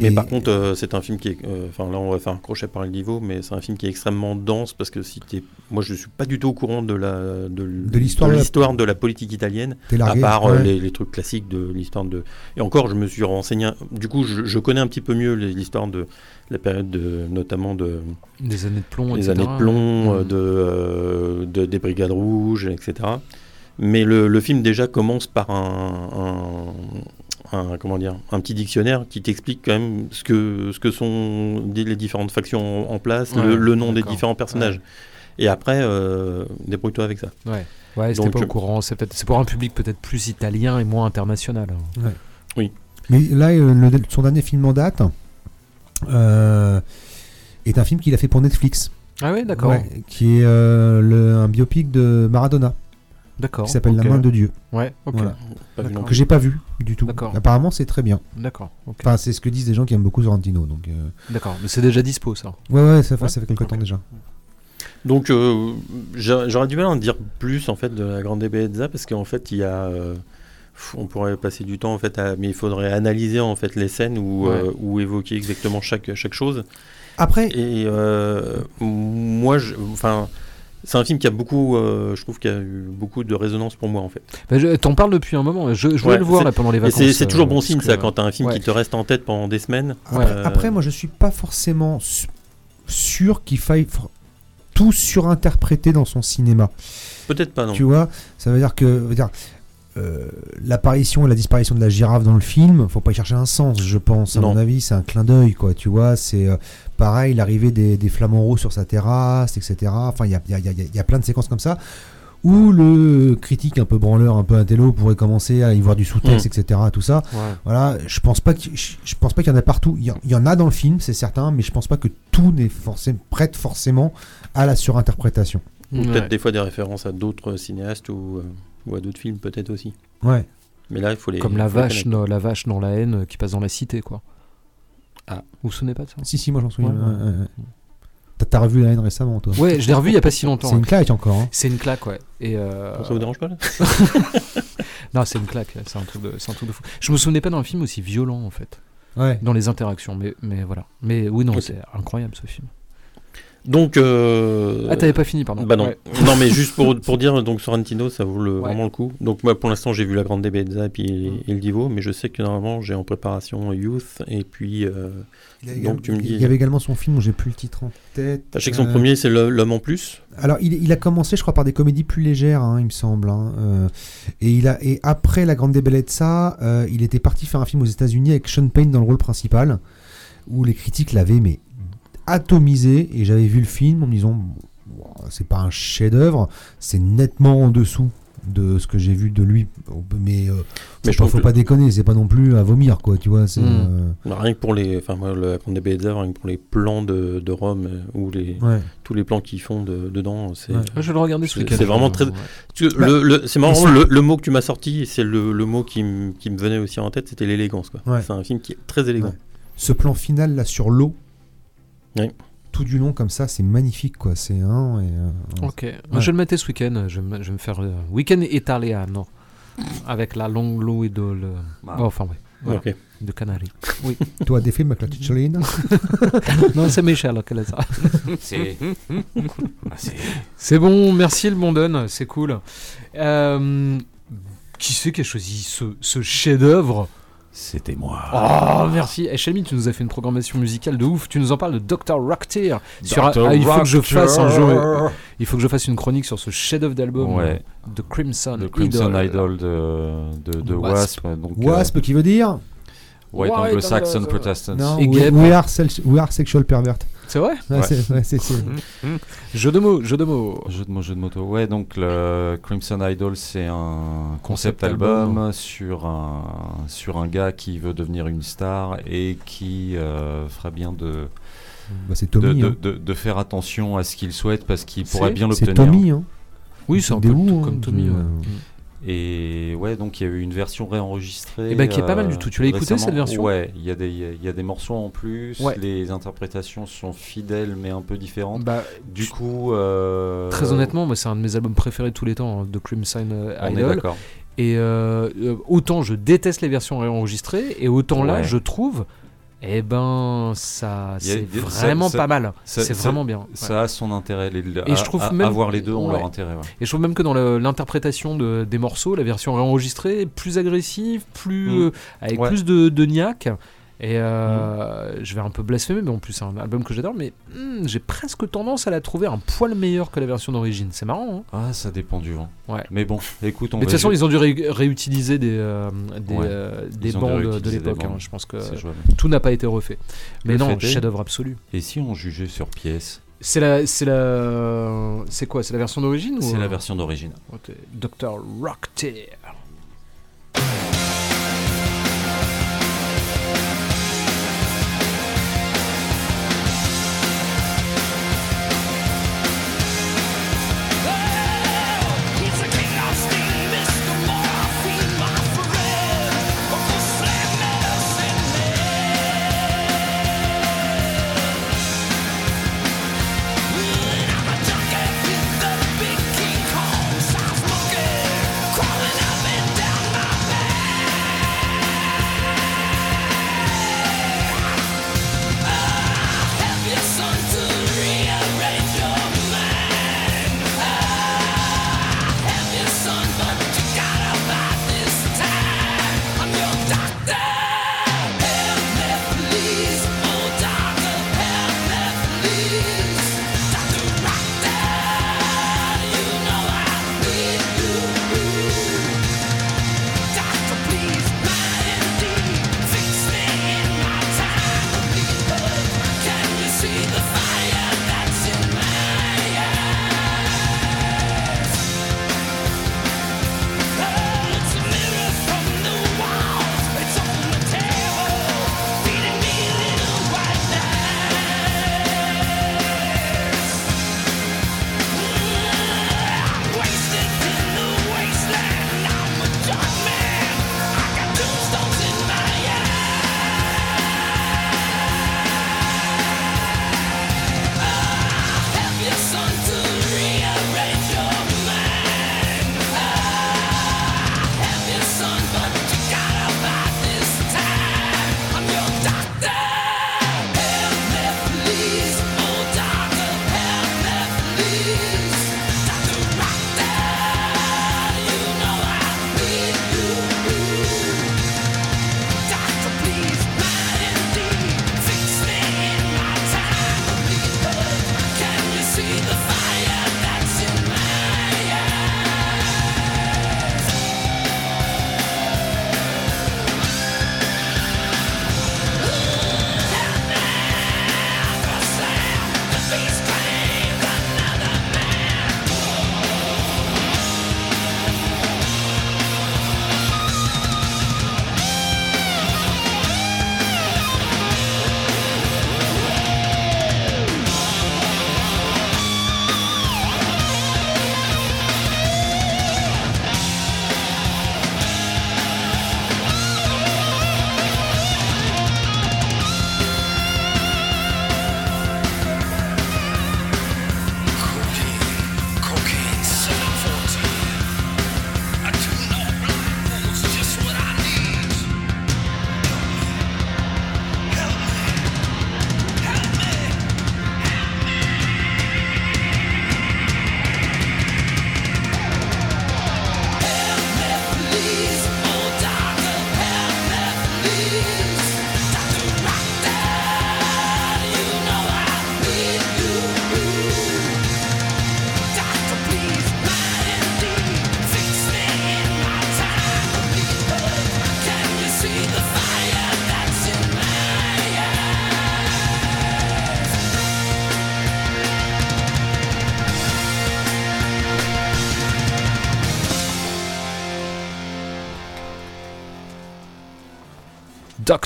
mais et- par contre euh, c'est un film qui est euh, enfin là on va faire un crochet par le niveau mais c'est un film qui est extrêmement dense parce que si t'es moi je suis pas du tout au courant de la de, De l'histoire de de la politique italienne à part euh, ouais. les, les trucs classiques de l'histoire de et encore je me suis renseigné du coup je, je connais un petit peu mieux l'histoire de la période de notamment de Des années de plomb, etc. années de plomb Mm. euh, de, euh, de- des brigades rouges etc mais le, le film déjà commence par un, un- un- comment dire un petit dictionnaire qui t'explique quand même ce que ce que sont les différentes factions en place Ouais, le, le nom des différents personnages et après euh, débrouille-toi avec ça Ouais, ouais c'était pas au courant. C'est peut-être- c'est pour un public peut-être plus italien et moins international. Mais là, euh, le- son dernier film en date euh, est un film qu'il a fait pour Netflix. Ah ouais, d'accord. Ouais, qui est euh, le- un biopic de Maradona, D'accord. qui s'appelle. La main de Dieu, Ouais, ok. Voilà. Que j'ai pas vu du tout. D'accord. Apparemment, c'est très bien. D'accord. Enfin, c'est ce que disent des gens qui aiment beaucoup Sorrentino. Donc, euh, D'accord. Mais c'est déjà dispo ça. ouais, ouais, ça, fait- Ouais. ça fait quelque temps Ok. déjà. Donc euh, j'a- j'aurais du mal à en dire plus en fait de la Grande Bellezza parce qu'en fait il y a euh, on pourrait passer du temps en fait à, mais il faudrait analyser en fait les scènes ou Ouais. euh, évoquer exactement chaque chaque chose Après, et euh, moi je enfin c'est un film qui a beaucoup euh, je trouve qu'il y a eu beaucoup de résonance pour moi en fait Bah, T'en parles depuis un moment. Je, je voulais Ouais, le voir là pendant les vacances. c'est toujours euh, bon signe que- ça quand t'as un film ouais. qui te reste en tête pendant des semaines après, après, moi, je suis pas forcément sûr qu'il faille for- tout surinterpréter dans son cinéma. peut-être pas non Tu vois, ça veut dire que veut dire, euh, l'apparition et la disparition de la girafe dans le film, faut pas y chercher un sens, je pense. À Non. mon avis, c'est un clin d'œil, quoi. Tu vois, c'est euh, pareil, l'arrivée des, des flamants roses sur sa terrasse, etc. Enfin, il y a, il y, a, il y a- y a plein de séquences comme ça où le critique un peu branleur, un peu intello pourrait commencer à y voir du sous-texte, etc. Tout ça. Ouais. Voilà, je pense pas que je, pense pas qu'il y en a partout. Il y, en- il y en a dans le film, c'est certain, mais je pense pas que tout n'est forcément prête forcément à la surinterprétation. ou Ouais. peut-être des fois des références à d'autres cinéastes ou, euh, ou à d'autres films peut-être aussi Ouais. mais là il faut les Comme la vache, la vache dans la haine euh, qui passe dans la cité, quoi. Ah. Vous vous souvenez pas de ça Si, si, moi j'en souviens. Ouais, ouais, ouais, ouais. T'as- T'as revu la haine récemment, toi Ouais, je l'ai revu il y a pas si longtemps. C'est une claque encore. hein. C'est une claque, ouais. Et euh, ça vous dérange pas là Non, c'est une claque. C'est un truc de, c'est un truc de fou. Je me souvenais pas d'un film aussi violent en fait, Ouais. dans les interactions. Mais, mais voilà. Mais oui, non, c'est incroyable ce film. Donc. Euh... Ah, t'avais pas fini, pardon. Bah non. Ouais. non, mais juste pour, pour dire, donc Sorrentino, ça vaut le, Ouais. vraiment le coup. Donc moi, pour l'instant, j'ai vu La Grande Bellezza et puis le Divo, mais je sais que normalement, j'ai en préparation Youth et puis. Euh... Il a Donc, également- tu me dis- il y avait également son film où j'ai plus le titre en tête. Je sais que son Euh, premier, c'est Le- L'homme en plus. Alors, il, il a commencé, je crois, par des comédies plus légères, hein, il me semble. hein, euh, et, il a, et après La Grande Bellezza, euh, il était parti faire un film aux États-Unis avec Sean Payne dans le rôle principal, où les critiques l'avaient mais atomisé. Et j'avais vu le film en me disant, Bon, c'est pas un chef-d'œuvre, c'est nettement en dessous de ce que j'ai vu de lui. Mais, euh, Mais faut je pas- faut que- pas déconner, c'est pas non plus à vomir, quoi, tu vois. c'est, Mm. euh, Rien que pour les, enfin moi, le des rien que pour les plans de, de Rome euh, ou les ouais. tous les plans qu'ils font de- dedans, c'est. Ouais. Ah, je vais le regarder ce C'est- vraiment très- Ouais. Bah, le, le- c'est marrant, le, le mot que tu m'as sorti, c'est le, le mot qui, me- qui me venait aussi en tête, c'était l'élégance. quoi. Ouais. C'est un film qui est très élégant. Ouais. Ce plan final là sur l'eau, Oui. tout du long comme ça, c'est magnifique, quoi. C'est un. Et, euh, Ok, Moi, je vais le mettre ce week-end. Je vais, me- je vais me faire euh, week-end italiano avec la longue Louis de le... Bah. oh, enfin oui, voilà, Ok. de Canaries. Toi, des films avec la Cicciolina non, c'est Michel qui l'a ça. C'est. C'est- C'est bon, merci le bon Don, c'est cool. Euh, qui c'est qui a choisi ce, ce chef-d'œuvre? C'était moi. Oh, merci. Eh, tu nous as fait une programmation musicale de ouf. Tu nous en parles de Dr. Rocktear. Sur Dr. ah, il faut que je fasse un jour. Il faut que je fasse une chronique sur ce chef-d'œuvre d'album Ouais. de Crimson, The Crimson Idol. Idol de, de, de Wasp. Wasp. Donc, euh, Wasp qui veut dire White White Anglo-Saxon Anglo- Protestants. Non, we, are we are sexual pervert. C'est vrai Ouais, Ouais. c'est- ouais, c'est- c'est- Jeu de mots, jeu de mots. Jeu de mots, jeu de moto. Ouais, donc le Crimson Idol, c'est un Concept concept album, album. sur un sur un gars qui veut devenir une star et qui euh, ferait bien de bah, c'est de, Tommy. de, hein. de- de faire attention à ce qu'il souhaite parce qu'il C'est- pourrait bien C'est l'obtenir. Tommy. Hein. Oui, c'est un peu tout hein, comme Tommy. ouais. Et ouais, donc il y a eu une version réenregistrée. Eh ben, qui est pas mal euh, du tout. Tu l'as écouté, cette version? Ouais, il y, a des- il y a des morceaux en plus. Ouais. Les interprétations sont fidèles mais un peu différentes. Bah, Du coup. euh, très honnêtement, moi, c'est un de mes albums préférés de tous les temps, hein, de Crimson euh, on est d'accord. Et euh, euh, autant je déteste les versions réenregistrées, et autant là, je trouve, eh ben, ça, c'est vraiment ça- pas mal. C'est vraiment bien. ouais. Ça a son intérêt. Les, Et je trouve à- même- avoir les deux ont ouais. leur intérêt. ouais. Et je trouve même que dans l'interprétation de- des morceaux, la version réenregistrée est plus agressive, plus, Mm. euh, avec plus de, de niaque. Et euh, je vais un peu blasphémer, mais en plus c'est un album que j'adore, mais hmm, j'ai presque tendance à la trouver un poil meilleure que la version d'origine. C'est marrant, hein Ah, ça dépend du vent. Ouais. Mais bon, écoute, on Mais de toute façon, ils ont dû ré- réutiliser des, euh, des, Ouais. euh, des bandes de l'époque. hein. Je pense que tout n'a pas été refait. Mais Le non, chef-d'œuvre absolu. Et si on jugeait sur pièce? C'est la, c'est la, c'est quoi? C'est la version d'origine ou C'est la version d'origine. ok, Dr. Rocktear.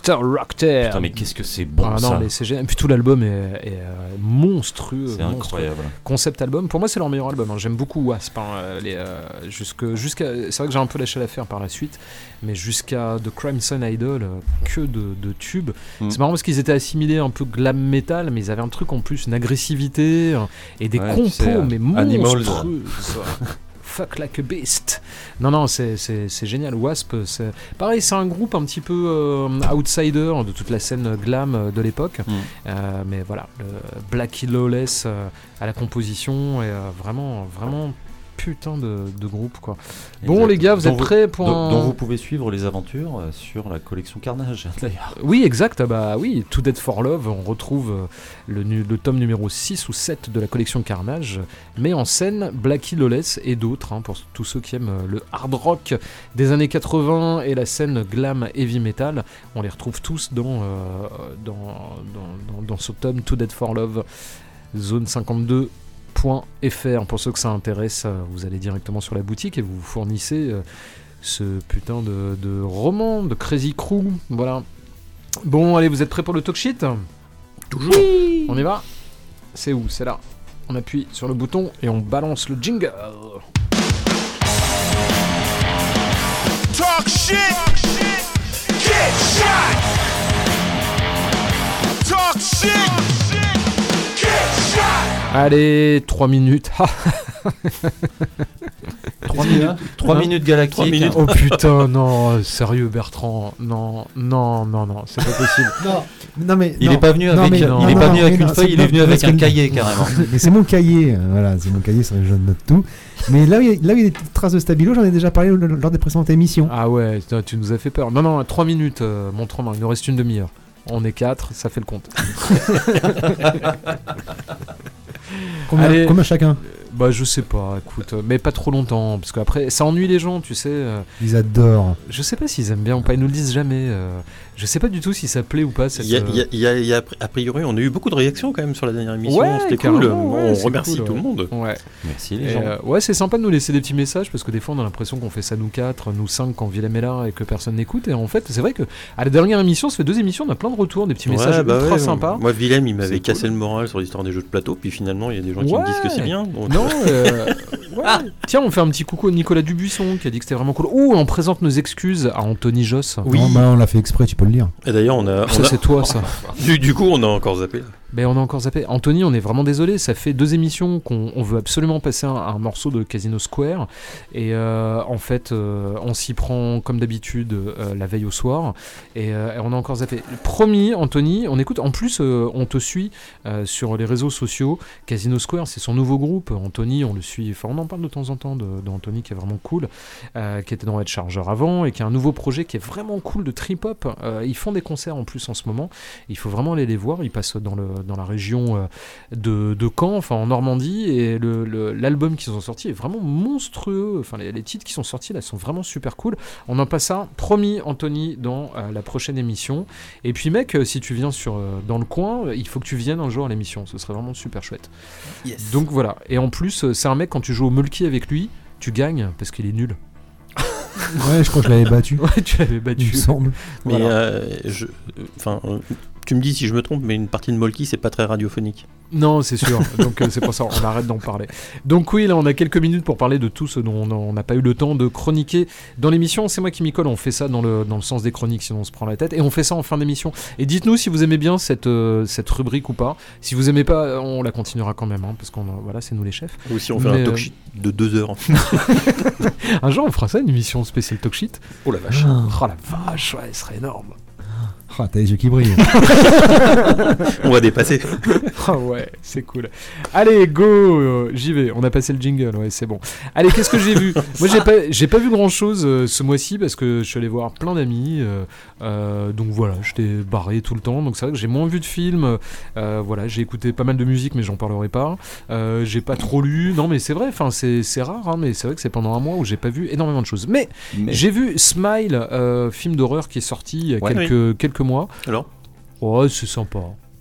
Dr. Rockter. Putain, mais qu'est-ce que c'est bon Ah non, ça mais c'est génial. Puis tout l'album est, est, euh, monstrueux. C'est monstrueux. incroyable. Concept album. Pour moi, c'est leur meilleur album. hein. J'aime beaucoup Wasp. hein, euh, les, euh, jusque, jusqu'à, c'est vrai que j'ai un peu lâché l'affaire par la suite, mais jusqu'à The Crimson Idol, euh, que de, de tubes. Mm. C'est marrant parce qu'ils étaient assimilés un peu glam metal, mais ils avaient un truc en plus, une agressivité euh, et des Ouais, tu compos, sais, euh, mais Animals. monstrueuses. Fuck like a beast. Non, non, c'est, génial. Wasp, c'est pareil, c'est un groupe un petit peu euh, outsider de toute la scène glam euh, de l'époque. Mm. Euh, mais voilà, le Blackie Lawless à la composition euh, vraiment, vraiment putain de, de groupe quoi. Bon Exact. les gars, vous Dont êtes prêts pour dont, un- dont vous pouvez suivre les aventures euh, sur la collection Carnage d'ailleurs. Oui, exact. ah Bah oui, To Dead for Love, on retrouve euh, le, tome numéro 6 ou 7 de la collection Carnage, mais en scène Blackie Lawless et d'autres, hein, pour tous ceux qui aiment euh, le hard rock des années 80 et la scène glam heavy metal. On les retrouve tous dans, euh, dans, dans, dans- dans ce tome To Dead for Love, zone 52. .fr pour ceux que ça intéresse, euh, vous allez directement sur la boutique et vous fournissez euh, ce putain de, de roman de Crazy Crew. Voilà. Bon, allez, vous êtes prêts pour le talk shit? Toujours. On y va? C'est où? C'est là. On appuie sur le bouton et on balance le jingle. Talk shit. Get shot. Talk shit. Allez, 3 minutes. Ah, 3 minutes, 3 Hein minutes galactiques. Trois minutes. oh putain, non, sérieux Bertrand. Non, non, non, non, c'est pas possible. Non, non mais Il non. est pas venu Non, avec, mais- il non, est pas non, venu avec une feuille, il est venu avec un que- cahier carrément. Mais c'est mon cahier, euh, voilà, c'est mon cahier, que je note tout. Mais là où il y a, là où il y a des petites traces de stabilo, j'en ai déjà parlé lors des précédentes émissions. Ah ouais, tu nous as fait peur. Non, non, 3 minutes, euh, montre en main. Il nous reste une demi-heure. On est 4, ça fait le compte. Combien, Allez. combien chacun Bah, je sais pas, écoute, euh, mais pas trop longtemps, parce qu'après, ça ennuie les gens, tu sais. euh, Ils adorent. je sais pas s'ils aiment bien ou pas, ils nous le disent jamais. euh, je sais pas du tout si ça plaît ou pas. Cette, Il y a, y a- y a- il y a- a priori, on a eu beaucoup de réactions quand même sur la dernière émission. Ouais, C'était cool. ouais, on remercie cool, tout ouais. le monde. Ouais. Merci les Et, gens. euh, ouais, c'est sympa de nous laisser des petits messages parce que des fois on a l'impression qu'on fait ça nous quatre, nous cinq quand Willem est là et que personne n'écoute. Et en fait, c'est vrai que à la dernière émission, ça fait deux émissions, on a plein de retours, des petits messages bah ultra ouais, sympas. Moi, Willem, il m'avait cassé cool. le moral sur l'histoire des jeux de plateau, puis finalement, il y a des gens qui Ouais. me disent que c'est bien. donc- Non, euh, ouais. tiens, on fait un petit coucou à Nicolas Dubuisson qui a dit que c'était vraiment cool. Oh, on présente nos excuses à Anthony Joss. Oui. Non, bah, on l'a fait exprès, tu peux le lire. Et d'ailleurs, on a, on Ça, a- c'est toi, ça. du, du coup, on a encore zappé. Ben, on a encore zappé. Anthony, on est vraiment désolé. Ça fait deux émissions qu'on on veut absolument passer un, morceau de Casino Square. Et euh, en fait, euh, on s'y prend comme d'habitude euh, la veille au soir. Et, on a encore zappé. Promis, Anthony, on écoute. En plus, on te suit sur les réseaux sociaux. Casino Square, c'est son nouveau groupe. Anthony, on le suit. Enfin, on en parle de temps en temps d'Anthony qui est vraiment cool. qui était dans Red Charger avant. Et qui a un nouveau projet qui est vraiment cool de trip-hop. Ils font des concerts en plus en ce moment. Il faut vraiment aller les voir. Ils passent dans, le, dans la région euh, de, de Caen, enfin en Normandie, et le- le- l'album qu'ils ont sorti est vraiment monstrueux. Enfin, les, les titres qui sont sortis là sont vraiment super cool. On en passe un, promis, Anthony, dans euh, la prochaine émission. Et puis, mec, euh, si tu viens sur, euh, dans le coin, il faut que tu viennes un jour à l'émission. Ce serait vraiment super chouette. Donc voilà. Et en plus, c'est un mec, quand tu joues au Mulky avec lui, tu gagnes parce qu'il est nul. Ouais, je crois que je l'avais battu. Ouais, tu l'avais Il battu. me semble. Mais Voilà. euh, je, enfin, euh, tu me dis si je me trompe, mais une partie de Molky, c'est pas très radiophonique. Non, c'est sûr. Donc euh, c'est pour ça on arrête d'en parler. Donc oui, là on a quelques minutes pour parler de tout ce dont on- n'a pas eu le temps de chroniquer dans l'émission. C'est moi qui m'y colle. On fait ça dans le, dans le sens des chroniques, sinon on se prend la tête. Et on fait ça en fin d'émission. Et dites-nous si vous aimez bien cette, euh, cette rubrique ou pas. Si vous aimez pas, on la continuera quand même, hein, parce qu'on a- voilà, c'est nous les chefs. Ou si on fait Mais, un talk euh, sheet de deux heures. Un jour on fera ça, une émission spéciale talk sheet. Oh la vache. Oh la vache, ouais, ce serait énorme. Ah, t'as les yeux qui brillent. On va dépasser. Ah ouais, c'est cool. Allez, go, euh, j'y vais. On a passé le jingle, ouais, c'est bon. Allez, qu'est-ce que j'ai vu? Moi, j'ai pas, j'ai pas vu grand chose ce mois-ci parce que je suis allé voir plein d'amis. euh, euh, donc voilà, j'étais barré tout le temps. Donc c'est vrai que j'ai moins vu de films. euh, voilà, j'ai écouté pas mal de musique, mais j'en parlerai pas. Euh, j'ai pas trop lu. Non, mais c'est vrai. Enfin, c'est, c'est rare, hein, mais c'est vrai que c'est pendant un mois où j'ai pas vu énormément de choses. Mais, Mais- j'ai vu Smile, euh, film d'horreur qui est sorti il y a Ouais, quelques, quelques mois. Alors? Ouais, c'est sympa.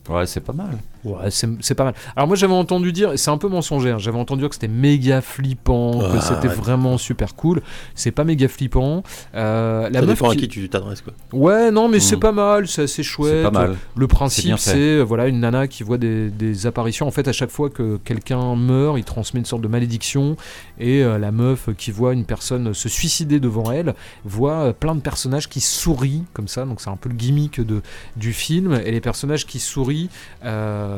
Ouais, c'est pas mal. Ouais, c'est pas mal. Alors moi j'avais entendu dire, c'est un peu mensonger, hein, j'avais entendu dire que c'était méga flippant, que c'était ouais. vraiment super cool. C'est pas méga flippant. Euh, la Ça meuf dépend à qui- qui tu t'adresses, quoi. Ouais, non, mais c'est Mm. pas mal, c'est assez chouette. C'est pas mal. Le principe, c'est voilà une nana qui voit des, des apparitions. En fait, à chaque fois que quelqu'un meurt, il transmet une sorte de malédiction. Et euh, la meuf qui voit une personne se suicider devant elle voit euh, plein de personnages qui sourient comme ça. Donc c'est un peu le gimmick de, du film. Et les personnages qui sourient, euh,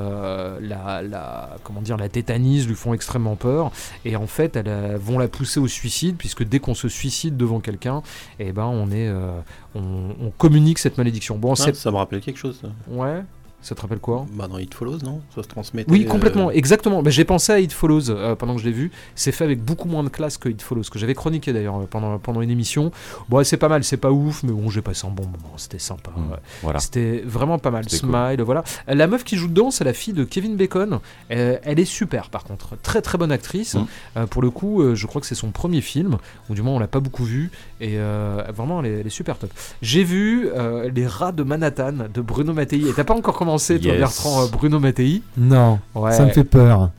la, la comment dire, la tétanisent, lui font extrêmement peur. Et en fait, elles euh, vont la pousser au suicide, puisque dès qu'on se suicide devant quelqu'un, eh ben on est, euh, on, on communique cette malédiction. Bon, Ah, ça me rappelle quelque chose. ça. ouais. Ça te rappelle quoi Bah, dans It Follows, non? Ça se transmet. Oui, complètement, exactement. Bah, j'ai pensé à It Follows euh, pendant que je l'ai vu. C'est fait avec beaucoup moins de classe que It Follows, que j'avais chroniqué d'ailleurs euh, pendant, pendant une émission. Bon, ouais, c'est pas mal, c'est pas ouf, mais bon, j'ai passé un bon moment, c'était sympa. Mm. ouais. Voilà. C'était vraiment pas mal. Smile, voilà. La meuf qui joue dedans, c'est la fille de Kevin Bacon. Euh, elle est super, par contre. Très très bonne actrice. Mm. Euh, pour le coup, euh, je crois que c'est son premier film, ou du moins on l'a pas beaucoup vu. Et euh, vraiment, elle est, elle est super top. J'ai vu euh, Les Rats de Manhattan de Bruno Mattei. Et t'as pas encore commencé, toi, Yes. Bertrand euh, Bruno Mattei Non, Ouais. ça me fait peur.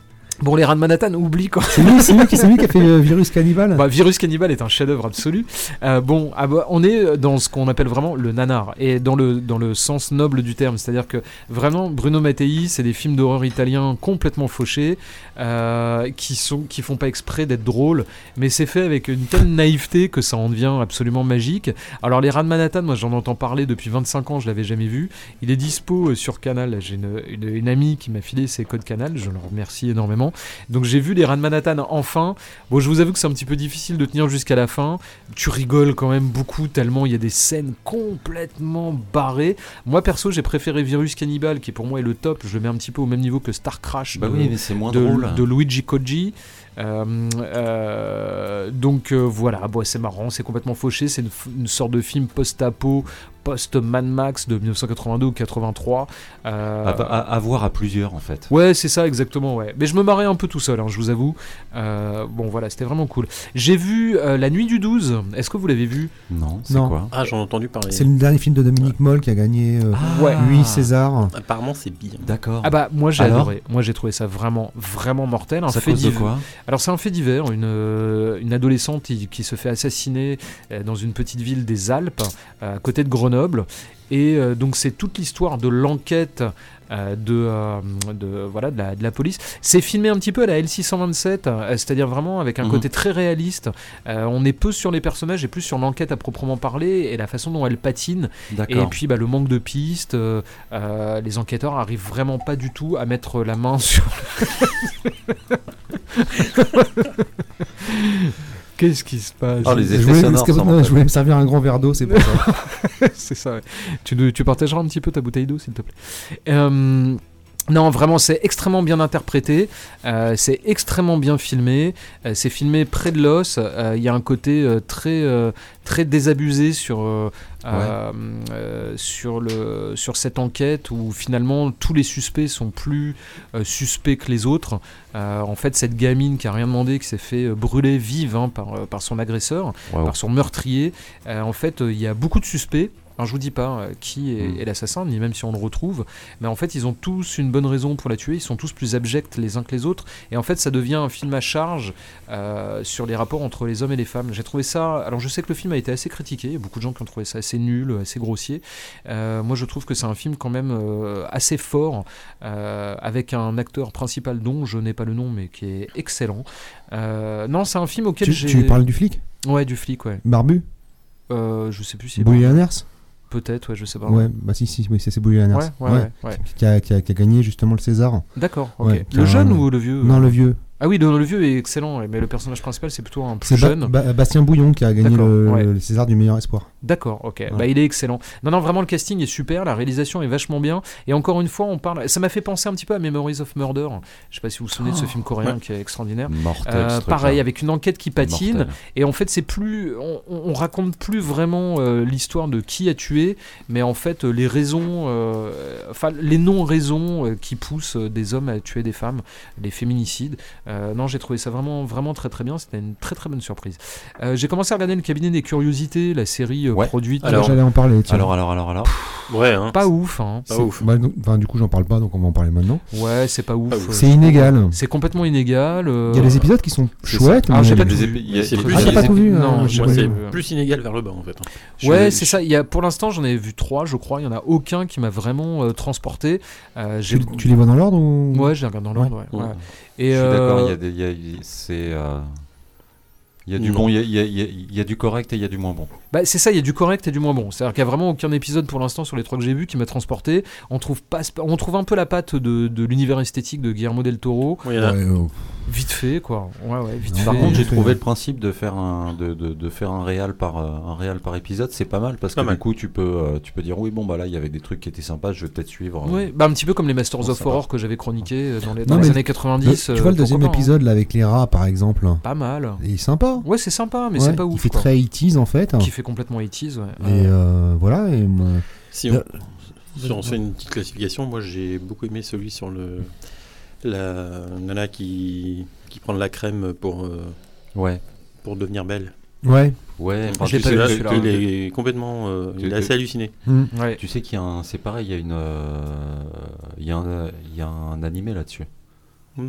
Bon, Les Rats de Manhattan, oublie quoi. C'est lui, c'est lui qui, lui qui a fait euh, Virus Cannibal Bah, Virus Cannibal est un chef-d'œuvre absolu. Euh, bon, ah bah, on est dans ce qu'on appelle vraiment le nanar et dans le dans le sens noble du terme, c'est-à-dire que vraiment Bruno Mattei, c'est des films d'horreur italiens complètement fauchés euh, qui sont qui font pas exprès d'être drôles, mais c'est fait avec une telle naïveté que ça en devient absolument magique. Alors les Rats de Manhattan, moi j'en entends parler depuis 25 ans, je l'avais jamais vu. Il est dispo sur Canal. J'ai une, une, une amie qui m'a filé ses codes Canal, je le remercie énormément. Donc j'ai vu les Rats de Manhattan enfin. Bon, je vous avoue que c'est un petit peu difficile de tenir jusqu'à la fin. Tu rigoles quand même beaucoup tellement il y a des scènes complètement barrées. Moi perso, j'ai préféré Virus Cannibal qui pour moi est le top. Je le mets un petit peu au même niveau que Star Crash Bah de, oui, mais c'est moins de, drôle. de Luigi Koji. Euh, euh, donc euh, voilà, bon, c'est marrant, c'est complètement fauché, c'est une sorte de film post-apo, post-Mad Max de 1982 ou 83. Euh, À, à- à voir à plusieurs en fait. Ouais, c'est ça exactement, ouais. Mais je me marrais un peu tout seul, hein, je vous avoue. Euh, bon, voilà, c'était vraiment cool. J'ai vu euh, La Nuit du 12. Est-ce que vous l'avez vu? Non, c'est quoi? Ah, j'en ai entendu parler. C'est le dernier film de Dominique Moll qui a gagné euh, Ouais. 8 César. Apparemment, c'est bien. D'accord. Ah bah, moi j'ai adoré. Moi j'ai trouvé ça vraiment, vraiment mortel. Un ça fait cause de divers. quoi? Alors c'est un fait divers, une, euh, une adolescente qui, qui se fait assassiner euh, dans une petite ville des Alpes, euh, à côté de Grenoble. Et euh, donc c'est toute l'histoire de l'enquête euh, de, euh, de, voilà, de, la, de la police. C'est filmé un petit peu à la L627, euh, c'est-à-dire vraiment avec un Mhm. côté très réaliste. On est peu sur les personnages et plus sur l'enquête à proprement parler et la façon dont elle patine. Et puis bah, le manque de pistes, les enquêteurs arrivent vraiment pas du tout à mettre la main sur. Qu'est-ce qui se passe Oh, les Je voulais, sonores, non, je me servir un grand verre d'eau, c'est pour ça. C'est ça. ouais. Tu partageras un petit peu ta bouteille d'eau, s'il te plaît. Euh, non, vraiment, c'est extrêmement bien interprété. euh, c'est extrêmement bien filmé. euh, c'est filmé près de l'os. euh, Il y a un côté euh, très, euh, très désabusé sur, euh, euh, euh, sur, le, sur cette enquête où finalement tous les suspects sont plus euh, suspects que les autres. Euh, en fait, cette gamine qui a rien demandé, qui s'est fait brûler vive hein, par, par son agresseur, par son meurtrier. Euh, en fait, il y a beaucoup de suspects. Alors, je vous dis pas euh, qui est, Mm. est l'assassin, ni même si on le retrouve, mais en fait, ils ont tous une bonne raison pour la tuer. Ils sont tous plus abjects les uns que les autres, et en fait, ça devient un film à charge euh, sur les rapports entre les hommes et les femmes. J'ai trouvé ça. Alors, je sais que le film a été assez critiqué. Il y a beaucoup de gens qui ont trouvé ça assez nul, assez grossier. Euh, moi, je trouve que c'est un film quand même euh, assez fort, euh, avec un acteur principal dont je n'ai pas le nom, mais qui est excellent. Euh, non, c'est un film auquel tu, j'ai. tu parles du flic? Ouais, du flic, ouais. Barbu? Euh, je sais plus si. Bully Lanners Peut-être, ouais, je sais pas. Ouais, bah si, si, oui, c'est Bully ouais. Qui, a, qui a- qui a gagné justement le César. D'accord, ok. Le jeune un- ou le vieux? Non, le vieux. Ah oui, le, le vieux est excellent, mais le personnage principal, c'est plutôt un plus Ba- jeune. Ba- Bastien Bouillon qui a gagné le César du meilleur espoir. D'accord, ok. Bah, il est excellent. Non, non, vraiment, le casting est super, la réalisation est vachement bien. Et encore une fois, on parle. Ça m'a fait penser un petit peu à Memories of Murder. Je sais pas si vous vous souvenez de ce film coréen qui est extraordinaire. Mortel. Euh, pareil, avec une enquête qui patine. Mortel. Et en fait, c'est plus, on, on raconte plus vraiment euh, l'histoire de qui a tué, mais en fait euh, les raisons, enfin les non-raisons qui poussent des hommes à tuer des femmes, les féminicides. Non, j'ai trouvé ça vraiment, vraiment très très bien. C'était une très très bonne surprise. J'ai commencé à regarder le cabinet des curiosités, la série Ouais. produite. Alors, J'allais en parler. tiens. Alors, alors, alors, alors. Ouais, hein. pas ouf, hein. Pas ouf. bah, enfin, du coup, j'en parle pas, donc on va en parler maintenant. Ouais, c'est pas ouf. Pas ouf. C'est inégal. C'est complètement inégal. euh, Il y a des épisodes qui sont c'est chouettes, mais j'ai pas tout vu. C'est plus Ah, hein, Non, j'ai Moi, pas c'est vu. plus inégal vers le bas en fait. je- Ouais, c'est ça. Il y a, pour l'instant, j'en ai vu trois, je crois. Il y en a aucun qui m'a vraiment euh, transporté. Euh, Tu, les vois dans l'ordre ou? Ouais, je les regarde dans l'ordre. Je Et suis d'accord, il y a des. C'est. Il y a du Non. bon, il y a, il y a- il y du correct et il y a du moins bon. Bah, c'est ça, il y a du correct et du moins bon. C'est-à-dire qu'il n'y a vraiment aucun épisode pour l'instant sur les trois que j'ai vus qui m'a transporté. On trouve, pas, on trouve un peu la patte de, de l'univers esthétique de Guillermo del Toro, Bon, il y en a- Ouais, vite fait, quoi. Ouais, ouais, vite fait. Par contre, j'ai fait, trouvé le principe de faire un de, de, de faire un réal par euh, un réal par épisode, c'est pas mal parce que mal. du coup tu peux euh, tu peux dire oui bon bah là il y avait des trucs qui étaient sympas, je vais peut-être suivre. euh, Ouais, bah un petit peu comme les Masters Bon, of va. Horror que j'avais chroniqué dans les, Non, dans les mais années le- 90. tu vois le deuxième hein. épisode là avec les rats par exemple Pas mal. Il est sympa. Ouais, c'est sympa, mais Ouais, c'est pas Il ouf. fait quoi. très 80s en fait. Qui fait complètement 80s, ouais. Et euh, voilà. Et Si on, Euh, si on fait une petite classification, moi j'ai beaucoup aimé celui sur le la nana qui, qui prend de la crème pour, euh, Ouais. pour devenir belle. Ouais. Ouais, enfin, Je l'ai tu pas vu, Là, il est complètement. euh, il est assez halluciné. Mm. Ouais. Tu sais qu'il y a un c'est pareil, il y a une euh, il y a un il y a un animé là-dessus.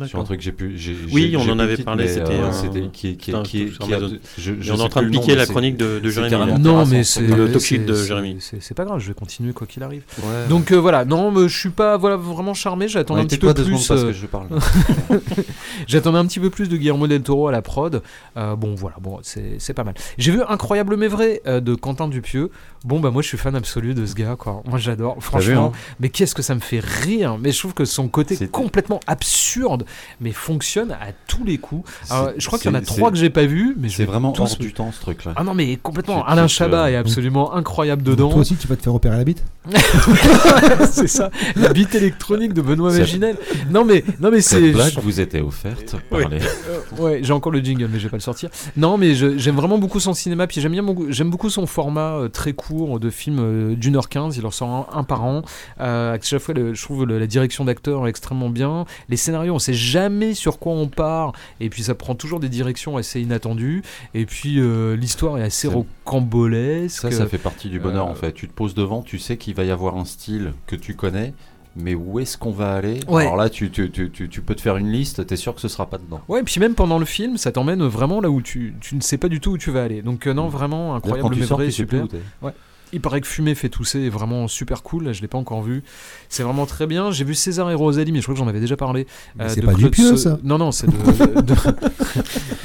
Sur un truc que j'ai pu j'ai Oui, on j'ai en avait titre, parlé, c'était euh, un- c'était qui qui un qui qui a- je, je on est en train de piquer la c'est- chronique de, de Jérémy. Non, mais ce c'est le talk de Jérémy. C'est c'est pas grave, je vais continuer quoi qu'il arrive. Ouais. Donc euh, voilà, non, mais je suis pas voilà vraiment charmé. J'attendais Ouais, un petit peu plus. euh, que je parle. J'attendais un petit peu plus de Guillermo del Toro à la prod. Euh, bon, voilà, bon, c'est c'est pas mal. J'ai vu Incroyable mais vrai euh, de Quentin Dupieux. Bon, bah moi, je suis fan absolu de ce gars, quoi. Moi, j'adore, franchement. hein Mais qu'est-ce que ça me fait rire Mais je trouve que son côté complètement absurde, mais fonctionne à tous les coups. Alors, je crois qu'il y en a trois que j'ai pas vu, mais je C'est vraiment tous- hors du temps ce truc là. Ah non, mais complètement. Alain Chabat est absolument incroyable dedans. Toi aussi, tu vas te faire opérer la bite c'est ça, la bite électronique de Benoît Maginel. Non mais, non mais c'est. Cette blague vous était offerte Oui. par les Euh, ouais, j'ai encore le jingle, mais je vais pas le sortir. Non, mais je- j'aime vraiment beaucoup son cinéma, puis j'aime bien, j'aime beaucoup son format euh, très court de films euh, d'une heure quinze. Il en sort un, un par an. Euh, à chaque fois, le- je trouve le- la direction d'acteur extrêmement bien. Les scénarios, on sait jamais sur quoi on part, et puis ça prend toujours des directions assez inattendues. Et puis euh, l'histoire est assez rocambolesque. Ça, ça fait partie du bonheur Euh, en fait. Tu te poses devant, tu sais qu'il va y avoir un style que tu connais, mais où est-ce qu'on va aller? Ouais. Alors là, tu, tu, tu, tu, peux te faire une liste, t'es sûr que ce sera pas dedans. Ouais, et puis même pendant le film, ça t'emmène vraiment là où tu, tu ne sais pas du tout où tu vas aller. Donc euh, non, vraiment D'ailleurs, incroyable, sais plus où t'es. Il paraît que Fumer fait tousser est vraiment super cool. Je l'ai pas encore vu. C'est vraiment très bien. J'ai vu César et Rosalie, mais je crois que j'en avais déjà parlé. Euh, c'est pas Claude Sau- ça. Non, non, c'est de, de,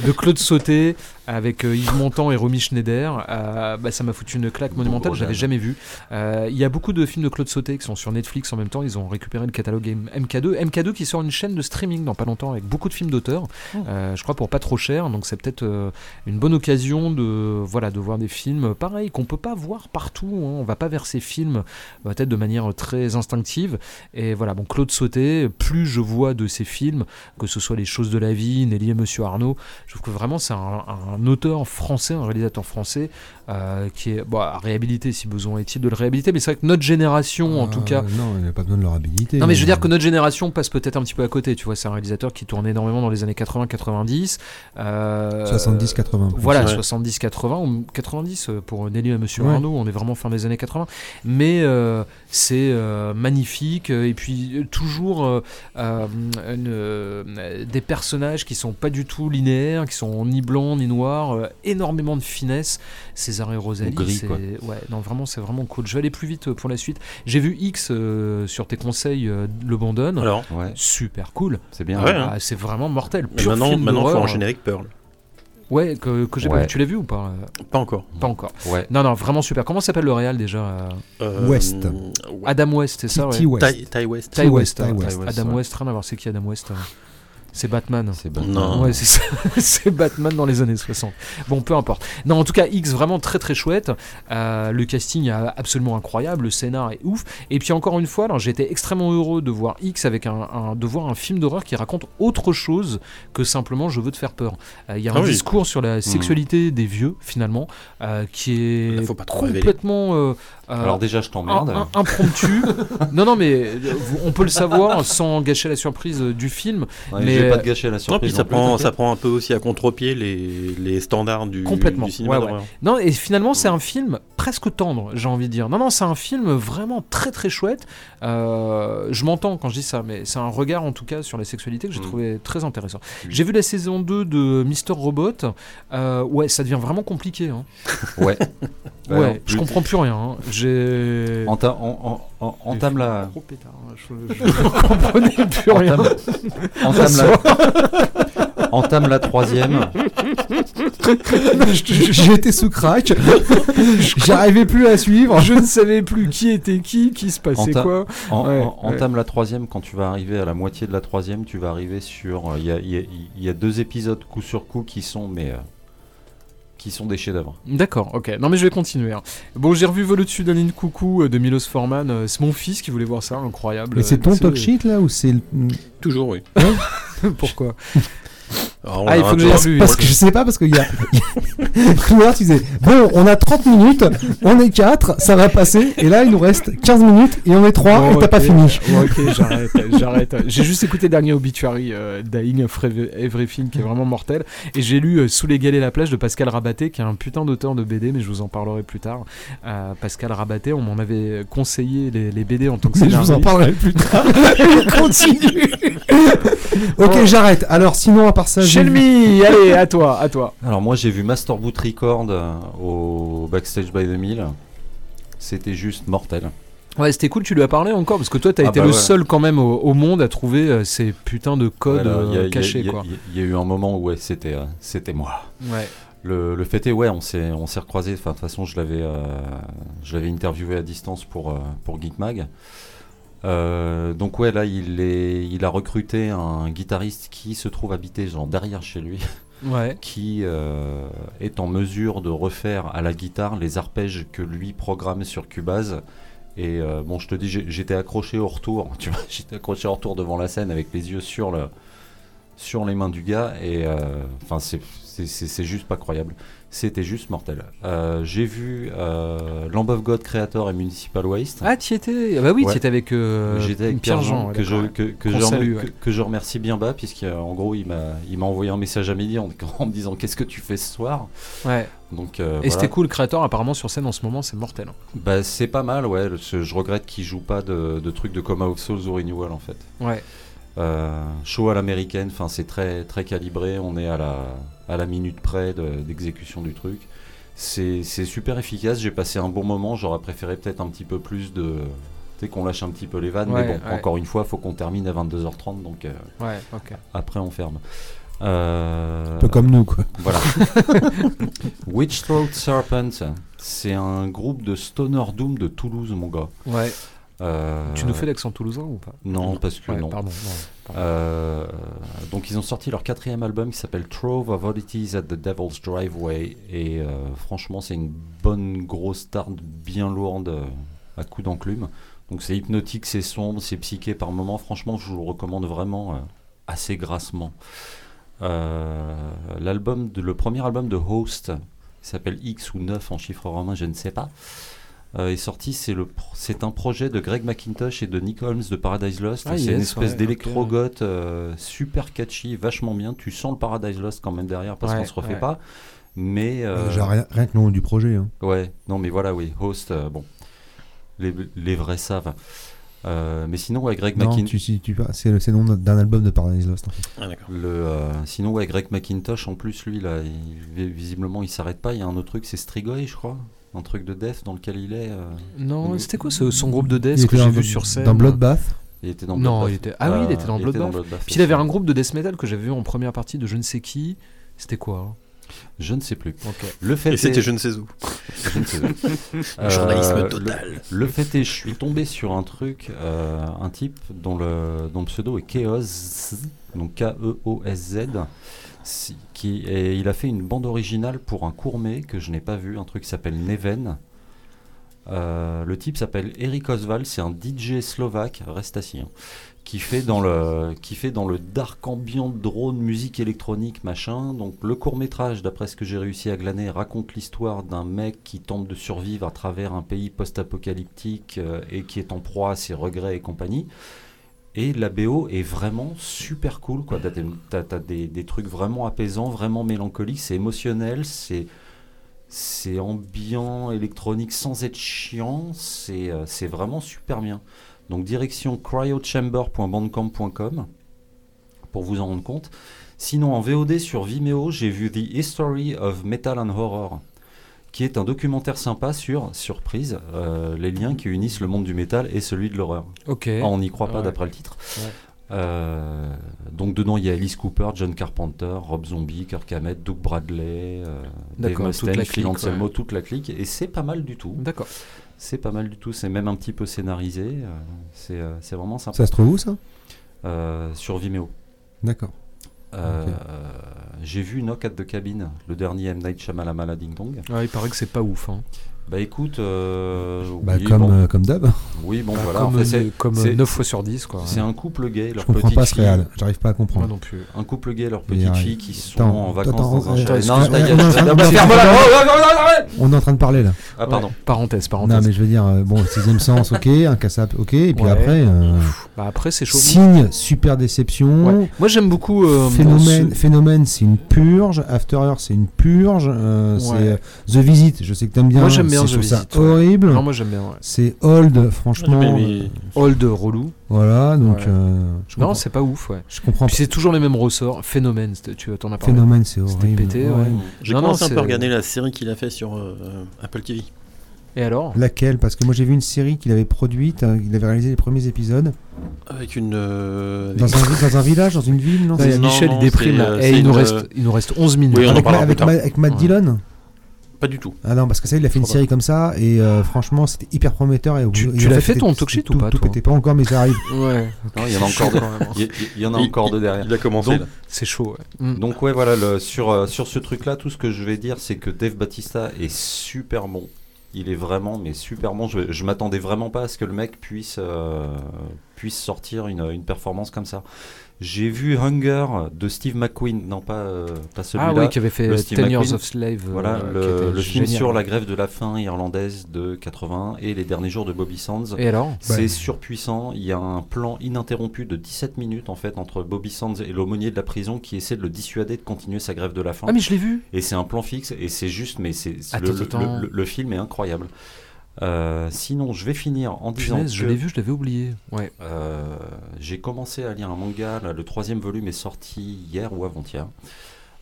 de Claude Sauté avec euh, Yves Montand et Romy Schneider. Euh, bah, ça m'a foutu une claque monumentale. Gros J'avais jamais vu. Euh, Il y a beaucoup de films de Claude Sauté qui sont sur Netflix en même temps. Ils ont récupéré le catalogue M- MK2. MK2 qui sort une chaîne de streaming dans pas longtemps avec beaucoup de films d'auteurs. Euh, je crois pour pas trop cher. Donc c'est peut-être euh, une bonne occasion de voilà de voir des films pareil qu'on peut pas voir partout. hein. On va pas vers ces films peut-être de manière très instinctive. Et voilà, bon Claude Sauté, plus je vois de ces films, que ce soit Les choses de la vie, Nelly et Monsieur Arnaud, je trouve que vraiment c'est un, un auteur français, un réalisateur français euh, qui est bon, à réhabiliter si besoin est-il de le réhabiliter. Mais c'est vrai que notre génération, en tout Euh, cas, Non, il n'y a pas besoin de leur habilité. non mais je veux dire que notre génération passe peut-être un petit peu à côté, tu vois, c'est un réalisateur qui tourne énormément dans les années 80-90. Euh, 70-80. Voilà, Ouais. 70-80 ou 90 euh, pour Nelly et Monsieur Ouais. Arnaud, on est vraiment fin des années 80. Mais euh, c'est magnifique et puis toujours une, des personnages qui sont pas du tout linéaires, qui sont ni blancs ni noirs, énormément de finesse. César et Rosalie, Ou gris, c'est quoi. ouais, non vraiment c'est vraiment cool. Je vais aller plus vite euh, pour la suite. J'ai vu X euh, sur tes conseils, euh, le bandonne. Alors, Ouais, Super cool. c'est bien. Ouais, hein. Ah, c'est vraiment mortel. Pur maintenant, film maintenant, faut en générique Pearl. Ouais, que, que j'ai pas vu. Tu l'as vu ou pas Pas encore. Pas encore. Ouais. Non, non, vraiment super. Comment s'appelle le réal déjà euh, West. Adam West, c'est ça ouais. T. West. Ty, Ty West. Ty Ty West. West, hein. Ty West, Adam ouais. West, rien à voir. C'est qui Adam West euh C'est Batman. C'est. Ouais, c'est ça. c'est Batman dans les années 60. Bon, peu importe. Non, en tout cas, X vraiment très très chouette. Euh, le casting est absolument incroyable, le scénar est ouf. Et puis encore une fois, alors j'étais extrêmement heureux de voir X avec un, un- de voir un film d'horreur qui raconte autre chose que simplement je veux te faire peur. Euh, Il y a un Ah oui. discours sur la sexualité des vieux finalement, euh, qui est Là, faut pas trop révéler. complètement Alors déjà, je t'emmerde. un- un- impromptu. non, non, mais euh, on peut le savoir sans gâcher la surprise euh, du film. Ouais, mais- je vais pas te gâcher la Non, surprise. puis ça prend, ça prend un peu aussi à contre-pied les, les standards du, Complètement, du cinéma ouais. Non, et finalement, c'est un film presque tendre, j'ai envie de dire. Non, non, c'est un film vraiment très très chouette. Euh, je m'entends quand je dis ça, mais c'est un regard en tout cas sur la sexualité que j'ai Mm. trouvé très intéressant. Oui. J'ai vu la saison 2 de Mister Robot. Euh, ouais, ça devient vraiment compliqué. hein. Ouais. Ouais, je comprends plus rien. hein. J'ai. Enta- Entame la. Gros pétard, hein. je, comprenais plus rien. Entame, entame la, entame la troisième. J'étais sous crack. J'arrivais plus à suivre. Je ne savais plus qui était qui, qui se passait Enta- quoi. En- Ouais, en- entame la troisième. Quand tu vas arriver à la moitié de la troisième, tu vas arriver sur. euh, Il y a, il y a- il y a deux épisodes coup sur coup qui sont mais euh, qui sont des chefs-d'œuvre. D'accord, ok. Non mais je vais continuer. hein. Bon, j'ai revu Vol au-dessus d'un de coucou euh, de Milos Forman. Euh, C'est mon fils qui voulait voir ça, incroyable. Mais c'est ton Euh, talk shit là ou c'est le- Toujours, oui. Pourquoi? Alors, on Ah, il faut que peu- j'ai parce, que je sais pas parce qu'il y a tout à l'heure, tu disais bon on a 30 minutes on est 4 ça va passer et là il nous reste 15 minutes et on est 3 Bon, et t'as pas fini Bon, ok, j'arrête, j'arrête. J'ai juste écouté dernier obituary euh, Dying of Every- Everything qui est vraiment mortel. Et j'ai lu euh, Sous les galets la plage de Pascal Rabaté qui est un putain d'auteur de BD, mais je vous en parlerai plus tard. Euh, Pascal Rabaté, on m'en avait conseillé les, les BD en tant que mais je vous en scénariste. parlerai plus tard continue ok j'arrête alors sinon à part ça j'ai vu- Shelmy, allez, à toi, à toi. Alors moi j'ai vu Master Boot Record euh, au Backstage by the Mill. C'était juste mortel. Ouais, c'était cool, tu lui as parlé encore, parce que toi, t'as Ah été bah le ouais. seul quand même au, au monde à trouver euh, ces putains de codes Voilà, a- euh, cachés, il y a- quoi. Il y, a eu un moment où ouais, c'était euh, c'était moi. Ouais. Le, le fait est, ouais, on s'est, on s'est recroisés. Enfin, de toute façon, je l'avais, euh, je l'avais interviewé à distance pour, euh, pour Geek Mag. Euh, donc, ouais, là, il, est, il a recruté un guitariste qui se trouve habité genre derrière chez lui, Ouais. qui euh, est en mesure de refaire à la guitare les arpèges que lui programme sur Cubase. Et euh, bon, je te dis, j'étais accroché au retour. Tu vois, j'étais accroché au retour devant la scène avec les yeux sur le, sur les mains du gars. Et enfin, c'est juste pas croyable. C'était juste mortel. Euh, j'ai vu euh, Lamb of God Creator et Municipal Waste. Ah, t'y étais Ah Bah oui, Ouais. t'y étais avec, euh, J'étais avec Pierre Jean. Que, je, que, je salue, remer- ouais. que- que je remercie bien bas, puisqu'en gros, il m'a, il m'a envoyé un message à midi en, en me disant Qu'est-ce que tu fais ce soir? Ouais. Donc, euh, Et voilà. c'était cool, le créateur, apparemment, sur scène en ce moment, c'est mortel. hein. Bah, c'est pas mal, ouais. Je, je regrette qu'il joue pas de, de trucs de Coma of Souls ou Renewal en fait. Ouais. Euh, show à l'américaine, enfin c'est très très calibré, on est à la, à la minute près de- d'exécution du truc. C'est super efficace, j'ai passé un bon moment, j'aurais préféré peut-être un petit peu plus de... Tu sais qu'on lâche un petit peu les vannes, Ouais, mais bon, ouais. encore une fois, faut qu'on termine à 22h30, donc euh, Ouais, après on ferme. Euh, un peu comme nous quoi voilà. Witch Throat Serpent, c'est un groupe de Stoner Doom de Toulouse, mon gars. Ouais. Euh, Tu nous fais l'accent toulousain ou pas? Non, parce que Ouais, non. Pardon. non, pardon. Euh, donc ils ont sorti leur quatrième album qui s'appelle Trove of Oddities at the Devil's Driveway et euh, franchement c'est une bonne grosse tarte bien lourde à coups d'enclume. Donc c'est hypnotique, c'est sombre, c'est psyché par moments. Franchement je vous le recommande vraiment assez grassement. L'album, le premier album de Host s'appelle X ou 9 en chiffre romain, je ne sais pas. Euh, est sorti, c'est le c'est un projet de Greg McIntosh et de Nick Holmes de Paradise Lost. Ah, c'est une espèce ouais, d'électro-goth euh, super catchy, vachement bien. Tu sens le Paradise Lost quand même derrière parce Ouais, qu'on se refait ouais. pas. Mais euh, Déjà, rien, rien que le nom du projet hein. ouais, non mais voilà, oui, Host, euh, bon, les, les vrais savent. Euh, mais sinon, ouais, Greg non McIntosh. tu, c'est le c'est le nom d'un album de Paradise Lost en fait. Ah. Le, euh, sinon, ouais, Greg McIntosh, en plus, lui, là, il- visiblement, il s'arrête pas. Il y a un autre truc, c'est Strigoi, je crois. Un truc de death dans lequel il est. euh, Non, c'était quoi ce- son groupe de death que j'ai vu sur scène dans Bloodbath il était dans Non, Bloodbath. il était- ah oui, il était dans Euh, Bloodbath. Puis il avait un groupe de death metal que j'avais vu en première partie de je ne sais qui. C'était quoi hein? Je ne sais plus. Ok. Le fait Et c'était est- je ne sais où. je ne sais plus. Euh, Journalisme le- total. Le, fait est, je suis tombé sur un truc, euh, un type dont le, dont le pseudo est Chaos, donc E K-E-O-S-Z, il a fait une bande originale pour un court-mets que je n'ai pas vu, un truc qui s'appelle Neven. Euh, le type s'appelle Eric Oswald, c'est un DJ slovaque, reste assis, hein, qui fait dans le qui fait dans le dark ambient drone musique électronique machin. Donc le court métrage, d'après ce que j'ai réussi à glaner, raconte l'histoire d'un mec qui tente de survivre à travers un pays post-apocalyptique euh, et qui est en proie à ses regrets et compagnie. Et la BO est vraiment super cool. quoi. T'as des, trucs vraiment apaisants, vraiment mélancoliques. C'est émotionnel, c'est ambiant, électronique sans être chiant. C'est euh, c'est vraiment super bien. Donc direction cryochamber.bandcamp.com pour vous en rendre compte. Sinon en VOD sur Vimeo, j'ai vu The History of Metal and Horror qui est un documentaire sympa sur, surprise, euh, les liens qui unissent le monde du métal et celui de l'horreur. Ok. Ah, on n'y croit pas Ouais. d'après le titre. Ouais. Euh, donc dedans il y a Alice Cooper, John Carpenter, Rob Zombie, Kirk Hammett, Doug Bradley, euh, Dave Mustaine, la Phil clique, Anselmo, toute la clique, et c'est pas mal du tout. D'accord. C'est pas mal du tout, c'est même un petit peu scénarisé, euh, c'est euh, c'est vraiment sympa. Ça se trouve où ça? Euh, sur Vimeo. D'accord. Euh. J'ai vu Knock at the Cabin, le dernier M. Night Shyamalan Ding Dong. Ouais, il paraît que c'est pas ouf. Hein. Bah écoute, euh, Bah, oui, comme, bon, euh, comme d'hab. oui, bon Bah, voilà, comme en fait, comme c'est- 9 fois sur 10 quoi. c'est un couple gay, leur Je comprends petite pas ce fille- réel. J'arrive pas à Moi comprendre. non plus. Un couple gay, leur petite arrête. fille qui sont Attends, en vacances dans un euh, chalet. Non, on est en train de- parler là. Ah pardon. Ouais, Parenthèse, Non, parenthèse. mais je veux dire, euh, bon, sixième sens, ok, un cassap, ok, et puis Ouais. après, euh, Bah après c'est chaud. signe, super déception. Ouais. Moi j'aime beaucoup. euh, Phénomène, ce- phénomène c'est une purge. After Earth, c'est une purge. euh. C'est euh, The Visit, je sais que t'aimes bien. Moi, j'aime bien c'est- The je trouve ça Visit, ouais. horrible. Non, moi j'aime bien. Ouais. C'est Old, franchement. Mais- mais- Old relou. Voilà, donc Ouais. euh, je Non, c'est pas ouf. Ouais. je comprends Puis c'est toujours les mêmes ressorts. Phénomène, tu t'en as parlé. Phénomène, c'est horrible. pété. J'ai commencé un peu à regarder la série qu'il a fait sur euh, euh, Apple TV. Et alors? Laquelle? Parce que moi j'ai vu une série qu'il avait produite, euh, il avait réalisé les premiers épisodes. Avec une. euh, avec- Dans un, vi- dans un village, dans une ville, non Non, Michel, non, il déprime. là. euh, Et il nous, reste, euh, il nous reste 11 minutes. Oui, on en avec, avec, avec Matt Ouais. Dillon Pas du tout. Ah non, parce que ça, il a fait une série comme ça, et euh, franchement, c'était hyper prometteur. Et Tu- l'as fait, ton talk shit ou tout- pas, Tout pété pas encore, mais ça arrive. Ouais. Non, il y en a encore deux. Il y, il y en a Il- encore deux derrière. Il a commencé. C'est chaud. Ouais. Mm. Donc ouais voilà le- sur, euh, sur ce truc là tout ce que je vais dire c'est que Dave Batista est super bon il est vraiment mais super bon je, je m'attendais vraiment pas à ce que le mec puisse euh, puisse sortir une, une performance comme ça j'ai vu Hunger de Steve McQueen non pas euh, pas celui-là Ah oui, qui avait fait euh, Steve 10 Years McQueen. of Slave. euh, voilà qui le, le film génial. sur la grève de la faim irlandaise de 80 et les derniers jours de Bobby Sands Et alors? C'est Ouais. surpuissant. Il y a un plan ininterrompu de 17 minutes en fait entre Bobby Sands et l'aumônier de la prison qui essaie de le dissuader de continuer sa grève de la faim. Ah mais je l'ai vu. Et c'est un plan fixe et c'est juste, mais c'est le- le film est incroyable. Euh, sinon, je vais finir en disant Punaise, je que, l'ai vu, je l'avais oublié. Ouais. euh, j'ai commencé à lire un manga. là, le troisième volume est sorti hier ou avant-hier.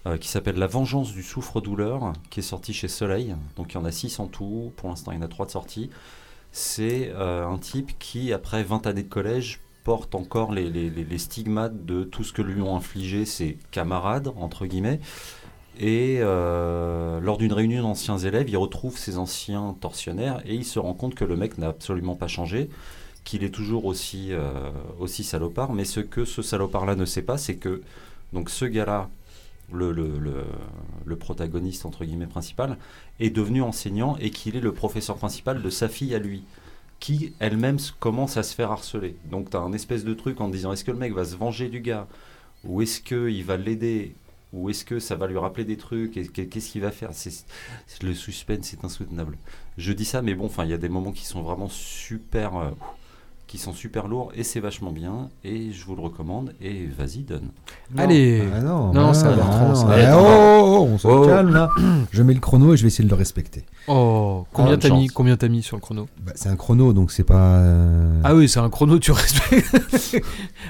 euh, qui s'appelle La vengeance du souffre-douleur, qui est sorti chez Soleil. Donc il y en a 6 en tout. Pour l'instant, il y en a 3 de sortis. C'est un type qui, après 20 années de collège, porte encore les, les- les- les stigmates de tout ce que lui ont infligé ses camarades, entre guillemets. Et euh, lors d'une réunion d'anciens élèves, il retrouve ses anciens tortionnaires et il se rend compte que le mec n'a absolument pas changé, qu'il est toujours aussi, euh, salopard. Mais ce que ce salopard-là ne sait pas, c'est que donc ce gars-là, le, protagoniste entre guillemets principal, est devenu enseignant et qu'il est le professeur principal de sa fille à lui, qui elle-même commence à se faire harceler. Donc tu as un espèce de truc en disant est-ce que le mec va se venger du gars? Ou est-ce qu'il va l'aider? Ou est-ce que ça va lui rappeler des trucs qu'est-ce qu'il va faire Le suspense est insoutenable. Je dis ça, mais bon, enfin, il y a des moments qui sont vraiment super, euh, qui sont super lourds et c'est vachement bien et je vous le recommande et vas-y donne. Allez. Ah non, Non, bah ça non, va, ah trans, non, ça va. eh, Eh, oh, on se Oh. calme là. Je mets le chrono et je vais essayer de le respecter. Oh, combien bonne t'as mis, combien t'as mis sur le chrono? Bah, c'est un chrono, donc c'est pas. euh, Ah oui, c'est un chrono, tu respectes.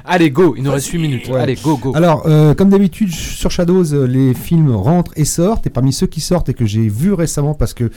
Allez, go, il nous reste 8 minutes. Ouais. Allez, go, go. Alors, euh, comme d'habitude, sur Shadows, euh, les films rentrent et sortent. Et parmi ceux qui sortent et que j'ai vus récemment, parce que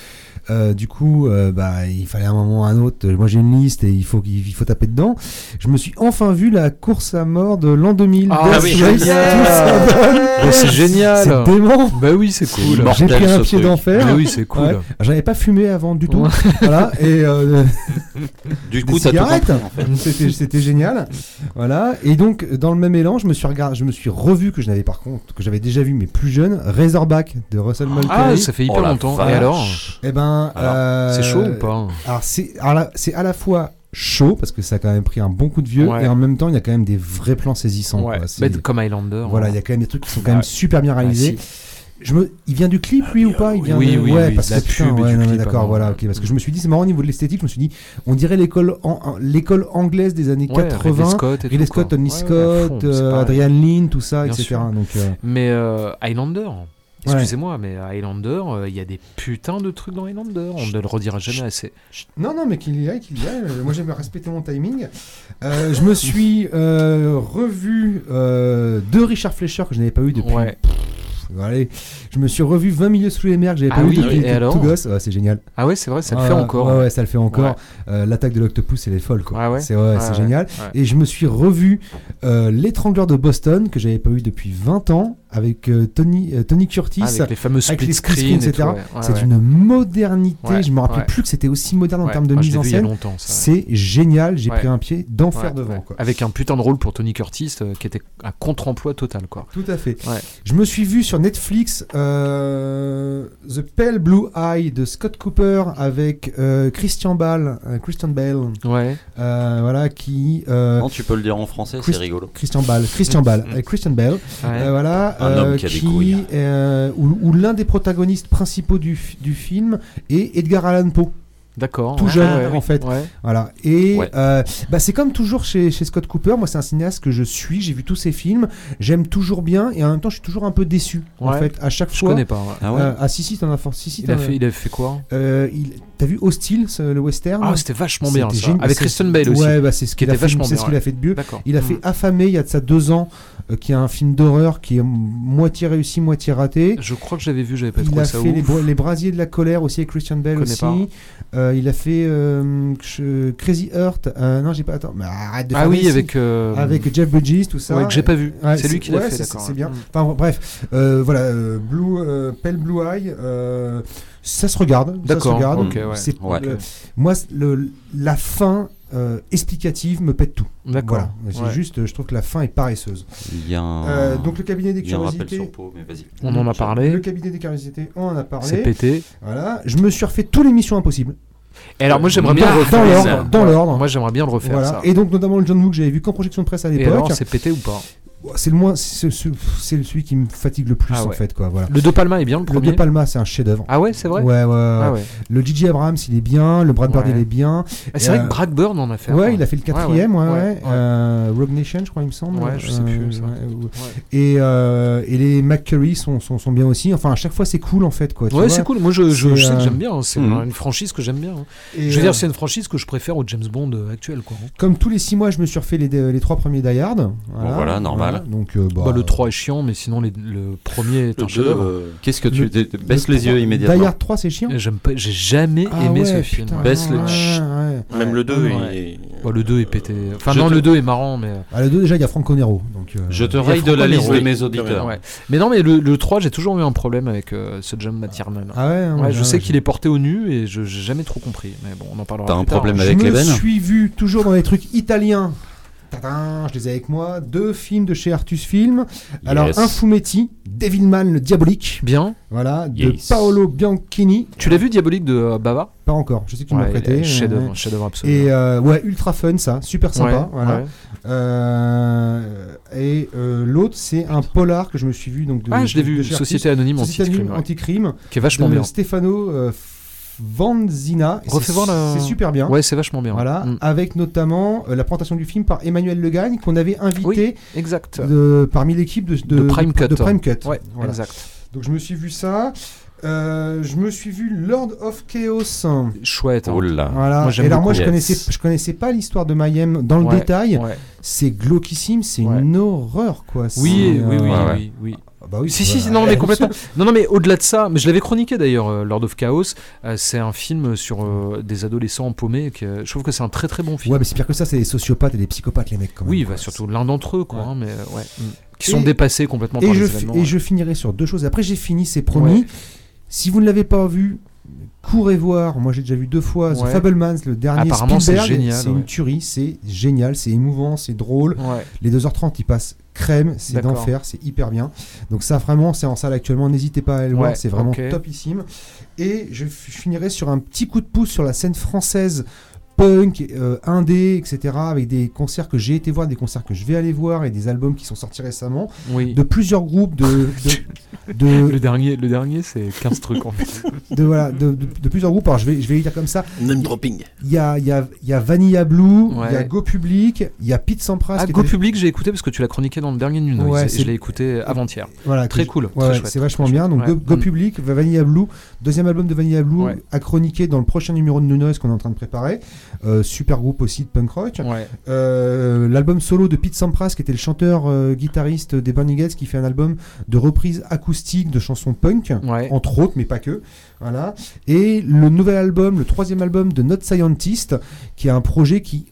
euh, du coup, euh, bah, il fallait un moment ou un autre. euh, Moi, j'ai une liste et il faut, il faut taper dedans. Je me suis enfin vu la course à mort de l'an 2000. Ah Death oui, ça c'est génial. C'est dément. Bah oui, c'est cool. J'ai pris un pied d'enfer. Bah oui, c'est cool. Ouais. J'avais pas fumé avant du tout. Ouais. voilà. Et euh, Du coup, compris en fait. C'était, c'était génial. Voilà. Et donc, dans le même élan, je me suis regardé, je me suis revu que je n'avais par contre, que j'avais déjà vu, mais plus jeune, Razorback de Russell Mulcahy. Ah, ça fait hyper Oh longtemps. vache. Et alors Eh ben, Alors, euh, C'est chaud ou pas Alors c'est à la- fois chaud parce que ça a quand même pris un bon coup de vieux Ouais. et en même temps il y a quand même des vrais plans saisissants. Ouais. quoi. C'est- comme Highlander. Voilà, hein. il y a quand même des trucs qui sont quand même Ouais. super bien Ah, réalisés. Je me... Il vient du clip lui ou pas? Il vient Oui, de- oui, ouais, oui, parce que putain, pub ouais, non, clip d'accord, avant, voilà, ok, parce que je me suis dit c'est marrant au niveau de l'esthétique, je me suis dit on dirait l'école en- en- l'école anglaise des années Ouais, 80, Ridley Scott, et Ridley tout, Scott, quoi. Tony Scott, fond, euh. Adrian Lynn, tout ça, Bien etc. sûr. Donc euh, Mais Highlander, excusez-moi, mais Highlander, euh, il y a des putains de trucs dans Highlander. On ne le redira jamais assez. Non, non, mais qu'il y aille, qu'il y aille. Euh, Moi, j'aime respecter mon timing. Euh, je me suis euh, revu deux Richard Fleischer que je n'avais pas eu depuis. Ouais. Allez, je me suis revu 20 milieux sous les mers que j'avais Ah pas oui, eu depuis et tout gosse. Ouais, c'est génial. Ah ouais, c'est vrai, ça le fait encore. Ouais, ouais, ça le fait encore. L'attaque de l'octopus, elle est folle, quoi. Ah ouais c'est c'est génial. Et je me suis revu L'étrangleur de Boston que j'avais pas eu depuis 20 ans avec euh, Tony, euh, Tony Curtis. Ah, avec les fameux avec split les split screen, screens, etc. ouais. Ouais, c'est ouais. une modernité. Ouais, je me rappelais ouais. plus que c'était aussi moderne en Ouais. termes de Moi, je mise en vu il y a scène. longtemps, ça, C'est génial. J'ai Ouais. pris un pied d'enfer Ouais, devant. ouais. Quoi. Avec un putain de rôle pour Tony Curtis euh, qui était un contre-emploi total, quoi. Tout à fait. Ouais. Je me suis vu sur Netflix euh, The Pale Blue Eye de Scott Cooper avec euh, Christian Bale, euh, Christian Bale, Ouais. euh, voilà qui euh, Non, tu peux le dire en français, c'est rigolo. Christian Bale, Christian Bale, Christian Bale, ouais. euh, voilà, Un homme qui a des couilles. euh, où, où l'un des protagonistes principaux du film est Edgar Allan Poe. D'accord. tout jeune, ouais, en fait. Ouais. Voilà. Et Ouais. euh, bah, c'est comme toujours chez, chez Scott Cooper. Moi, c'est un cinéaste que je suis. J'ai vu tous ses films. J'aime toujours bien. Et en même temps, je suis toujours un peu déçu. En fait, à chaque Je fois. connais pas. ouais. Ah ouais? Euh, ah si si t'en as fort si si Il a fait, il a fait quoi? Euh, il- t'as vu Hostile ce- le western? Ah, c'était vachement bien ça. génial. Avec Kristen Bale aussi. ouais bah c'est ce Qui qu'il a fait vachement c'est bien, ce qu'il ouais. a fait de mieux il a fait Mm. Affamé il y a de ça deux ans euh, qui est un film d'horreur qui est moitié réussi moitié raté Je crois que j'avais vu, j'avais pas il trouvé a ça fait les, ouf. Bra- les Brasiers de la colère aussi avec Christian Bale aussi pas. Euh, il a fait euh, Crazy Heart euh, non j'ai pas attends mais arrête de Ah faire oui, ici. avec. euh, avec Jeff Bridges tout ça Ouais, que j'ai pas vu. Ouais, c'est lui qui l'a ouais, fait, c'est- d'accord. c'est bien Mm. Enfin bref, euh, voilà, euh, Blue, euh, Pale Blue Eye, euh, ça se regarde. D'accord, regarde. ok, ouais. C'est- Ouais. le- moi, le, la fin euh, explicative me pète tout. D'accord. Voilà, c'est Ouais. juste, je trouve que la fin est paresseuse. Il y a un, Euh, donc le cabinet des il y a un rappel curiosités. mais. On en a Le parlé. cabinet des curiosités, on en a C'est parlé. pété. Voilà, je me suis refait tous les missions impossibles. Et alors, moi, j'aimerais bien refaire. dans l'ordre, dans l'ordre. Moi, j'aimerais bien le refaire, Voilà. ça. Et donc notamment le John Woo que j'avais vu qu'en projection de presse à Et l'époque. alors, c'est pété ou pas? C'est le moins, c'est celui qui me fatigue le plus Ah en fait quoi. Voilà. Le De Palma est bien, le Le premier. De Palma, c'est un chef-d'œuvre. Ah ouais, c'est vrai Ouais, ouais. Ah ouais. Le DJ Abrams, il est bien. Le Brad Bird, Ouais. il est bien. Ah, C'est vrai Euh, que Bragburn en a fait. Ouais, il a fait le quatrième, ouais, ouais. Euh, Rogue Nation, je crois, il me semble. Ouais, je sais plus, ça. ouais, Ouais. Et, euh, et les McCurry sont, sont, sont bien aussi. Enfin, à chaque fois, c'est cool en fait, quoi. tu Ouais, c'est cool. Moi, je, je, C'est, je sais que euh, j'aime bien. hein. C'est Mhm. une franchise que j'aime bien. hein. Et, Je veux euh, dire, c'est une franchise que je préfère au James Bond euh, actuel, quoi. hein. Comme tous les six mois, je me suis refait les, les trois premiers Die Hard. voilà, normal. Donc, euh, bah, Bah, le 3 est chiant, mais sinon, les- le premier est un Le deux, chef-d'œuvre. euh, Qu'est-ce que tu Le- t- baisse le les yeux trois- immédiatement Die Hard 3, c'est chiant. J'aime pas, j'ai jamais Ah aimé ouais, ce film. putain. Baisse le ouais, ouais. Même le 2 Ouais. est. Bah, le 2 est pété. Enfin, Je non, te- le 2 est marrant, mais. Ah, le 2, déjà, il y a Franco Nero. Donc, euh, Je te raye de la liste de mes auditeurs. Mais non, mais le, le 3, j'ai toujours eu un problème avec euh, ce John McTiernan. Ah ouais, ouais, je sais je- qu'il est porté au nu et je j'ai jamais trop compris. Mais bon, on en parlera. T'as un problème Je avec me les veines suis vu toujours dans les trucs italiens. Tadam, je les ai avec moi. Deux films de chez Artus Film. Alors, Yes. un Fumetti, Devilman le Diabolique. Bien. Voilà, de Yes. Paolo Bianchini. Tu l'as vu Diabolique de euh, Bava? Pas encore, je sais que tu m'as Ouais, prêté. il est Chef-d'œuvre, ouais. chef-d'œuvre absolu. Et euh, ouais, ultra fun ça, super sympa. Ouais, voilà. Euh, et euh, l'autre, c'est un polar que je me suis vu. Donc de, Ah, je l'ai vu, Société Artus. Anonyme Anti-Crime, ouais, Anti-Crime. qui est vachement de bien. Stefano euh, Vanzina. C'est- voir la- C'est super bien. Ouais, c'est vachement bien. Voilà, Mm. avec notamment euh, la présentation du film par Emmanuel Legagne qu'on avait invité Exact. de- parmi l'équipe de, De Prime Cut. de Prime Cut. Ouais, Voilà. exact. Donc je me suis vu ça. Euh, je me suis vu Lord of Chaos. Chouette. hein. Oh là. Voilà. Moi, Et alors moi je connaissais je connaissais pas l'histoire de Mayhem dans le Ouais, détail. ouais. C'est glauquissime, c'est Ouais. une horreur quoi. Oui, oui, euh, oui, Ouais, ouais. oui, oui. Ah bah oui, Si, si, si, non, mais complètement. Non, non, mais au-delà de ça, mais je l'avais chroniqué d'ailleurs, euh, Lord of Chaos. euh, c'est un film sur euh, des adolescents paumés. Que, je trouve que c'est un très très bon film. Ouais, mais c'est pire que ça, c'est des sociopathes et des psychopathes les mecs quand même. oui, bah, surtout l'un d'entre eux, quoi. Ouais. hein, mais ouais. mm. Qui Et- sont dépassés complètement Et par je, les événements. et je finirai sur deux choses. Après, j'ai fini, c'est promis. Ouais. Si vous ne l'avez pas vu, courez voir. Moi, j'ai déjà vu deux fois The Ouais. Fablemans, le dernier Apparemment, c'est Spielberg. génial, C'est une tuerie, c'est génial, c'est émouvant, c'est drôle. Les 2h30, ils passent crème, c'est d'enfer, c'est hyper bien. Donc ça vraiment, c'est en salle actuellement, n'hésitez pas à aller le voir, Ouais, c'est vraiment topissime. Et je finirai sur un petit coup de pouce sur la scène française punk, euh, indé, etc. avec des concerts que j'ai été voir, des concerts que je vais aller voir et des albums qui sont sortis récemment Oui. de plusieurs groupes de, de, de- Le dernier, le dernier c'est 15 trucs en fait. de, voilà, de, de- de plusieurs groupes. Alors je vais, je vais les dire comme ça. Name dropping. Il y a, il y, a, il y a Vanilla Blue, il y a. Go Public, il y a Pete Sampras. Ah, Go était- Public, j'ai écouté parce que tu l'as chroniqué dans le dernier Noise. Ouais, je l'ai écouté avant-hier. Voilà, Très cool, ouais, très ouais, chouette, c'est vachement très bien. Donc. Go. Public, Vanilla Blue, deuxième album de Vanilla Blue Ouais. à chroniquer dans le prochain numéro de New Noise qu'on est en train de préparer. Euh, super groupe aussi de punk rock. Ouais. Euh, L'album solo de Pete Sampras, qui était le chanteur euh, guitariste des Burning Heads, qui fait un album de reprise acoustique de chansons punk. Ouais. entre autres, mais pas que. Voilà. Et le nouvel album, le troisième album de Not Scientist, qui est un projet qui,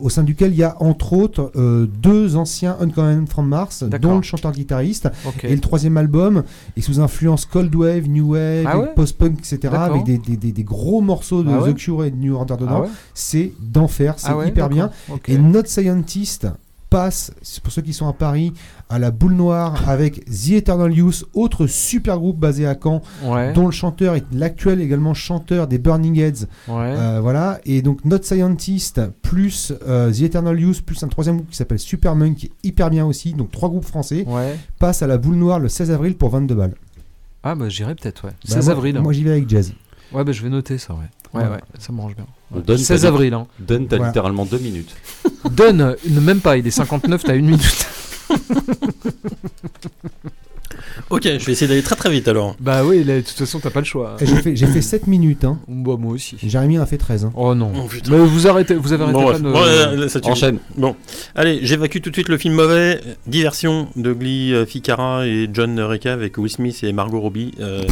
au sein duquel il y a entre autres euh, deux anciens Uncommon from Mars, dont le chanteur-guitariste. Et le troisième album est sous influence Cold Wave, New Wave, Ah ouais post-punk, etc. Avec des, des- des- des gros morceaux de Ah ouais The Cure et de New Order dedans. Ah C'est d'enfer, c'est hyper bien. Et Not Scientist passe, pour ceux qui sont à Paris, à la boule noire avec The Eternal Youth, autre super groupe basé à Caen, Ouais. dont le chanteur est l'actuel également chanteur des Burning Heads. Ouais. Euh, voilà. Et donc Not Scientist plus euh, The Eternal Youth plus un troisième groupe qui s'appelle Supermonk qui est hyper bien aussi. Donc trois groupes français Ouais. passent à la boule noire le 16 avril pour 22 balles. Ah bah j'irai peut-être, ouais. Bah, 16 moi- avril. hein. Moi j'y vais avec Jazz. Ouais, bah je vais noter ça, ouais. Ouais, Ouais. ouais, ça m'arrange bien. On donne 16 ta- avril, hein. Donne, t'as Voilà. littéralement deux minutes. Donne, même pas, il est 59, t'as une minute. Ok, je vais essayer d'aller très très vite alors. Bah oui, là, de toute façon, t'as pas le choix. J'ai fait, j'ai fait 7 minutes. Hein. Bah, moi aussi. Jérémy en a fait 13. hein. Oh non. Oh. Mais vous arrêtez, vous avez arrêté Bon, pas bref. de... Bon, là, là, ça. Enchaîne. Bon, allez, j'évacue tout de suite le film mauvais. Diversion de Glee, euh, Ficarra et John Reca avec Will Smith et Margot Robbie. Euh,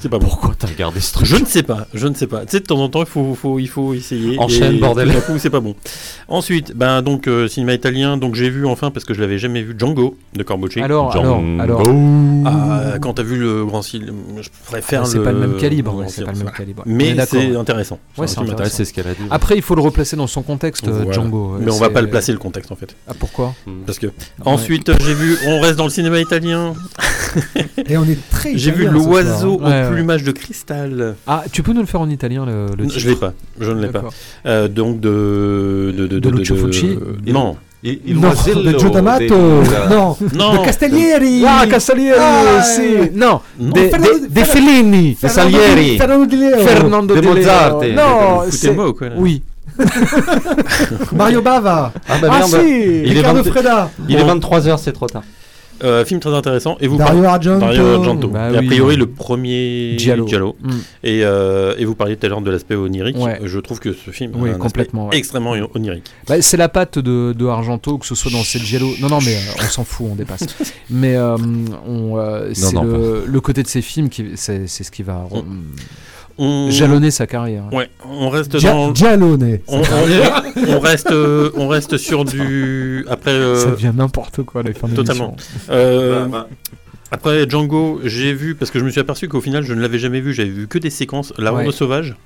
c'est pas. Pourquoi t'as regardé ce truc Je ne sais pas, je ne sais pas. Tu sais, de temps en temps, il faut, faut, il faut essayer. Enchaîne, et bordel. tout coup, c'est pas bon. Ensuite, ben donc euh, cinéma italien. Donc j'ai vu enfin parce que je l'avais jamais vu Django de Corbucci. Alors, alors, Django. alors... Ah, quand t'as vu le grand ciel, je préfère Ah, le. c'est pas le même calibre, grand ouais, c'est silence, pas le même voilà. calibre. On est Mais c'est intéressant. Ouais, C'est c'est un film Ouais, intéressant. c'est ce qu'elle a dit. Après, il faut le replacer dans son contexte, euh, Voilà. Django. Mais on va pas le placer le contexte en fait. Ah, pourquoi Parce que ensuite j'ai vu, on reste dans le cinéma italien. Et on est très. J'ai vu l'oiseau hein. Ouais, plumage de cristal. Ah, tu peux nous le faire en italien, le, le titre Je l'ai pas, je ne l'ai pas. Euh, donc de de de, De Lucio Non, Il, il Non, voisello de Gio D'Amato. dei- Non, non. de Castellieri. Ah, Castellieri, Ah, sì. eh. No, Non. de, Fernando- de, de Fellini. De Salieri. Fernando Di Leo. Fernando De. Mozart. C'est... là Oui. Mario Bava. Ah bah Ah si Il est Ricardo 20 Freda. Il est Bon. 23h, c'est trop tard. Euh, film très intéressant. Et vous Dario parlez- Argento. Dario Argento. Bah Et a oui. priori le premier Giallo. Mm. Et, euh, et vous parliez tout à l'heure de l'aspect onirique. Ouais. Je trouve que ce film Oui, un complètement, ouais. extrêmement onirique. Bah, c'est la patte de, de Argento, que ce soit dans Giallo. Non, non, mais euh, on s'en fout, on dépasse. mais euh, on, euh, c'est non, le, le côté de ces films qui, c'est, c'est ce qui va On- mm, On... jalonner sa carrière. Ouais, on reste dans. Giallone. On, on- on reste, euh, on reste sur du. Après, euh, Ça devient n'importe quoi, les fins totalement. euh, après Django, j'ai vu parce que je me suis aperçu qu'au final je ne l'avais jamais vu. J'avais vu que des séquences. La Ouais. Ronde sauvage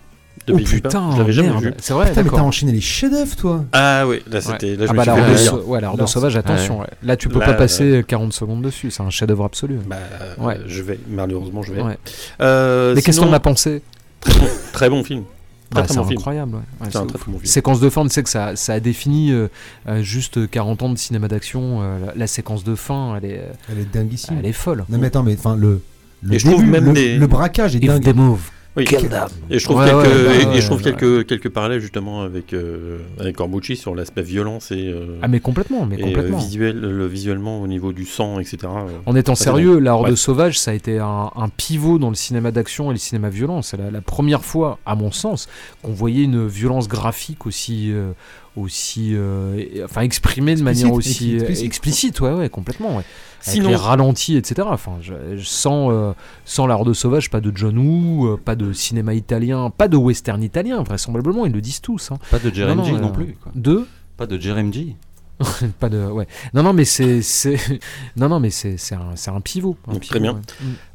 de Oh putain, je l'avais jamais vu. C'est vrai, Putain, mais t'as enchaîné les chefs-d'œuvre, toi. Ah oui, là c'était. Je Ah bah la Horde. Sau- ouais, sauvage, attention. ouais. Là, tu peux Là, pas passer 40 secondes dessus, c'est un chef-d'œuvre absolu. Bah, Ouais. je vais. Malheureusement, je vais. Ouais. Euh, Mais qu'est-ce sinon, qu'on a pensé? Très bon, très bon film. Très Bah, très C'est incroyable. ouais. Ouais, C'est un très très bon film. Séquence de fin, tu sais que ça, ça a défini euh, euh, juste 40 ans de cinéma d'action. euh, la, la séquence de fin, elle est, euh, Elle est dinguissime. elle est folle. Non, mais attends, mais enfin, le. Le, Et je trouve début, même le, des- le braquage est If dingue. they move, Oui. kill them. Et je trouve Ouais, quelques, ouais, et- je trouve ouais. quelques, quelques parallèles justement avec, euh, avec Corbucci sur l'aspect violence et, euh, Ah mais complètement, mais et, euh, complètement. visuel, le, visuellement au niveau du sang, etc. euh. En étant sérieux, La Horde Ouais. sauvage, ça a été un, un pivot dans le cinéma d'action et le cinéma violent. C'est la, la première fois, à mon sens, qu'on voyait une violence graphique aussi, euh, aussi, euh, et- enfin exprimée de manière aussi Explicite, euh, explicite. explicite, ouais, ouais, complètement. Ouais. Avec Sinon- les ralentis, etc. Enfin, je, je- sans, euh, sans La Horde sauvage, pas de John Woo, euh, pas de cinéma italien, pas de western italien, vraisemblablement, ils le disent tous. Hein. Pas de Jeremy Non, euh, non plus. quoi. Deux Pas de Jeremy pas de ouais non non mais c'est c'est non non mais c'est c'est un, c'est un pivot, un Donc, pivot, très bien. ouais.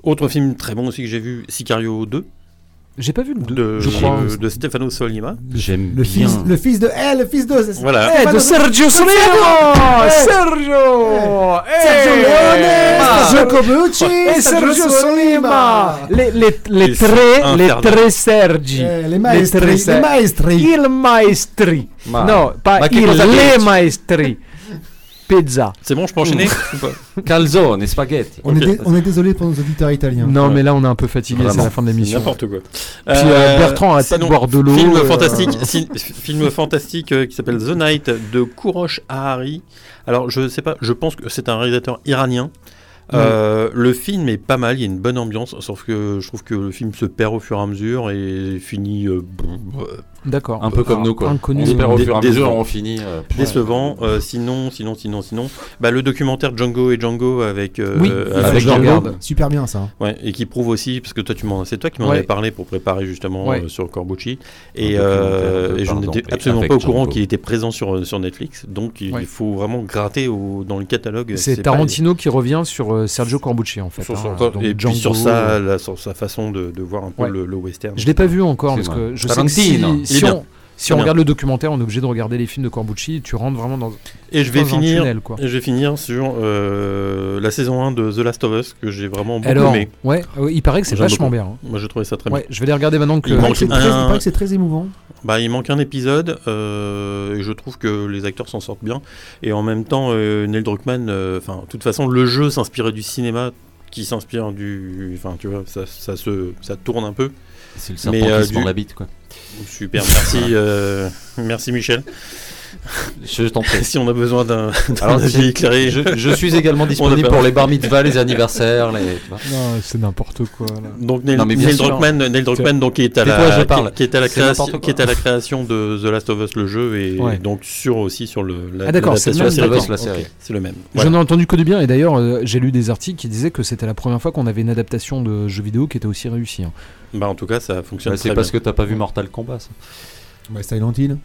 Autre film très bon aussi que j'ai vu, Sicario 2. J'ai pas vu le 2, de, je crois. de, de Stefano Solima. J'aime Le bien. fils, le fils de. Eh, le fils de. Voilà. Eh, de Sergio Solima Eh. Sergio Sergio Eh. Leone. Sergio Cobucci, Et Sergio Solima Les, les, les tre, les tre Sergi Eh, les maestri, les maestri. Il maestri Ma- No, pas ma il, les maestri Pizza C'est bon, je peux enchaîner ou pas Calzone, spaghetti. On, est dé- on est désolé pour nos auditeurs italiens. Non Ouais. mais là on est un peu fatigué, c'est la fin de l'émission. N'importe quoi. Puis euh, Bertrand arrête de sinon, boire de l'eau. Film euh, fantastique, si- film fantastique euh, qui s'appelle The Night de Kourosh Ahari. Alors je sais pas, je pense que c'est un réalisateur iranien. Euh, le film est pas mal, il y a une bonne ambiance, sauf que je trouve que le film se perd au fur et à mesure et finit euh, D'accord. Un peu comme nous, quoi. Inconnu. On espère au Dé- fur et à mesure, décevant. on finit. euh, pff, décevant. Euh, sinon, sinon, sinon, sinon, bah, le documentaire Django et Django avec, euh, Oui, avec Django. Super bien ça. Ouais, et qui prouve aussi, parce que toi, tu m'en, c'est toi qui m'en Ouais. avais parlé pour préparer justement Ouais. euh, sur Corbucci, et, euh, et je n'étais absolument pas au courant qu'il était présent sur, sur Netflix, donc il Ouais. faut vraiment gratter au- dans le catalogue. C'est pas- Tarantino qui revient sur euh, Sergio Corbucci en fait. sur hein, son- donc et puis sur sa, euh, la- sur sa façon de, de voir un peu Ouais. le, le western. Je l'ai pas vu encore parce que je sais que si, bien. on, si regarde le documentaire, on est obligé de regarder les films de Corbucci. Tu rentres vraiment dans, Et je vais dans un finir. tunnel quoi. Et je vais finir sur euh, la saison 1 de The Last of Us que j'ai vraiment beaucoup Alors, aimé. ouais, euh, il paraît que c'est vachement beaucoup. bien. hein. Moi j'ai trouvé ça très Ouais, je vais les regarder maintenant que. Il manque que c'est un- très- il paraît que c'est très émouvant. Bah, il manque un épisode euh, et je trouve que les acteurs s'en sortent bien. Et en même temps, euh, Neil Druckmann, euh, enfin, de toute façon, le jeu s'inspirait du cinéma qui s'inspire du. Enfin, tu vois, ça, ça, se, ça tourne un peu. C'est le serpent Mais, euh, qui se la bite, quoi. Super, merci, euh, merci Michel. Je t'en prie. si on a besoin d'un avis éclairé, je, je suis également On disponible pour les bar mitzvahs, les anniversaires, les. Non, c'est n'importe quoi. Là. Donc Neil, Non, Neil. Druckmann, Neil Druckmann, donc qui est à la qui, qui est à la création qui est à la création de The Last of Us le jeu et Ouais. donc sur aussi sur le la, Ah, d'accord, c'est la Last of Us, série. la série. C'est le même. J'en ai entendu que du bien et d'ailleurs euh, j'ai lu des articles qui disaient que c'était la première fois qu'on avait une adaptation de jeu vidéo qui était aussi réussie. hein. Bah en tout cas ça fonctionne Bah, c'est parce bien. que t'as pas vu Mortal Kombat, ça. Ouais, Silent Hill.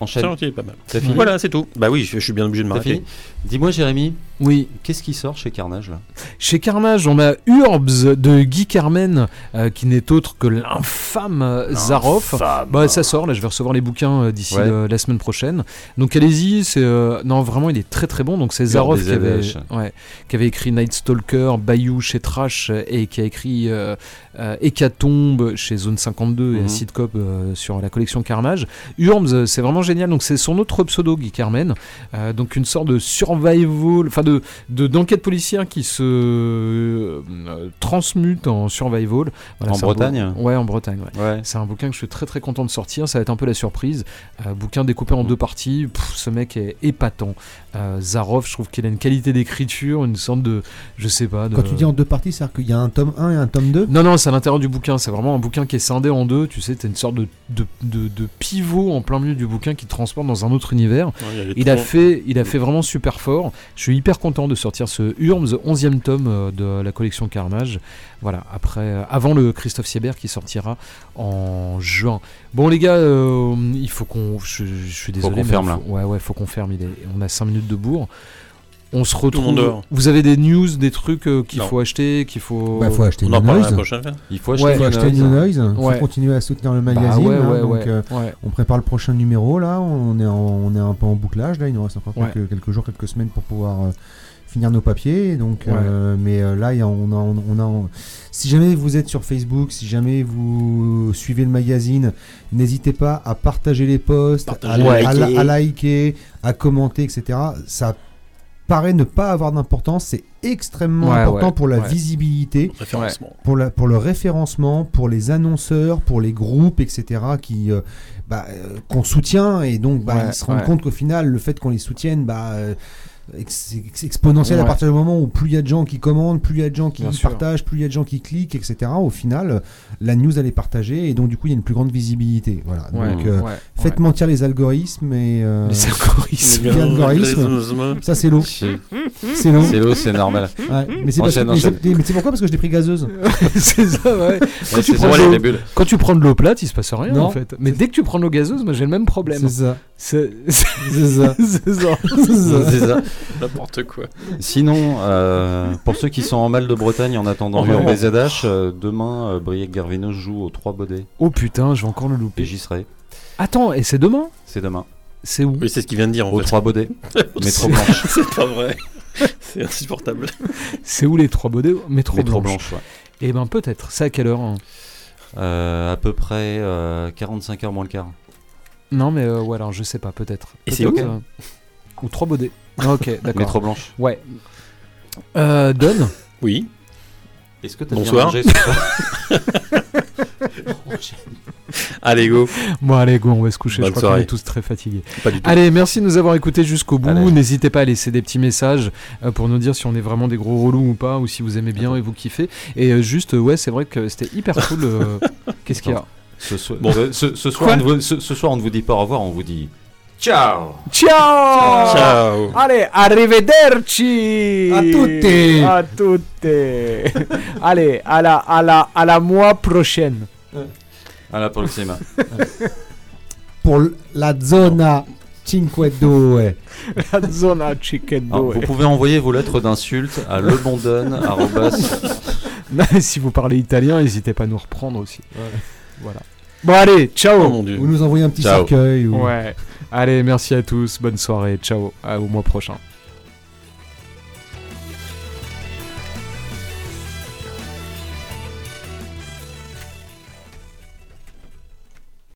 Enchaîne. Est pas mal. T'as fini Voilà, c'est tout. Bah oui, je, je suis bien obligé de T'as m'arrêter. fini Dis-moi, Jérémy, Oui, qu'est-ce qui sort chez Carnage là? Chez Carnage, on a Urbs de Guy Carmen, euh, qui n'est autre que l'infâme euh, Zaroff. Bah, ça sort, là je vais recevoir les bouquins euh, d'ici Ouais. la semaine prochaine. Donc allez-y, c'est euh, non vraiment il est très très bon. Donc c'est Zaroff des qui avait, évêches. ouais, qui avait écrit Night Stalker, Bayou chez Trash euh, et qui a écrit euh, euh, Hécatombe chez Zone 52 et Mhm. Acid Cop euh, sur la collection Carnage. Urbs, euh, c'est vraiment génial. Donc c'est son autre pseudo Guy Carmen. Euh, donc une sorte de survival, enfin de de- d'enquête policière qui se euh, transmute en survival. Voilà, En Bretagne Ouais, en Bretagne. Ouais. Ouais. C'est un bouquin que je suis très très content de sortir. Ça va être un peu la surprise. Euh, bouquin découpé en deux parties. Pff, ce mec est épatant. Euh, Zaroff, je trouve qu'il a une qualité d'écriture, une sorte de, je sais pas. De... Quand tu dis en deux parties, c'est-à-dire qu'il y a un tome 1 et un tome 2 Non, non, c'est à l'intérieur du bouquin. C'est vraiment un bouquin qui est scindé en deux. Tu sais, t'as une sorte de, de, de- de pivot en plein milieu du bouquin qui te transporte dans un autre univers. Ouais, il a Il fait, il a fait vraiment super fort. Je suis hyper content de sortir ce Urms, 11e tome euh, de la collection Carnage. Voilà, après, euh, avant le Christophe Siebert qui sortira en juin. Bon, les gars, euh, il faut qu'on. Je, je suis désolé. qu'on mais ferme, là. faut- Ouais, ouais, faut qu'on ferme. Il est, on a 5 minutes de bourre. On se retrouve. Vous avez des news, des trucs euh, qu'il Non. faut acheter, qu'il faut. Bah, faut acheter On en parlera la noise. prochaine fois. Il faut acheter Ouais, Il faut une acheter noise. New Noise. Il Ouais. faut continuer à soutenir le Bah magazine. ouais, hein, ouais, donc, ouais, euh, ouais. On prépare le prochain numéro là, on est, en- on est un peu en bouclage là, il nous reste encore Ouais. quelques, quelques jours, quelques semaines pour pouvoir euh, finir nos papiers. Donc, euh, mais euh, là, il y a- on a, on a, si jamais vous êtes sur Facebook, si jamais vous suivez le magazine, n'hésitez pas à partager les posts, à, Partager, à- liker. à liker, à commenter, etc. Ça paraît ne pas avoir d'importance, c'est extrêmement Ouais, important ouais, pour la ouais. visibilité pour, la- pour le référencement, pour les annonceurs, pour les groupes, etc., qui, euh, bah, euh, qu'on soutient, et donc bah, Ouais, ils se rendent ouais. compte qu'au final, le fait qu'on les soutienne, bah, euh, ex- ex- exponentiel à partir du moment où plus il y a de gens qui commandent, plus il y a de gens qui Bien sûr. partagent, plus il y a de gens qui cliquent, etc. Au final, la news elle est partagée et donc du coup il y a une plus grande visibilité. Voilà. Ouais, donc euh, ouais, faites ouais. mentir les algorithmes et euh, Les algorithmes. Les algorithmes. ça c'est l'eau, C'est l'eau. c'est l'eau, c'est normal. Ouais. Mais c'est pourquoi? Parce que je l'ai pris gazeuse. c'est ça, ouais. Ouais, tu ça, les bulles. Quand tu prends de l'eau plate, il se passe rien Non. en fait. Mais dès que tu prends de l'eau gazeuse, moi j'ai le même problème. C'est ça. C'est ça. c'est ça. C'est ça. N'importe quoi. Sinon, euh, pour ceux qui sont en mal de Bretagne en attendant Oh, URBZH, euh, demain, euh, Briac Garvino joue aux 3 Baudets. Oh putain, je vais encore le Et louper. j'y serai. Attends, et c'est demain? C'est demain. C'est où? Oui, c'est ce qu'il vient de dire en Aux fait. 3 Baudets. Métro Blanche. C'est pas vrai. C'est insupportable. C'est où les trois baudets? Métro, Métro Blanche. Blanche, ouais. Eh ben peut-être. C'est à quelle heure hein? Euh, à peu près euh, 45 heures moins le quart. Non, mais euh, ouais, alors je sais pas, peut-être. Et c'est euh, Ou trois baudets. Ah, ok, d'accord. Métro Blanche. Ouais. Euh, Don Oui. Est-ce que t'as Bonsoir. bien mangé ce soir Allez, go. Bon, allez, go, on va se coucher. Bonne je crois qu'on est tous très fatigués. Pas du tout. Allez, merci de nous avoir écoutés jusqu'au bout. N'hésitez pas à laisser des petits messages euh, pour nous dire si on est vraiment des gros relous ou pas, ou si vous aimez bien et vous kiffez. Et euh, juste, ouais, c'est vrai que c'était hyper cool. Qu'est-ce qu'il y a? Ce, so- Bon. ce- soir, on ne vous, ce, ce soir, on ne vous dit pas au revoir, on vous dit ciao Ciao Ciao. Allez, arrivederci A tutti. A tutti Allez, à la, à la, à la mois prochaine. À la prochaine. Pour la zona 5-2. La zona chicken Alors, vous pouvez envoyer vos lettres d'insultes à lebondon si vous parlez italien, n'hésitez pas à nous reprendre aussi. Voilà. Bon, allez, ciao Oh mon dieu. Vous nous envoyez un petit Ciao. cercueil. Ou... Ouais. Allez, merci à tous. Bonne soirée. Ciao. À- au mois prochain.